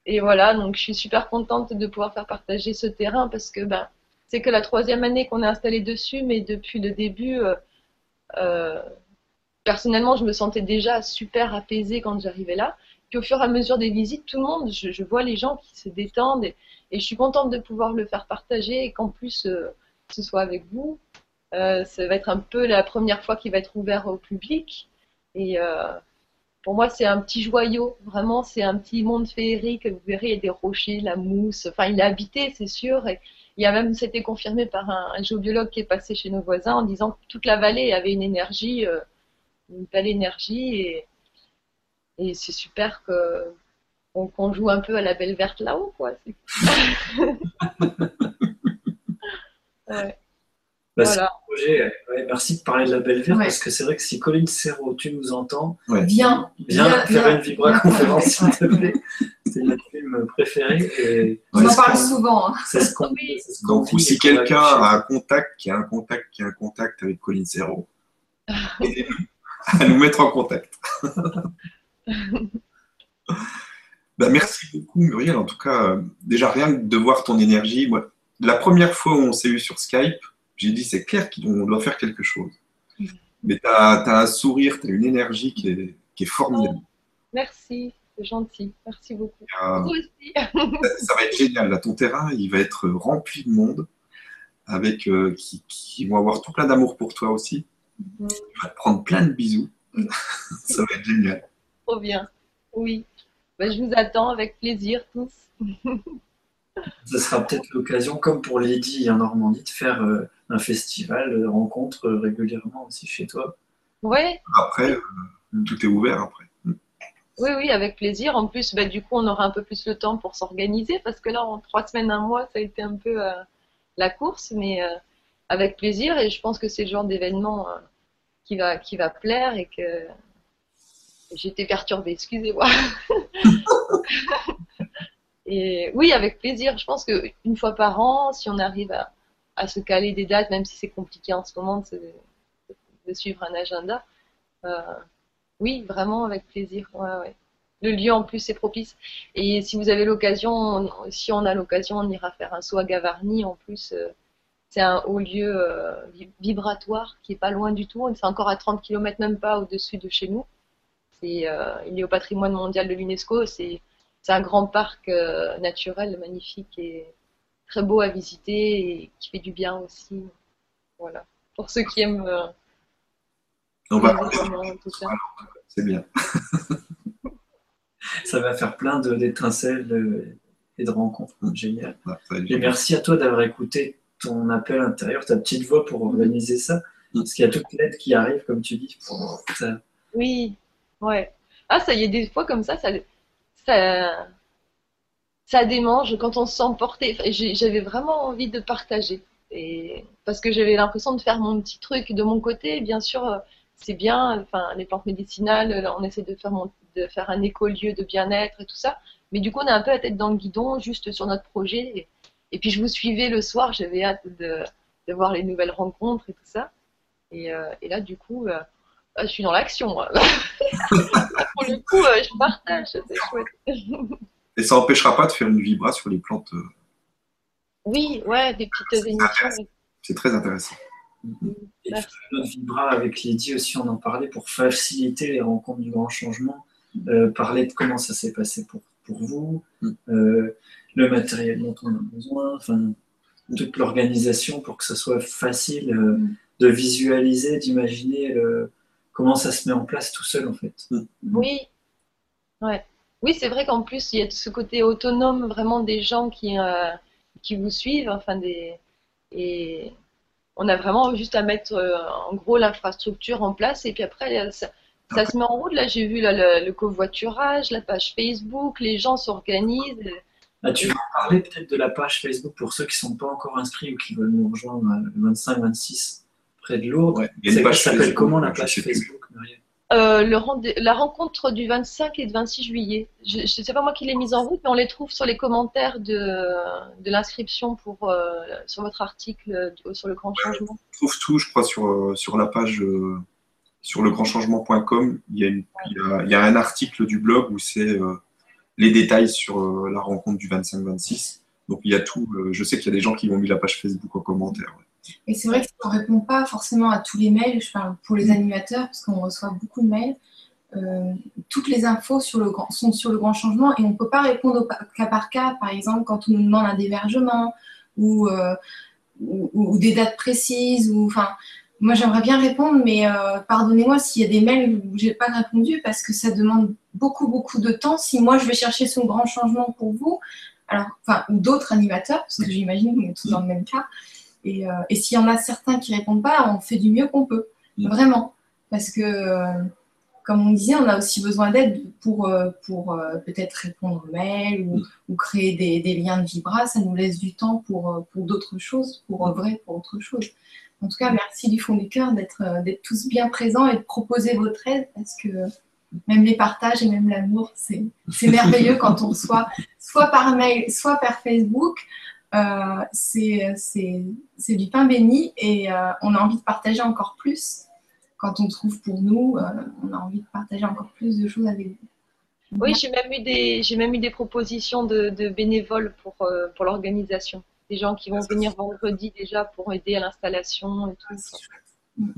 Et voilà, donc je suis super contente de pouvoir faire partager ce terrain parce que ben, c'est que la troisième année qu'on est installé dessus, mais depuis le début, euh, euh, personnellement, je me sentais déjà super apaisée quand j'arrivais là. Puis au fur et à mesure des visites, tout le monde, je, vois les gens qui se détendent. Et, je suis contente de pouvoir le faire partager et qu'en plus euh, ce soit avec vous. Euh, ça va être un peu la première fois qu'il va être ouvert au public. Et pour moi, c'est un petit joyau. Vraiment, c'est un petit monde féerique. Vous verrez, il y a des rochers, la mousse. Enfin, il est habité, c'est sûr. Il y a même, c'était confirmé par un, géobiologue qui est passé chez nos voisins en disant que toute la vallée avait une énergie, une belle énergie. Et, et c'est super que qu'on joue un peu à la belle verte là-haut, quoi. Bah, voilà. merci de parler de la belle verte parce que c'est vrai que si Colline Serrault, tu nous entends, viens, viens, faire une vibra conférence s'il te plaît. C'est notre film préféré. Et On en parle souvent. C'est ce qu'on Donc, si quelqu'un a un contact, qui a un contact, qui a un contact avec Colline Serrault, à nous mettre en contact. Bah, merci beaucoup, Muriel. En tout cas, euh, déjà rien de voir ton énergie. la première fois où on s'est eu sur Skype, j'ai dit c'est clair qu'on doit faire quelque chose. Mais tu as, un sourire, tu as une énergie qui est, qui est formidable. merci, c'est gentil. Merci beaucoup. aussi. ça, va être génial. Là, ton terrain, il va être rempli de monde avec, euh, qui, vont avoir tout plein d'amour pour toi aussi. Mhm. Tu vas te prendre plein de bisous. ça va être génial. Trop bien. Oui. Ben, je vous attends avec plaisir tous. Ce sera peut-être l'occasion, comme pour Lady en Normandie, de faire euh, un festival, de rencontres euh, régulièrement aussi chez toi. Oui. Après, euh, tout est ouvert après. Oui, oui, avec plaisir. En plus, ben, du coup, on aura un peu plus le temps pour s'organiser parce que là, en trois semaines, un mois, ça a été un peu la course, mais avec plaisir. Et je pense que c'est le genre d'événement qui, va, qui va plaire et que J'étais perturbée, excusez-moi. et oui, avec plaisir. Je pense qu'une fois par an, si on arrive à, se caler des dates, même si c'est compliqué en ce moment de, suivre un agenda, euh, oui, vraiment avec plaisir. Le lieu en plus est propice. Et si vous avez l'occasion, si on a l'occasion, on ira faire un saut à Gavarnie. En plus, euh, c'est un haut lieu euh, vibratoire qui est pas loin du tout. C'est encore à 30 km, même pas au-dessus de chez nous euh, il est au patrimoine mondial de l'UNESCO. C'est, un grand parc naturel magnifique et très beau à visiter et qui fait du bien aussi. Voilà. Pour ceux qui aiment. euh, On va l'environnement, tout ça. c'est bien. Ça va faire plein de- d'étincelles et de rencontres. Génial. Et merci à toi d'avoir écouté ton appel intérieur, ta petite voix pour organiser ça. Parce qu'il y a toute l'aide qui arrive, comme tu dis. pour- ça- Oui, ouais. Ah, ça y est, des fois comme ça, ça, ça, ça démange quand on se sent porté. J'avais vraiment envie de partager. Parce que j'avais l'impression de faire mon petit truc de mon côté. Bien sûr, euh, c'est bien, enfin, les plantes médicinales, là, on essaie de faire, mon- de faire un écolieu de bien-être et tout ça. Mais du coup, on a un peu la tête dans le guidon, juste sur notre projet. Et, puis, je vous suivais le soir, j'avais hâte de, voir les nouvelles rencontres et tout ça. Et, euh, là, du coup, euh, je suis dans l'action. Pour le coup, euh, je partage, c'est chouette. Et ça n'empêchera pas de faire une vibra sur les plantes. euh, Oui, ouais, des petites émissions. C'est très intéressant. Et Merci. notre Vibra avec Lydie aussi, on en parlait pour faciliter les rencontres du grand changement, euh, parler de comment ça s'est passé pour, pour vous, Mm. euh, le matériel dont on a besoin, enfin, toute l'organisation pour que ce soit facile euh, de visualiser, d'imaginer comment ça se met en place tout seul en fait. Oui, ouais. Oui, c'est vrai qu'en plus, il y a ce côté autonome vraiment des gens qui, euh, qui vous suivent. Enfin, des... Et on a vraiment juste à mettre euh, en gros l'infrastructure en place et puis après, euh, ça, ça se met en route. Là, j'ai vu là, le, le covoiturage, la page Facebook, les gens s'organisent. Ah, tu veux parler peut-être de la page Facebook pour ceux qui ne sont pas encore inscrits ou qui veulent nous rejoindre le 25-26 près de Lourdes. Ouais, ça s'appelle comment la page. Facebook, Muriel Euh, le la rencontre du 25 et du 26 juillet. Je ne sais pas moi qui l'ai mise en route, mais on les trouve sur les commentaires de, de l'inscription pour euh, sur votre article euh, sur le grand changement. On trouve tout, je crois, sur, euh, sur la page euh, sur legrandchangement.com. Il, y a une- il, y a, il y a un article du blog où c'est les détails sur la rencontre du 25-26. Donc il y a tout. je sais qu'il y a des gens qui ont mis la page Facebook en commentaire. ouais. Et c'est vrai qu'on ne répond pas forcément à tous les mails, je parle pour les animateurs, parce qu'on reçoit beaucoup de mails. Euh, toutes les infos sont sur le grand changement et on ne peut pas répondre au cas par cas. Par exemple, quand on nous demande un dévergement ou, euh, des dates précises. Ou, moi, j'aimerais bien répondre, mais euh, pardonnez-moi s'il y a des mails où je n'ai pas répondu parce que ça demande beaucoup, beaucoup de temps. Si moi, je vais chercher ce grand changement pour vous, alors, enfin, ou d'autres animateurs, parce que j'imagine qu'on est tous dans le même cas. Et, euh, et s'il y en a certains qui répondent pas, on fait du mieux qu'on peut. Mm. Vraiment. Parce que, euh, comme on disait, on a aussi besoin d'aide pour, euh, pour peut-être répondre aux mails ou, ou créer des, des liens de Vibra. Ça nous laisse du temps pour, pour d'autres choses, pour œuvrer pour autre chose. En tout cas, merci du fond du cœur d'être tous bien présents et de proposer votre aide parce que même les partages et même l'amour, c'est c'est merveilleux quand on reçoit soit par mail, soit par Facebook. Euh, c'est du pain béni et euh, on a envie de partager encore plus. Quand on trouve pour nous, euh, on a envie de partager encore plus de choses avec vous. Oui, j'ai même eu des j'ai même eu des propositions de, de bénévoles pour pour l'organisation. Des gens qui vont venir vendredi déjà pour aider à l'installation et tout.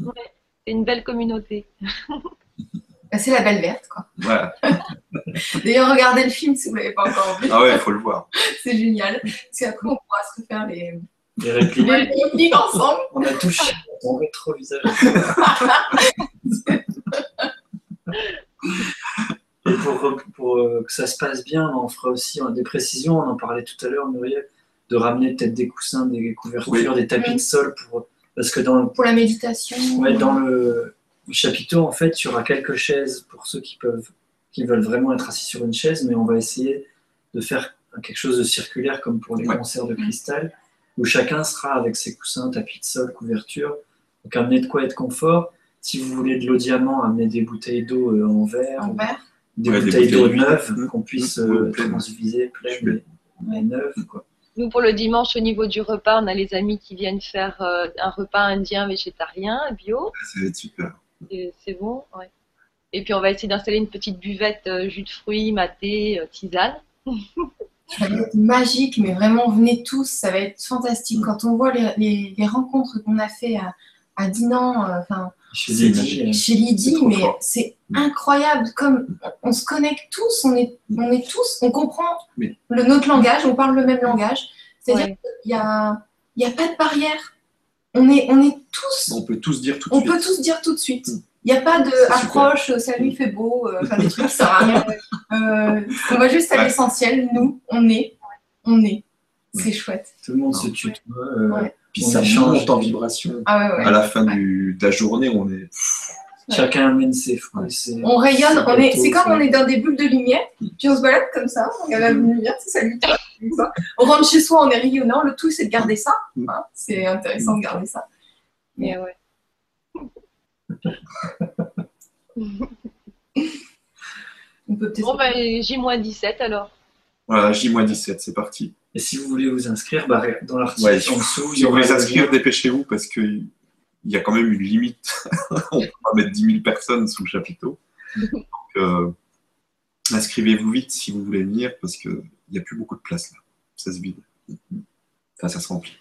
Ouais, c'est une belle communauté. Bah, c'est la belle verte, quoi. Voilà. D'ailleurs, regardez le film si vous ne l'avez pas encore vu. Ah ouais, il faut le voir. C'est génial. Parce qu'après, on pourra se refaire les, Les répliques, les répliques ensemble. on a touché ton rétrovisage. Et pour, pour, euh, que ça se passe bien, on fera aussi des précisions. On en parlait tout à l'heure, Muriel, de ramener peut-être des coussins, des couvertures, des tapis Oui. de sol. Pour, parce que dans le, Pour la méditation. ouais, dans le chapiteau, en fait, il y aura quelques chaises pour ceux qui, peuvent, qui veulent vraiment être assis sur une chaise, mais on va essayer de faire quelque chose de circulaire comme pour les Ouais. concerts de cristal, où chacun sera avec ses coussins, tapis de sol, couverture. Donc amener de quoi être confort. Si vous voulez de l'eau diamant, amenez des bouteilles d'eau euh, en verre, En verre. des Ouais, des bouteilles d'eau neuves Mmh. qu'on puisse Mmh. euh, transviser, pleines, Pleines. mais, mais neuves. Quoi. Nous, pour le dimanche, au niveau du repas, on a les amis qui viennent faire euh, un repas indien végétarien, bio. Ça va être super. C'est bon, ouais. Et puis, on va essayer d'installer une petite buvette euh, jus de fruits, maté, euh, tisane. Ça va être magique, mais vraiment, venez tous, ça va être fantastique. Quand on voit les, les- les rencontres qu'on a fait à, à Dinan, euh, enfin Chez Lydie, euh, chez mais c'est incroyable. Comme on se connecte tous, on est, on est tous, on comprend Oui. le, notre langage, on parle le même langage. C'est-à-dire Ouais. qu'il n'y a, y a pas de barrière. On est, on est tous, On peut tous dire tout de on suite. peut tous dire tout de suite. Mm. Il n'y a pas de approche, salut, il fait beau, euh, enfin des trucs qui servent à rien. Euh, on va juste à Ouais. l'essentiel. Nous, on est, on est. C'est chouette. tout le monde Non. se tutoie. euh, Ouais. Puis On ça échange. monte en vibration. Ah ouais, ouais. À la fin du, de la journée, on est. Chacun amène ses fruits. ses- On rayonne, on est, c'est comme on est dans des bulles de lumière, puis on se balade comme ça, on regarde la lumière, c'est salut toi, comme ça. On rentre chez soi, on est rayonnant, le tout c'est de garder ça, hein. c'est intéressant de garder ça. Mais ouais. On peut peut-être. Bon, ben, J-17 alors. Voilà, J-17, c'est parti. Et si vous voulez vous inscrire, bah, dans l'article Ouais, en dessous, Si vous voulez le s'inscrire, lien. dépêchez-vous parce qu'il y a quand même une limite. on peut pas mettre 10 000 personnes sous le chapiteau. Donc, euh, inscrivez-vous vite si vous voulez venir parce qu'il n'y a plus beaucoup de place là. Ça se vide. Enfin, ça se remplit.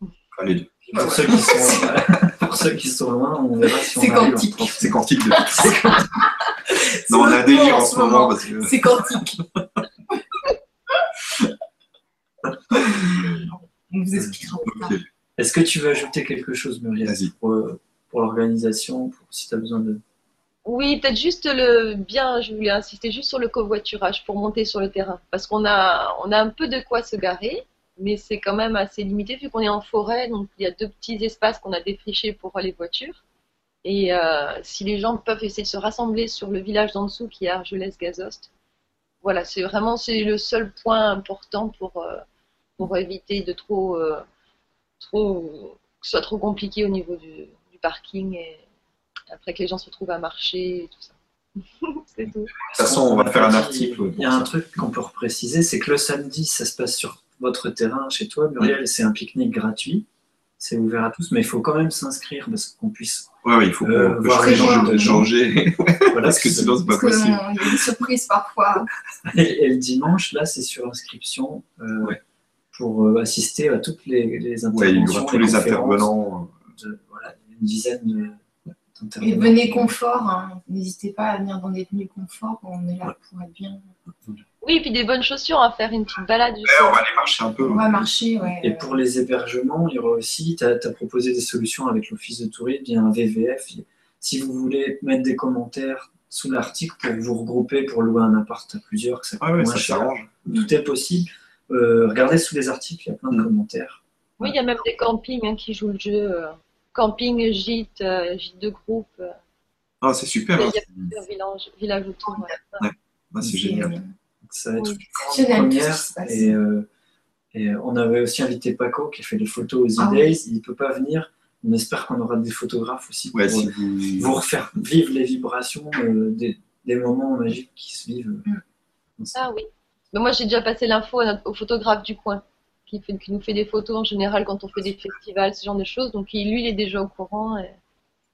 Enfin, les deux. Pour ceux, qui sont, pour ceux qui sont loin, on verra si on C'est arrive. quantique. C'est quantique de C'est Non, on a délire en ce moment parce que. C'est quantique. On vous expliquera plus tard. Ok, Est-ce que tu veux ajouter quelque chose, Muriel, pour, euh, pour l'organisation, pour si tu as besoin de. Oui, peut-être juste le bien, je voulais insister juste sur le covoiturage pour monter sur le terrain. Parce qu'on a, on a un peu de quoi se garer, mais c'est quand même assez limité vu qu'on est en forêt. Donc il y a deux petits espaces qu'on a défrichés pour les voitures. Et euh, si les gens peuvent essayer de se rassembler sur le village d'en dessous qui est Argelès-Gazost, voilà, c'est vraiment c'est le seul point important pour, euh, pour éviter de trop, euh, trop, que ce soit trop compliqué au niveau du, du parking et après que les gens se retrouvent à marcher et tout ça. c'est tout. De toute façon, on va faire un article. Il y a un truc qu'on peut repréciser, c'est que le samedi, ça se passe sur votre terrain chez toi, Muriel, c'est un pique-nique gratuit. C'est ouvert à tous, mais il faut quand même s'inscrire parce qu'on puisse. Ouais, ouais, il faut Euh, voir les gens. de changer Voilà, parce que sinon, c'est pas Parce qu'il possible. y a des surprises parfois. Et, et le dimanche, là, c'est sur inscription euh, Ouais. Pour euh, assister à toutes les, les interventions. Ouais, il y aura tous les intervenants. de- voilà, une dizaine de- Et d'intervenants. venez confort, hein. n'hésitez pas à venir dans des tenues confort, on est là pour être bien. Oui, et puis des bonnes chaussures à faire une petite balade. Ouais, on va aller marcher un peu. On va marcher, ouais. Et pour les hébergements, il y aura aussi, tu as, proposé des solutions avec l'Office de tourisme, il y a un VVF. Si vous voulez mettre des commentaires sous l'article pour vous regrouper pour louer un appart à plusieurs, que ça coûte Ah ouais, moins ça cher, tout est possible. Euh, regardez sous les articles, il y a plein de Mm. commentaires. Oui, il y a même des campings hein, qui jouent le jeu. euh, camping, gîte, euh, gîte de groupe. euh, Ah, c'est super. Il y hein. a plusieurs villages, villages autour. ouais. Ah, c'est génial. Ça va être Oui. une première. Et, euh, et on avait aussi invité Paco qui a fait des photos aux Ah E-Days. Il ne peut pas venir. On espère qu'on aura des photographes aussi pour Ouais, si vous... vous refaire vivre les vibrations euh, des, des moments magiques qui se vivent. Ah oui. Mais moi, j'ai déjà passé l'info au photographe du coin qui, fait- qui nous fait des photos en général quand on fait des festivals, ce genre de choses. Donc, lui, il est déjà au courant. Et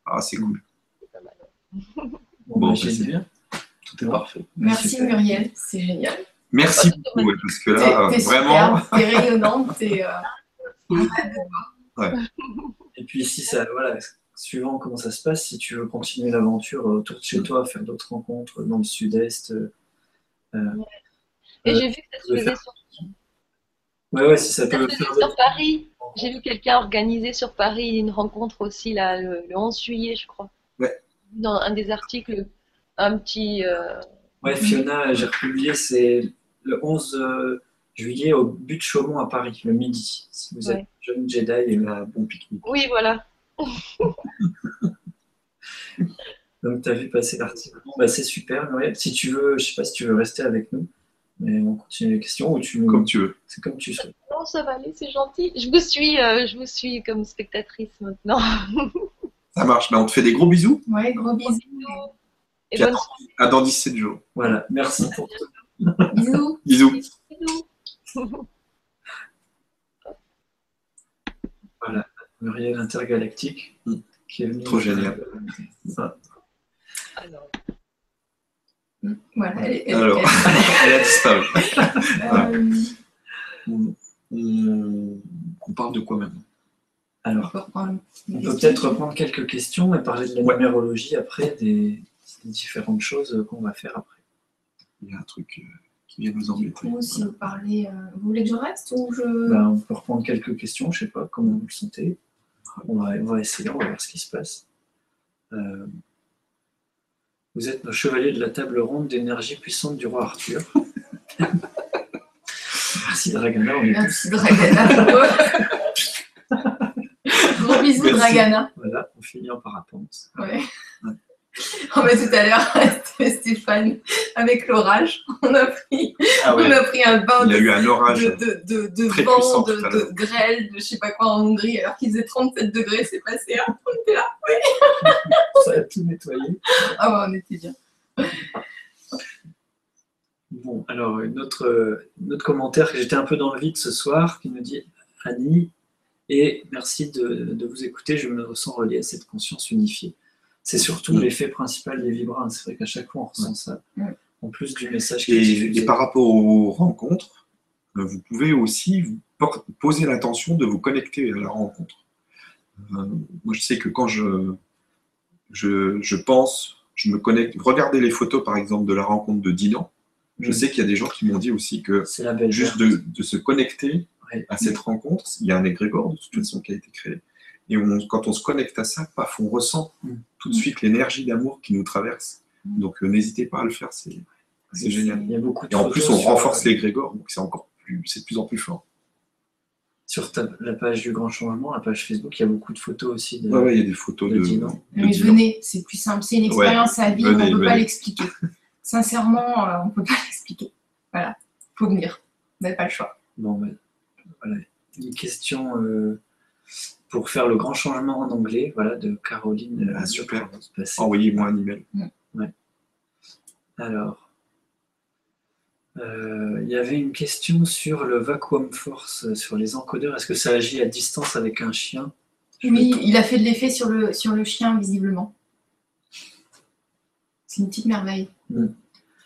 Ah, c'est cool. c'est pas mal. Bon, Bon, bah, j'ai c'est- bien. Tout est parfait. Merci. Muriel, c'est génial. Merci beaucoup, ouais, parce que là, t'es vraiment, t'es rayonnante, t'es. euh, Et puis si ça, voilà, suivant comment ça se passe, si tu veux continuer l'aventure autour de chez toi, faire d'autres rencontres dans le sud-est. euh, Et Euh, j'ai vu que ça se faisait faire- sur, Ouais, ouais, si ça ça peut se faire sur Paris. J'ai vu quelqu'un organiser sur Paris une rencontre aussi là, le, le 11 juillet, je crois. Ouais. Dans un des articles, un petit. euh, Ouais, Fiona, j'ai republié, c'est le 11 euh, juillet au but de Chaumont à Paris, le midi. Si vous êtes jeune Jedi, et là, un bon pique-nique. Oui, voilà. donc tu as vu passer l'article. Bon, bah, c'est super, Muriel. Si tu veux, je sais pas si tu veux rester avec nous, mais on continue les questions ou tu. Comme tu veux. C'est comme tu souhaites. Non, ça va aller, c'est gentil. Je vous suis, euh, je vous suis comme spectatrice maintenant. Ça marche. Ben, on te fait des gros bisous. Ouais, gros bisous. Et bonne À dans 17 jours. Voilà, merci pour tout. Bisous. Bisous. Bisous. Muriel Intergalactique, qui est. Trop génial. Ça. Alors, Voilà, elle est. elle- Alors, elle- elle a disparu. euh, On, on- on parle de quoi maintenant On Alors, on peut questions. peut-être reprendre quelques questions et parler de la Ouais. numérologie après, des, des différentes choses qu'on va faire après. Il y a un truc euh, qui vient nous Du embêter. coup, si vous parlez, euh, vous voulez que je reste ou je. Ben, on peut reprendre quelques questions, je sais pas comment vous le sentez. On va, on va essayer, on va voir ce qui se passe. Euh, vous êtes nos chevaliers de la table ronde d'énergie puissante du roi Arthur. Merci Dragana, on est tous. Merci Dragana. Gros bisous. Dragana. Voilà, on finit en parapente. Ouais. Oh, mais tout à l'heure, Stéphane, avec l'orage, on a pris, Ah on a pris un bain de, eu un orage. de, de, de, de très vent, puissant de, grêle, de je sais pas quoi en Hongrie, alors qu'il faisait 37 degrés, c'est passé. hein. On était là. Ça a tout nettoyé. Ah ouais, on était bien. Bon, alors, une autre, un autre commentaire que j'étais un peu dans le vide ce soir, qui me dit Annie, et merci de, de vous écouter, je me ressens relié à cette conscience unifiée. C'est surtout Mm. l'effet principal des vibrants, c'est vrai qu'à chaque fois on ressent ça, Mm. en plus du message qui est Et, diffusé. et par rapport aux rencontres, euh, vous pouvez aussi poser l'intention de vous connecter à la rencontre. Euh, moi, je sais que quand je, je, je pense, je me connecte. Regardez les photos, par exemple, de la rencontre de Dinan. Je Mm. sais qu'il y a des gens qui m'ont dit aussi que C'est la belle juste de, de se connecter Ouais. à cette rencontre, il y a un égrégore de toute façon qui a été créé. Et on- quand on se connecte à ça, paf, on ressent Mm. tout de suite l'énergie d'amour qui nous traverse. Mm. Donc euh, n'hésitez pas à le faire, c'est c'est génial. Il y a beaucoup de Et en plus, on sur, renforce euh, l'égrégore, donc c'est encore plus, c'est de plus en plus fort. Sur ta- la page du Grand Changement, la page Facebook, il y a beaucoup de photos aussi. De, Ouais, ouais, il y a des photos de de, Dinan. de Mais venez, c'est plus simple. C'est une expérience à vivre, venez, on ne peut pas l'expliquer. Sincèrement, euh, on ne peut pas l'expliquer. Voilà, faut venir. Vous n'avez pas le choix. Bon, ben, voilà. Une question euh, pour faire le grand changement en anglais, voilà, de Caroline. Ah, euh, super. de Passy. Envoyez-moi un email. Alors, euh, il y avait une question sur le vacuum force, euh, sur les encodeurs. Est-ce que ça agit à distance avec un chien? Je Oui, il a fait de l'effet sur le, sur le chien, visiblement. C'est une petite merveille. Mm.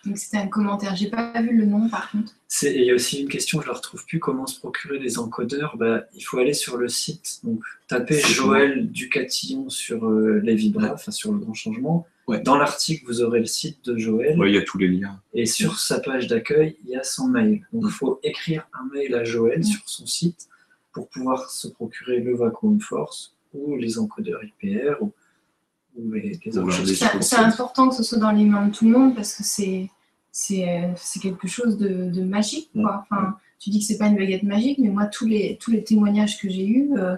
Donc c'était un commentaire. J'ai pas vu le nom par contre. C'est- et il y a aussi une question, je ne la retrouve plus, comment se procurer des encodeurs? Bah, Il faut aller sur le site, donc taper Joël Ducatillon sur euh, les vibras, enfin sur le grand changement. Ouais. Dans l'article, vous aurez le site de Joël, Ouais, il y a tous les liens. et sur sa page d'accueil, il y a son mail. Donc il faut écrire un mail à Joël Mm. sur son site pour pouvoir se procurer le Vacuum Force ou les encodeurs IPR ou, ou les, les C'est important que ce soit dans les mains de tout le monde parce que c'est c'est euh, c'est quelque chose de, de magique. Quoi. Enfin, tu dis que c'est pas une baguette magique, mais moi tous les tous les témoignages que j'ai eus, euh,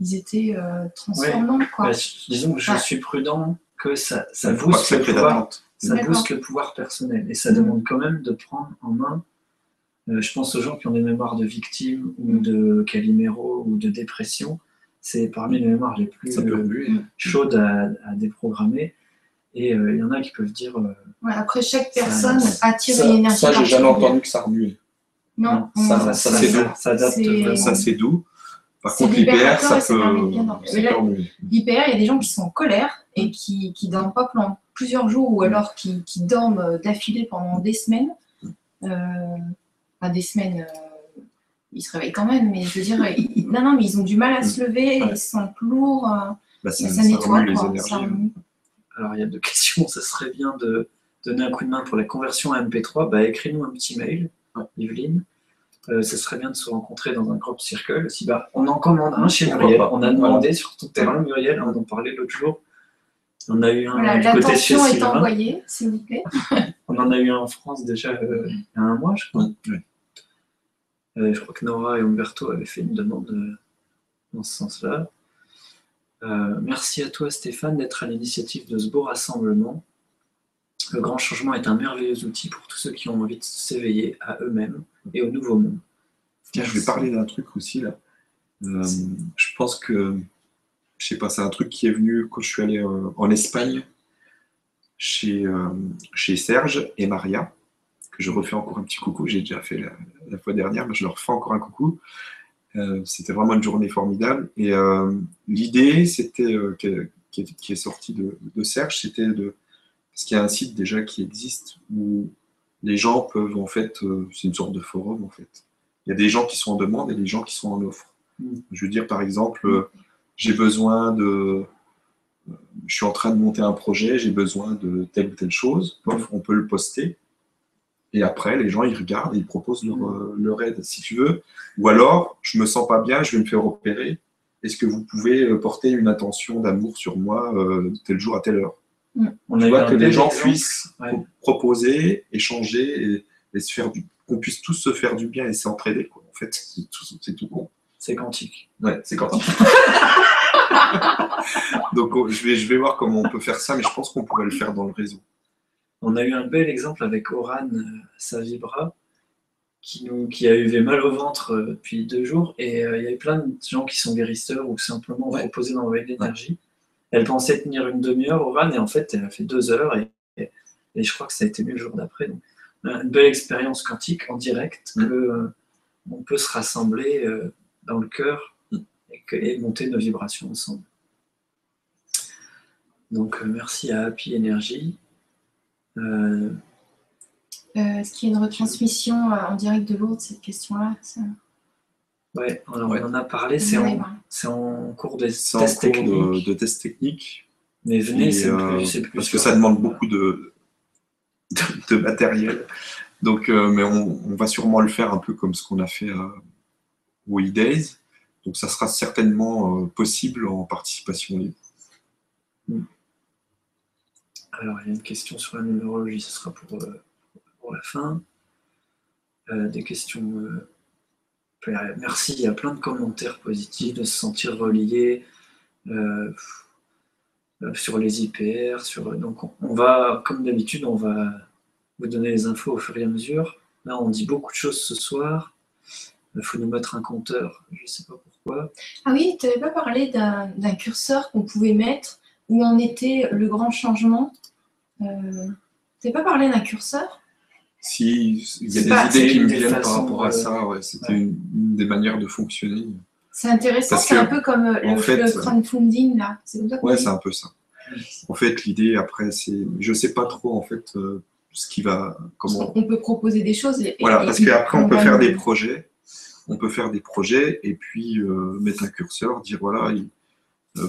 ils étaient euh, transformants. Quoi. Bah, disons que je suis prudent que ça, ça booste le pouvoir d'attente. ça D'accord. booste le pouvoir personnel et ça Mm. demande quand même de prendre en main. euh, je pense aux gens qui ont des mémoires de victimes ou Mm. de Calimero ou de dépression. C'est parmi les mémoires les plus euh, chaudes à, à déprogrammer. Et euh, il y en a qui peuvent dire euh, Ouais, après, chaque Ça- personne attire Ça, une énergie. ça, j'ai jamais entendu que ça remuait. Non, non, on- ça- ça, c'est doux. ça adapte C'est-. Ça, doux. Par contre, l'IPR, libérateur ça ça peut, ça il y a des gens qui sont en colère et qui qui dorment pas pendant plusieurs jours ou alors qui, qui dorment euh, d'affilée pendant des semaines. Euh, enfin, des semaines, euh, ils se réveillent quand même, mais je veux dire, ils- non, non, mais ils ont du mal à se lever, Ouais. ils se sentent lourds, Bah, ça, ça, ça nettoie, remue les quoi, énergies. ça remue. Alors il y a deux questions. Ça serait bien de donner un coup de main pour la conversion à MP3. Bah, écris-nous un petit mail. Yveline. Euh, ça serait bien de se rencontrer dans un groupe circle. Si, bah, on en commande un chez Muriel. On a demandé sur ton terrain, Muriel, on en parlait l'autre jour. On a eu un Voilà, du côté chez est envoyée, s'il vous plaît. On en a eu un en France déjà euh, il y a un mois, je crois. Euh, je crois que Nora et Umberto avaient fait une demande euh, dans ce sens-là. Euh, merci à toi Stéphane d'être à l'initiative de ce beau rassemblement. Le grand changement est un merveilleux outil pour tous ceux qui ont envie de s'éveiller à eux-mêmes et au nouveau monde. Tiens, je vais parler d'un truc aussi là. Euh, je pense que, je sais pas, c'est un truc qui est venu quand je suis allé euh, en Espagne chez, chez Serge et Maria, que je refais encore un petit coucou. J'ai déjà fait la, la fois dernière, mais je leur refais encore un coucou. Euh, c'était vraiment une journée formidable. Et euh, l'idée, c'était euh, qui, est, qui est sortie de, de Serge, c'était de parce qu'il y a un site déjà qui existe où les gens peuvent en fait, c'est une sorte de forum en fait. Il y a des gens qui sont en demande et des gens qui sont en offre. Mm. Je veux dire, par exemple, j'ai besoin de. Je suis en train de monter un projet, j'ai besoin de telle ou telle chose. On peut le poster. Et après, les gens, ils regardent et ils proposent leur, euh, leur aide, si tu veux. Ou alors, je me sens pas bien, je vais me faire opérer. Est-ce que vous pouvez euh, porter une attention d'amour sur moi euh, tel jour à telle heure? On Tu a eu vois que les gens puissent Ouais. proposer, échanger et, et se faire du, qu'on puisse tous se faire du bien et s'entraider. Quoi. En fait, c'est tout, c'est tout con. C'est quantique. Ouais, c'est quand. Donc, on- je vais, je vais voir comment on peut faire ça, mais je pense qu'on pourrait le faire dans le réseau. On a eu un bel exemple avec Oran euh, Savibra, qui, nous, qui avait mal au ventre euh, depuis deux jours. Et euh, il y avait plein de gens qui sont guérisseurs ou simplement Ouais. proposé d'envoyer de l'énergie. Elle pensait tenir une demi-heure, Oran, et en fait, elle a fait deux heures. Et, et, et je crois que ça a été mieux le jour d'après. Une belle expérience quantique en direct Mm. que euh, on peut se rassembler euh, dans le cœur Mm. et, monter nos vibrations ensemble. Donc, euh, merci à Happy Energy. Euh, Euh, Est-ce qu'il y a une retransmission euh, en direct de Lourdes, cette question-là Ouais. on en a parlé, c'est en, cours de C'est en cours de, de techniques. Mais venez, c'est euh, plus, parce que ça demande beaucoup de, de, de matériel. Donc, euh, mais on, on va sûrement le faire un peu comme ce qu'on a fait euh, au E-Days. Donc, ça sera certainement euh, possible en participation libre. Alors, il y a une question sur la numérologie, ce sera pour, euh, la fin. Euh, des questions. euh, merci, il y a plein de commentaires positifs, de se sentir relié sur les IPR. Sur, donc, on, va, comme d'habitude, on va vous donner les infos au fur et à mesure. Là, on dit beaucoup de choses ce soir. Il faut nous mettre un compteur, je ne sais pas pourquoi. Ah oui, tu n'avais pas parlé d'un curseur qu'on pouvait mettre où en était le grand changement? Euh, tu n'avais pas parlé d'un curseur? Si, il y a des pas- idées qui me viennent par rapport à euh, ça. Ouais, C'était ouais. une, une des manières de fonctionner. C'est intéressant, c'est un peu comme euh, le, fait, le euh, crowdfunding là. C'est comme ça qu'on Ouais, dit? c'est un peu ça. En fait, l'idée après, c'est, je sais pas trop en fait euh, ce qui va, comment. On peut proposer des choses. Et, Voilà, et- parce qu'après on peut faire des projets, on peut faire des projets et puis euh, mettre un curseur, dire voilà, il-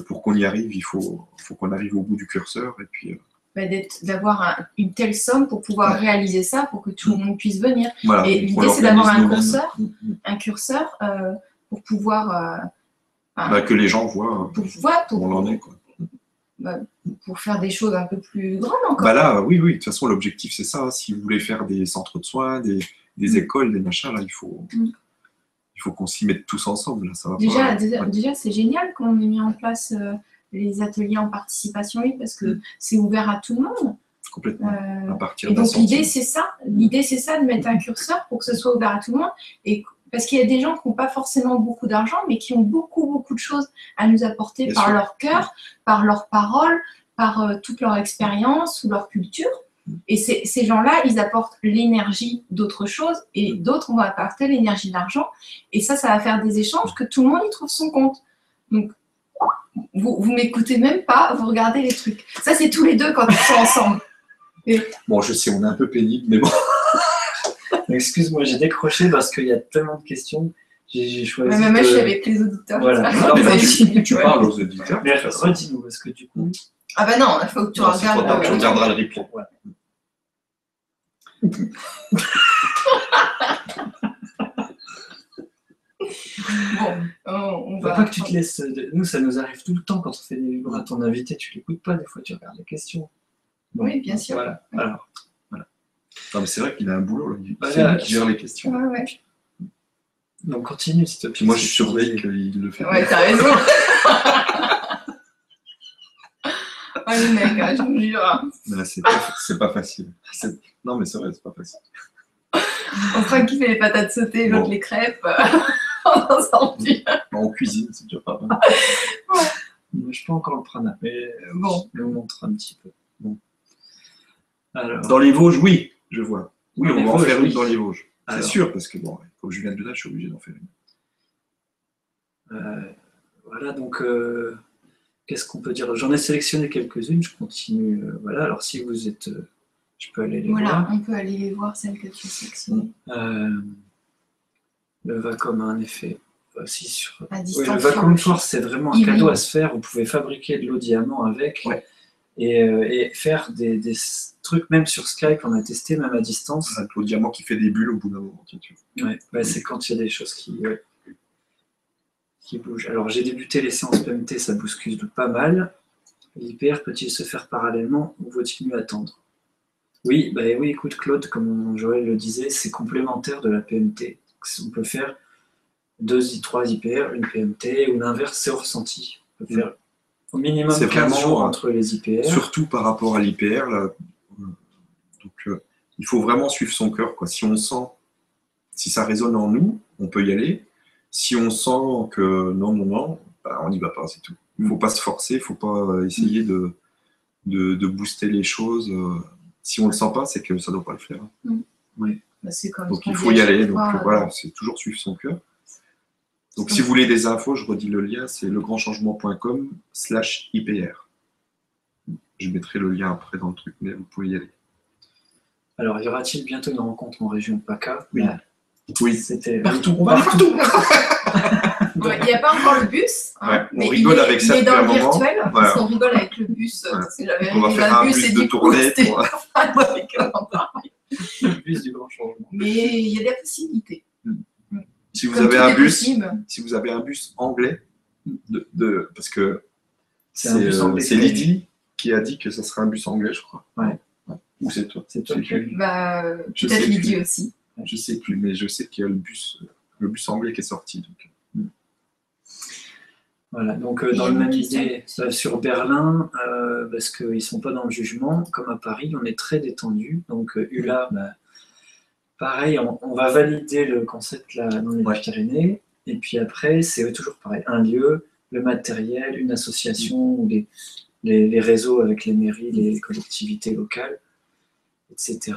pour qu'on y arrive, il faut, faut qu'on arrive au bout du curseur et puis euh, bah, d'avoir un- une telle somme pour pouvoir Ouais. réaliser ça, pour que tout le monde puisse venir. voilà. Et l'idée, c'est d'avoir un curseur. Mm, mm. Un curseur euh, pour pouvoir, euh, Bah, que les gens voient pour, voilà, où pour, on en est. Quoi. pour faire des choses un peu plus grandes encore. Bah là, oui, oui, de toute façon, l'objectif c'est ça. Si vous voulez faire des centres de soins, des, des Mm. écoles, des machins, là, il faut, Mm. Faut qu'on s'y mette tous ensemble. Là, ça va Déjà, pas- déjà, ouais, déjà, c'est génial qu'on ait mis en place euh, les ateliers en participation libre parce que Mm. c'est ouvert à tout le monde. complètement. Euh, à partir et donc l'idée c'est ça, l'idée c'est ça de mettre un curseur pour que ce soit ouvert à tout le monde. Et parce qu'il y a des gens qui n'ont pas forcément beaucoup d'argent, mais qui ont beaucoup beaucoup de choses à nous apporter Bien par sûr. leur cœur, par leurs paroles, par euh, toute leur expérience ou leur culture. Et ces, gens-là, ils apportent l'énergie d'autre chose et d'autres vont apporter l'énergie de l'argent. Et ça, ça va faire des échanges que tout le monde y trouve son compte. Donc, vous, vous m'écoutez même pas, vous regardez les trucs. Ça, c'est tous les deux quand ils sont ensemble. Bon, je sais, on est un peu pénible, mais bon. Excuse-moi, j'ai décroché parce qu'il y a tellement de questions. J'ai choisi. Mais même moi, je suis de- avec les auditeurs. Voilà. Alors, tu, tu parles aux auditeurs. Mais de redis-nous, parce que du coup. Ah bah non, il faut que tu Non, regardes. trop tard, euh, tu regarderas le replay. Bon, on, va. pas que tu te laisses. Nous, ça nous arrive tout le temps quand on fait des livres à ton invité, tu l'écoutes pas, des fois tu regardes les questions. Bon, Oui, bien sûr. Voilà. Alors, Non, mais c'est vrai qu'il a un boulot. Là. Il- Bah, C'est lui qui gère les questions. Ouais, ouais. donc continue s'il te plaît. Puis moi, je surveille qu'il le fait. Ouais, t'as raison. le mec, hein, je vous jure. C'est pas, pas facile. Non, mais c'est vrai, c'est pas facile. On croit qu'il fait les patates sautées, l'autre Bon. les crêpes. on s'en sort plus. En cuisine, c'est déjà pas mal. Moi, Je peux encore le prana, mais Bon. je vous montre un petit peu. Bon. Alors, Dans les Vosges, oui, je vois. Oui, Dans on va en faire oui. une dans les Vosges. C'est Alors. sûr, parce que bon, comme je viens de là, je suis obligé d'en faire une. euh, voilà, donc euh, qu'est-ce qu'on peut dire? J'en ai sélectionné quelques-unes, je continue. euh, voilà, alors si vous êtes. euh, je peux aller les Voilà, voir. on peut aller les voir, celles que tu sélectionnes. Euh, le Vacom a un effet aussi sur. À Oui, distance. le vacuum force, c'est vraiment un Il cadeau à se faire. Vous pouvez fabriquer de l'eau diamant avec Ouais. et, euh, et faire des, trucs, même sur Skype, on a testé, même à distance. Claude Diamant qui fait des bulles au bout d'un moment. Ouais, bah, c'est quand il y a des choses qui, ouais, qui bougent. Alors, j'ai débuté les séances PMT, ça bouscule pas mal. L'IPR peut-il se faire parallèlement ou vaut-il mieux attendre? Oui, bah oui, écoute, Claude, comme Joël le disait, c'est complémentaire de la PMT. On peut faire deux, trois IPR, une PMT, ou l'inverse, c'est au ressenti. On peut faire au minimum C'est 15 vraiment, jours euh, entre les IPR. Surtout par rapport à l'IPR. là, Donc, euh, il faut vraiment suivre son cœur. Quoi. Si on sent, si ça résonne en nous, on peut y aller. Si on sent que non, non, non, bah, on n'y va pas, c'est tout. Il ne faut pas se forcer, il ne faut pas euh, essayer de, de, de booster les choses. euh. Si on ne le sent pas, c'est que ça ne doit pas le faire. Bah, c'est comme Donc il faut y aller. Donc fois, euh, voilà, c'est toujours suivre son cœur. Donc si vous voulez des infos, je redis le lien, c'est legrandchangement.com slash IPR. Je mettrai le lien après dans le truc, mais vous pouvez y aller. Alors, y aura-t-il bientôt une rencontre en région PACA? Oui. Oui, C'était partout, on va aller partout. Ouais, Il n'y a pas encore le bus. hein, Ouais, on mais rigole il est, avec il ça est depuis dans un le moment. virtuel, Voilà. parce qu'on rigole avec le bus. Ouais. C'est jamais On va faire un bus bus et de tournée. c'était pour- le bus du grand changement. Mais il y a des possibilités. Si vous Comme avez un est bus, possible. si vous avez un bus anglais, de, de- parce que C'est euh, Lydie qui a dit que ça serait un bus anglais, je crois. Ouais. Ou c'est toi C'est toi. Bah, peut-être Lydie aussi. Je sais plus, mais je sais qu'il y a le bus, le bus anglais qui est sorti. donc. Voilà, donc euh, dans le même idée, euh, sur Berlin, euh, parce qu'ils ne sont pas dans le jugement, comme à Paris, on est très détendu. Donc ULA, bah, pareil, on, on va valider le concept là, dans les Ouais. Pyrénées. Et puis après, c'est toujours pareil, un lieu, le matériel, une association, les, les, les réseaux avec les mairies, les collectivités locales, etc.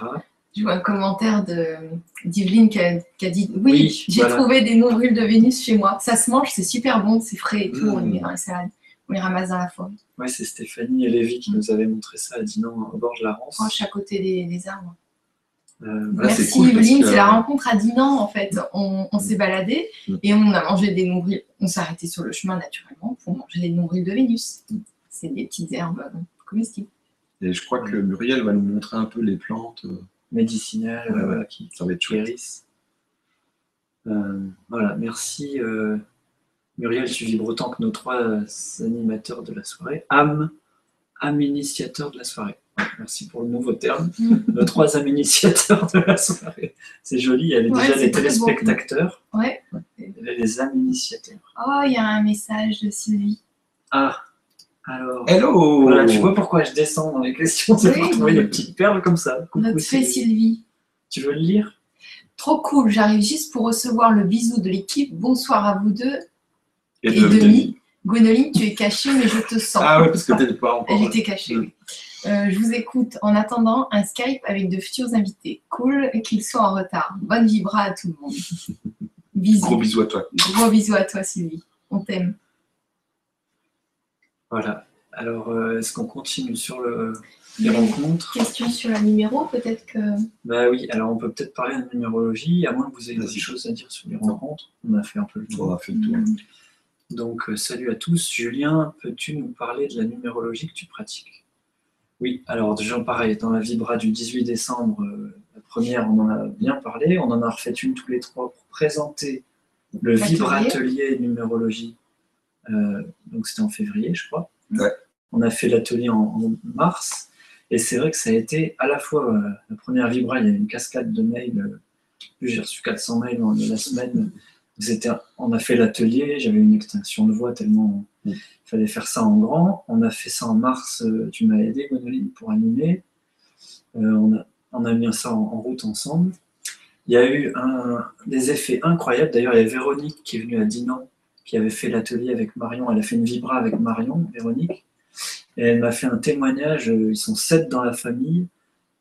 Je vois un commentaire de d'Yveline qui a, qui a dit Oui, Oui, j'ai voilà. trouvé des nombrils de Vénus chez moi. Ça se mange, c'est super bon, c'est frais et tout. On Mmh. les salades. On les ramasse dans la forêt. Ouais, c'est Stéphanie et Lévy qui nous avaient montré ça à Dinan, au bord de la Rance. Proche à côté des, des arbres. Euh, Merci cool Yveline, que- c'est la rencontre à Dinan en fait. On, on s'est baladé Mm. et on a mangé des nombrils. On s'est arrêté sur le chemin naturellement pour manger des nombrils de Vénus. Mm. C'est des petites herbes euh, comestibles. Et je crois que Muriel va nous montrer un peu les plantes. euh, médicinales Ouais, euh, ouais. voilà, qui, Ça va être chouette. guérissent. Euh, voilà, merci euh, Muriel, tu vibres autant que nos trois animateurs de la soirée. Am, am initiateur de la soirée. Ouais, merci pour le nouveau terme. nos trois am initiateurs de la soirée. C'est joli, il y avait Ouais, déjà beau. téléspectateurs, Ouais. et il y avait les am initiateurs. Oh, il y a un message de Sylvie. Ah, alors. Hello Voilà, tu vois pourquoi je descends dans les questions, c'est Oui, pour trouver oui. des petites perles comme ça. Coucou, Notre fée Sylvie. Sylvie. Tu veux le lire? Trop cool, j'arrive juste pour recevoir le bisou de l'équipe. Bonsoir à vous deux. Et, Et de- Denis, Gwénoline, tu es cachée, mais je te sens. Ah ouais, parce que t'es pas encore. J'étais cachée, oui. Euh, je vous écoute en attendant un Skype avec de futurs invités. Cool qu'ils soient en retard. Bonne vibra à tout le monde. Bisous. Gros bisous à toi. Gros bisous à toi, Sylvie. On t'aime. Voilà. Alors, euh, est-ce qu'on continue sur le, les rencontres Question sur le numéro, peut-être que. Bah oui, alors on peut peut-être parler de numérologie, à moins que vous ayez des choses à dire sur les rencontres. On a fait un peu le tour. On a fait le tour. Donc, euh, salut à tous. Julien, peux-tu nous parler de la numérologie que tu pratiques? Oui, alors déjà pareil, dans la Vibra du 18 décembre, euh, la première, on en a bien parlé. On en a refait une tous les trois pour présenter le L'atelier. Vibra Atelier numérologie. Euh, donc c'était en février, je crois. Ouais. On a fait l'atelier en, en mars. Et c'est vrai que ça a été à la fois euh, la première Vibra, il y a eu une cascade de mails. euh, j'ai reçu 400 mails dans la semaine. On a fait l'atelier, j'avais une extinction de voix tellement Mm. il fallait faire ça en grand. On a fait ça en mars, euh, tu m'as aidé, Gwénoline, pour animer. On, a, on a mis ça en, en route ensemble. Il y a eu un- des effets incroyables. D'ailleurs, il y a Véronique qui est venue à Dinan, qui avait fait l'atelier avec Marion. Elle a fait une vibra avec Marion, Véronique. Et elle m'a fait un témoignage. euh, Ils sont sept dans la famille.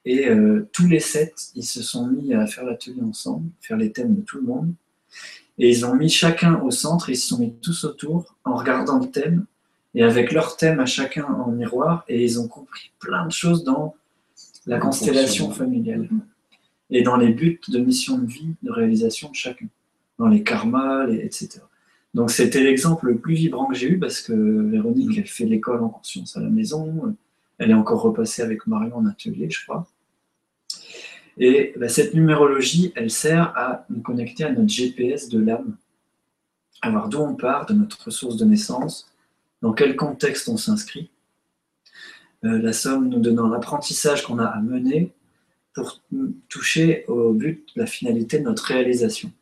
Et euh, tous les sept, ils se sont mis à faire l'atelier ensemble, faire les thèmes de tout le monde. Et ils ont mis chacun au centre, et ils se sont mis tous autour en regardant le thème, et avec leur thème à chacun en miroir, et ils ont compris plein de choses dans la La constellation familiale, et dans les buts de mission de vie, de réalisation de chacun, dans les karmas, les- etc. Donc c'était l'exemple le plus vibrant que j'ai eu parce que Véronique, elle fait l'école en conscience à la maison. Elle est encore repassée avec Marion en atelier, je crois. Et bah, cette numérologie, elle sert à nous connecter à notre GPS de l'âme, à voir d'où on part, de notre source de naissance, dans quel contexte on s'inscrit. Euh, la somme nous donnant l'apprentissage qu'on a à mener pour toucher au but, la finalité de notre réalisation.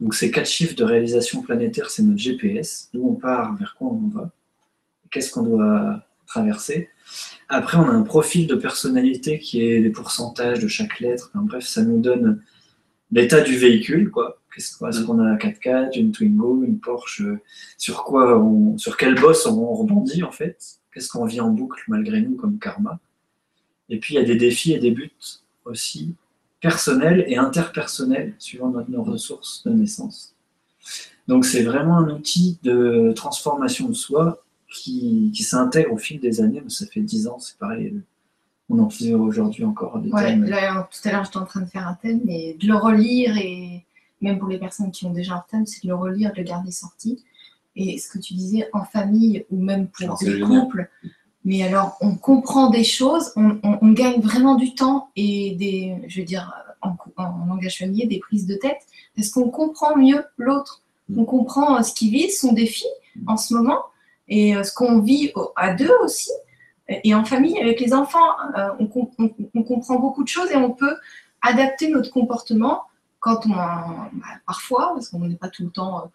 Donc ces quatre chiffres de réalisation planétaire, c'est notre GPS, d'où on part, vers quoi on va, qu'est-ce qu'on doit traverser? Après, on a un profil de personnalité qui est les pourcentages de chaque lettre. bref, ça nous donne l'état du véhicule, quoi. Qu'est-ce est-ce qu'on a un 4x4, une Twingo, une Porsche? Sur quoi on, sur quel boss on rebondit en fait? Qu'est-ce qu'on vit en boucle malgré nous comme karma? Et puis il y a des défis et des buts aussi personnels et interpersonnels suivant nos ressources de naissance. Donc c'est vraiment un outil de transformation de soi qui, s'intègre au fil des années. ça fait dix ans, c'est pareil. On en faisait aujourd'hui encore des ouais, Là, tout à l'heure, j'étais en train de faire un thème, mais de le relire, et même pour les personnes qui ont déjà un thème, c'est de le relire, de le garder sorti. Et ce que tu disais, en famille ou même pour des couples, mais alors on comprend des choses, on, gagne vraiment du temps et des, je veux dire, en, en langage familier, des prises de tête, parce qu'on comprend mieux l'autre. On comprend euh, ce qu'il vit, son défi en ce moment, et euh, ce qu'on vit à deux aussi, et en famille avec les enfants. Euh, on, comprend beaucoup de choses et on peut adapter notre comportement quand on, bah, parfois, parce qu'on n'est pas tout le temps euh,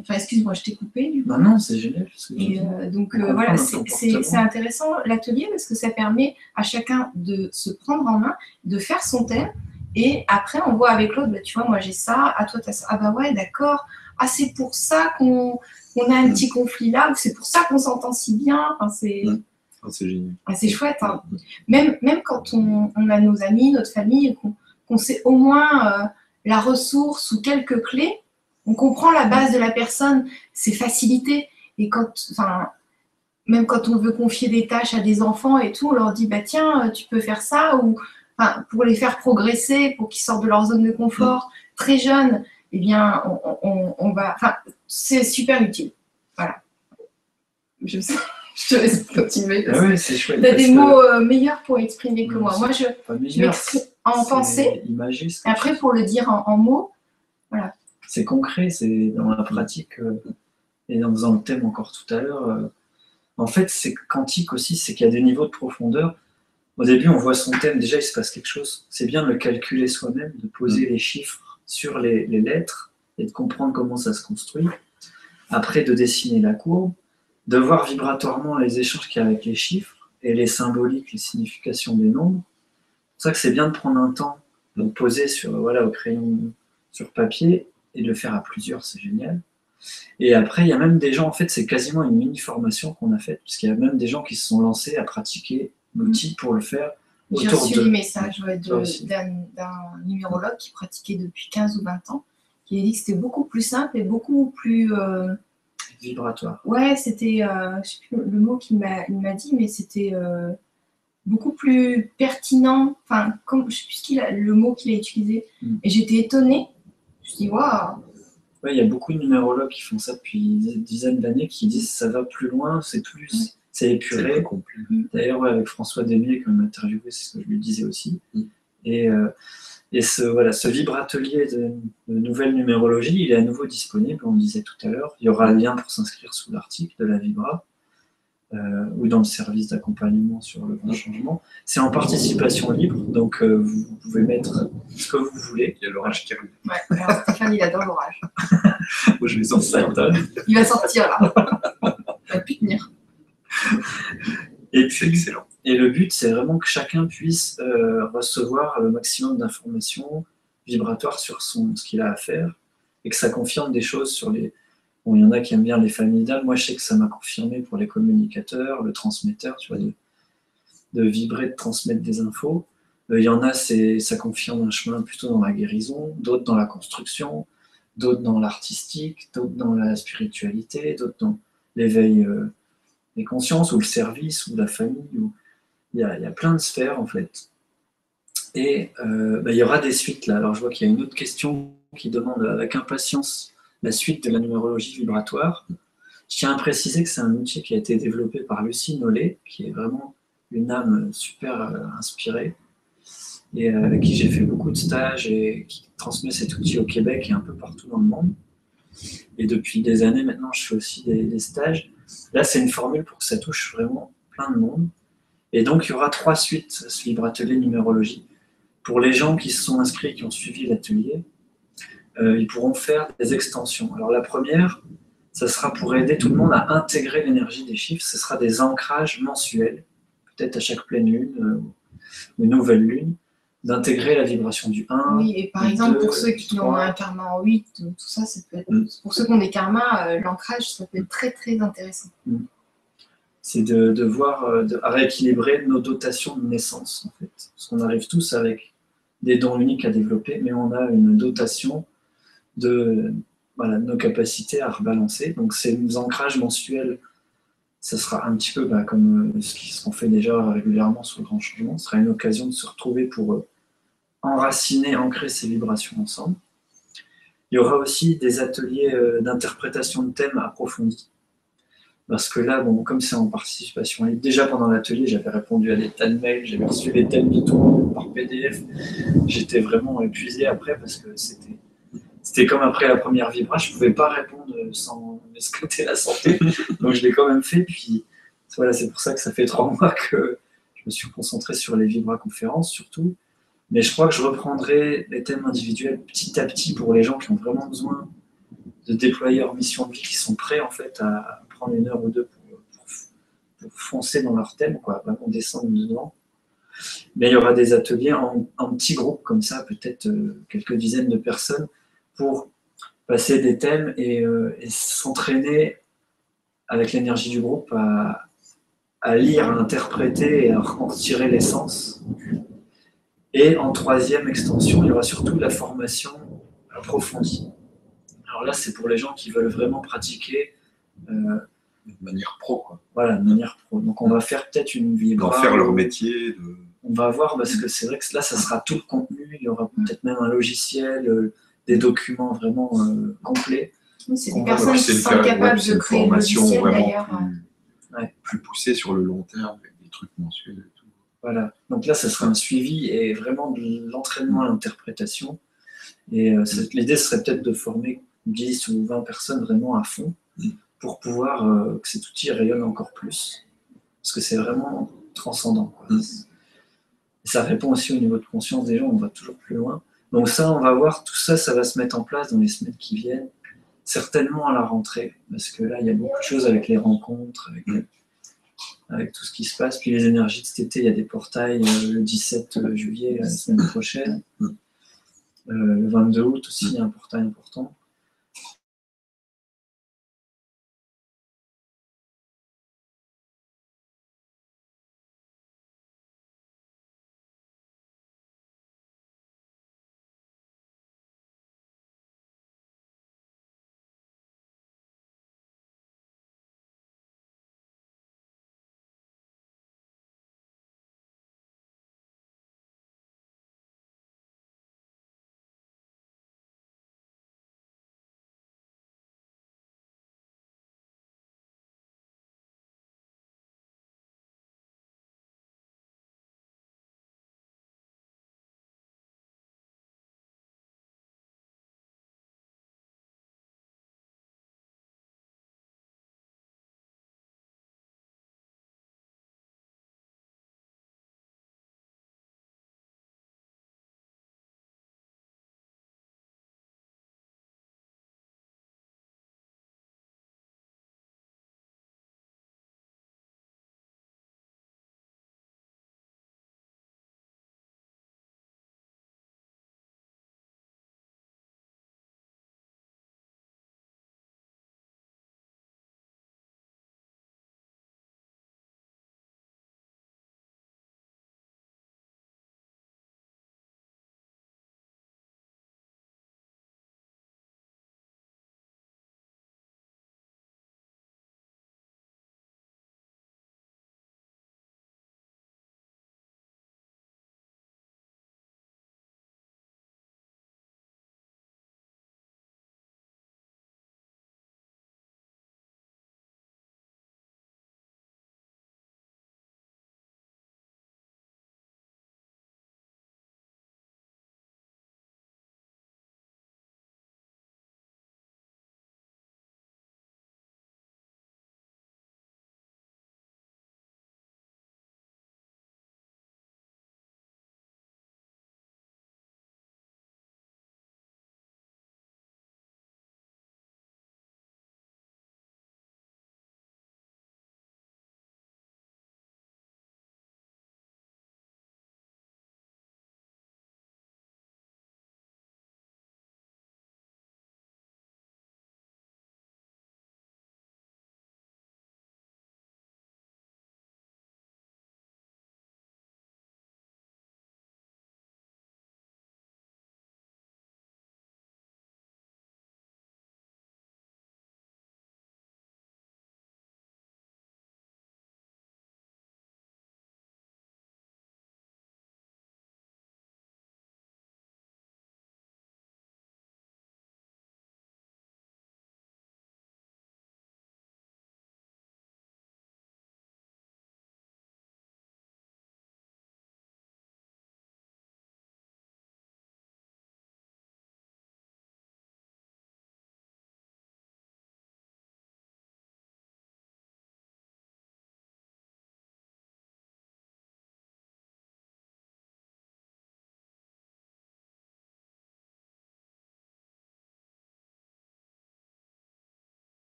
Enfin, excuse-moi, je t'ai coupé. Non, non, c'est génial. donc voilà, c'est intéressant l'atelier parce que ça permet à chacun de se prendre en main, de faire son thème. Et après, on voit avec l'autre, bah, tu vois, moi j'ai ça, à toi tu as ça. Ah bah ouais, d'accord. Ah, c'est pour ça qu'on on a un petit conflit là, ou c'est pour ça qu'on s'entend si bien. Enfin, c'est ah, génial. Ah, c'est chouette. Hein. Même, même quand on, a nos amis, notre famille, qu'on sait au moins euh, la ressource ou quelques clés, on comprend la base de la personne, c'est facilité. Et quand, enfin, même quand on veut confier des tâches à des enfants et tout, on leur dit bah tiens, tu peux faire ça ou pour les faire progresser, pour qu'ils sortent de leur zone de confort très jeunes eh bien, on, va. Enfin, c'est super utile. Voilà. Je, je te laisse continuer. Ah chouette. Tu as des mots euh, meilleurs pour exprimer que moi. Moi, je m'exprime en pensée. et après, pour le dire en, mots, voilà. C'est concret, c'est dans la pratique. Euh, et en faisant le thème encore tout à l'heure, euh, en fait, c'est quantique aussi, c'est qu'il y a des niveaux de profondeur. Au début, on voit son thème, déjà, il se passe quelque chose. C'est bien de le calculer soi-même, de poser les chiffres sur les, lettres et de comprendre comment ça se construit. Après, de dessiner la courbe, de voir vibratoirement les échanges qu'il y a avec les chiffres et les symboliques, les significations des nombres. C'est pour ça que c'est bien de prendre un temps, de poser sur, voilà, au crayon sur papier et de le faire à plusieurs, c'est génial. Et après, il y a même des gens, en fait, c'est quasiment une mini-formation qu'on a faite, puisqu'il y a même des gens qui se sont lancés à pratiquer l'outil pour le faire j'ai reçu des messages d'un numérologue qui pratiquait depuis 15 ou 20 ans, qui a dit que c'était beaucoup plus simple et beaucoup plus. Euh, Vibratoire. Ouais, c'était. Euh, je sais plus le mot qu'il m'a dit, mais c'était euh, beaucoup plus pertinent. Enfin, comme, je sais plus le mot qu'il a utilisé. Mm. Et j'étais étonnée. Je waouh! Ouais, il y a beaucoup de numérologues qui font ça depuis des dizaines d'années qui disent ça va plus loin, c'est plus c'est épuré. D'ailleurs, avec François Demier, que m'a interviewé, c'est ce que je lui disais aussi. Mm. Et, euh, et ce, voilà, ce vibratelier de, de, nouvelle numérologie, il est à nouveau disponible, on le disait tout à l'heure. Il y aura un lien pour s'inscrire sous l'article de la Vibra. Euh, ou dans le service d'accompagnement sur le grand changement. C'est en participation libre, donc euh, vous pouvez mettre ce que vous voulez. Il y a l'orage qui arrive. Ouais, alors Stéphane, il adore l'orage. Moi, je vais sortir. Il va sortir là. Il va plus tenir et puis, excellent. Et le but, c'est vraiment que chacun puisse euh, recevoir le maximum d'informations vibratoires sur son, ce qu'il a à faire et que ça confirme des choses sur les. Il y en a qui aiment bien les familles d'âmes. Moi, je sais que ça m'a confirmé pour les communicateurs, le transmetteur, tu vois, de, vibrer, de transmettre des infos. Euh, il y en a, ça confirme un chemin plutôt dans la guérison, d'autres dans la construction, d'autres dans l'artistique, d'autres dans la spiritualité, d'autres dans l'éveil. Euh, les consciences ou le service ou la famille. Ou... Il, y a, il, y a, plein de sphères en fait. Et euh, bah, il y aura des suites là. Alors je vois qu'il y a une autre question qui demande avec impatience la suite de la numérologie vibratoire. Je tiens à préciser que c'est un outil qui a été développé par Lucie Nollet, qui est vraiment une âme super euh, inspirée, et euh, avec qui j'ai fait beaucoup de stages et qui transmet cet outil au Québec et un peu partout dans le monde. Et depuis des années maintenant, je fais aussi des, stages. Là, c'est une formule pour que ça touche vraiment plein de monde. Et donc, il y aura trois suites ce libre atelier numérologie. Pour les gens qui se sont inscrits, qui ont suivi l'atelier, euh, ils pourront faire des extensions. Alors, la première, ça sera pour aider tout le monde à intégrer l'énergie des chiffres. Ce sera des ancrages mensuels, peut-être à chaque pleine lune euh, ou nouvelle lune, d'intégrer la vibration du 1. Oui, et par exemple, 2, pour ceux qui du ont 3. un karma en 8, tout ça, ça peut être. Mm. Pour ceux qui ont des karmas, euh, l'ancrage, ça peut être très très intéressant. c'est de, de voir, euh, de, à rééquilibrer nos dotations de naissance, en fait. Parce qu'on arrive tous avec des dons uniques à développer, mais on a une dotation de, nos capacités à rebalancer. Donc, ces ancrages mensuels, ça sera un petit peu bah, comme euh, ce qu'on fait déjà régulièrement sur le grand changement. Ce sera une occasion de se retrouver pour euh, enraciner, ancrer ces vibrations ensemble. Il y aura aussi des ateliers euh, d'interprétation de thèmes approfondis. Parce que là, bon, comme c'est en participation libre, déjà pendant l'atelier, j'avais répondu à des tas de mails, j'avais reçu les thèmes de tout par PDF. J'étais vraiment épuisé après parce que c'était, c'était comme après la première vibra, je ne pouvais pas répondre sans m'esclater la santé. Donc je l'ai quand même fait. Puis voilà, c'est pour ça que ça fait trois mois que je me suis concentré sur les vibra conférences surtout. Mais je crois que je reprendrai les thèmes individuels petit à petit pour les gens qui ont vraiment besoin de déployer leur mission de vie, qui sont prêts en fait à prendre une heure ou deux pour, pour- pour foncer dans leur thème, quoi, vraiment descendre dedans. Mais il y aura des ateliers en, en petits groupes comme ça, peut-être euh, quelques dizaines de personnes, pour passer des thèmes et, euh, et s'entraîner avec l'énergie du groupe à, à lire, à interpréter et à en retirer l'essence. Et en troisième extension, il y aura surtout la formation approfondie. Alors là, c'est pour les gens qui veulent vraiment pratiquer euh, de manière pro, quoi. voilà, de manière pro. Donc on va faire peut-être une D'en vibra. faire leur métier. De... On va voir parce que c'est vrai que là, ça sera tout le contenu. Il y aura peut-être même un logiciel, euh, des documents vraiment euh, complets. Oui, c'est des personnes qui une, sont capables ouais, de une créer le formation vraiment plus, Ouais. plus poussée sur le long terme, avec des trucs mensuels et tout. Voilà. Donc là, ça sera un suivi et vraiment de l'entraînement à l'interprétation. Et euh, c'est- l'idée serait peut-être de former 10 ou 20 personnes vraiment à fond Mm. pour pouvoir euh, que cet outil rayonne encore plus. Parce que c'est vraiment transcendant. quoi. Mm. Ça répond aussi au niveau de conscience des gens, on va toujours plus loin. Donc ça, on va voir, tout ça, ça va se mettre en place dans les semaines qui viennent, certainement à la rentrée, parce que là, il y a beaucoup de choses avec les rencontres, avec, tout ce qui se passe. Puis les énergies de cet été, il y a des portails euh, le 17 juillet, la semaine prochaine. Euh, le 22 août aussi, il y a un portail important.